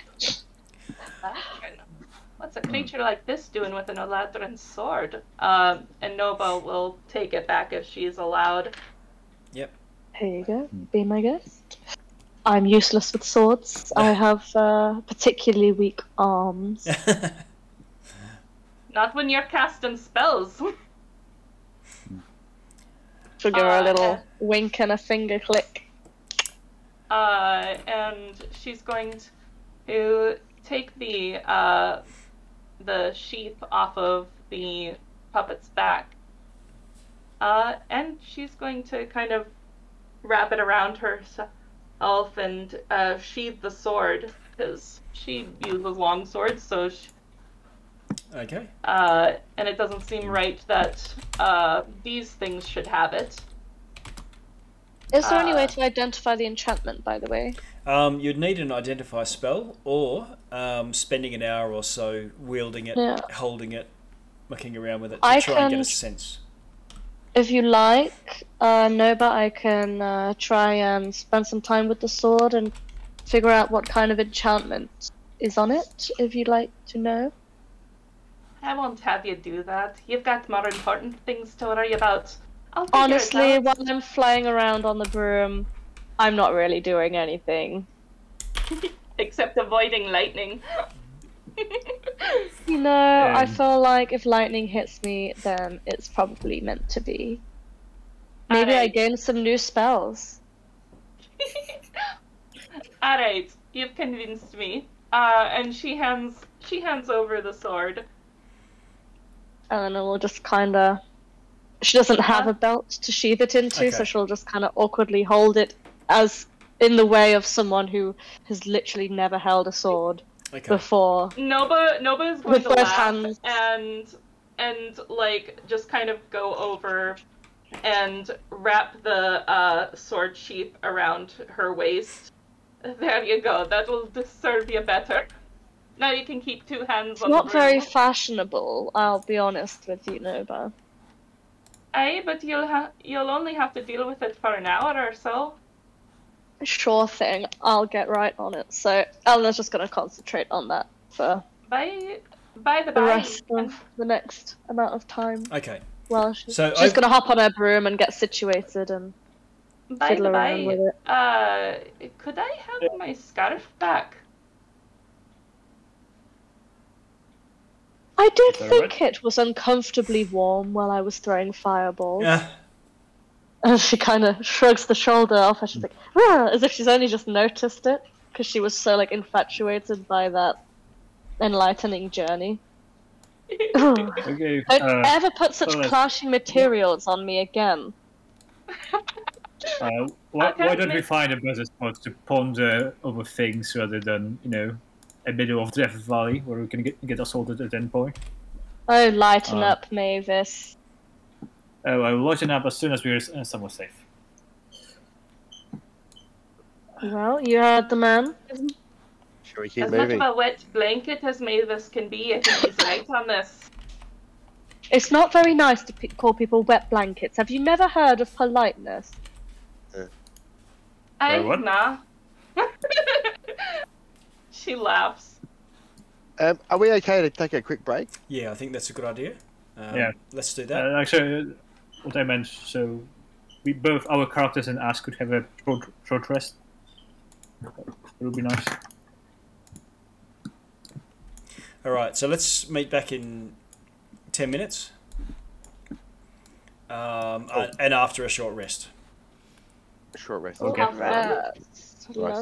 What's a creature like this doing with an Eladrin sword? Um, and Nova will take it back if she's allowed. Yep. Here you go. Be my guest. I'm useless with swords. I have uh, particularly weak arms. Not when you're casting spells. She'll give her Uh, a little uh. wink and a finger click. Uh, and she's going to take the uh, the sheath off of the puppet's back. Uh, and she's going to kind of wrap it around herself and uh, sheathe the sword because she uses long swords, so she, okay. uh, and it doesn't seem right that uh, these things should have it. Is there any way uh, to identify the enchantment, by the way? Um, you'd need an identify spell or um, spending an hour or so wielding it, Yeah. holding it, mucking around with it to I try and get a sense. If you like, uh, Nova, I can uh, try and spend some time with the sword and figure out what kind of enchantment is on it, if you'd like to know. I won't have you do that. You've got more important things to worry about. I'll Honestly, out. while I'm flying around on the broom, I'm not really doing anything. except avoiding lightning. You know, I Um, feel like if lightning hits me, then it's probably meant to be. Maybe I Alright. gain some new spells. All right, you've convinced me. Uh, and she hands she hands over the sword. Eleanor will just kind of. She doesn't have a belt to sheath it into, so she'll just kind of awkwardly hold it as in the way of someone who has literally never held a sword Okay. before. Nova Nova is going With to both laugh hands. and and like just kind of go over and wrap the uh, sword sheath around her waist. There you go. That will serve you better. Now you can keep two hands It's on not the very fashionable, I'll be honest with you, Nova. Aye, but you'll ha- you'll only have to deal with it for an hour or so. Sure thing, I'll get right on it. So Eleanor's just gonna concentrate on that for By by the the by, rest of the next amount of time. Okay. Well, she's, So she's I- gonna hop on her broom and get situated and by fiddle the around with it. uh, could I have my scarf back? I did Is that think it was uncomfortably warm while I was throwing fireballs. Yeah. And she kind of shrugs the shoulder off, and she's like, "Ah," as if she's only just noticed it because she was so like infatuated by that enlightening journey. okay, Don't Uh, ever put such alright. clashing materials on me again. uh, why, why don't we find a better spot to ponder over things rather than you know a middle of Death Valley where we can get get assaulted at any point? Oh, lighten Um, up, Mavis. Oh, I will lighten up as soon as we're uh, somewhere safe. Well, you heard the man. Shall we keep As much moving? of a wet blanket as Mavis can be, I think he's right on this. It's not very nice to pe- call people wet blankets. Have you never heard of politeness? I what? nah. she laughs. Um, are we okay to take a quick break? Yeah, I think that's a good idea. Um, Yeah. Let's do that. Uh, actually, uh, what I meant, so we both our characters and us could have a short, short rest. It would be nice. All right. So let's meet back in ten minutes. Um, and, and after a short rest. Short rest. Okay. Yes. Right.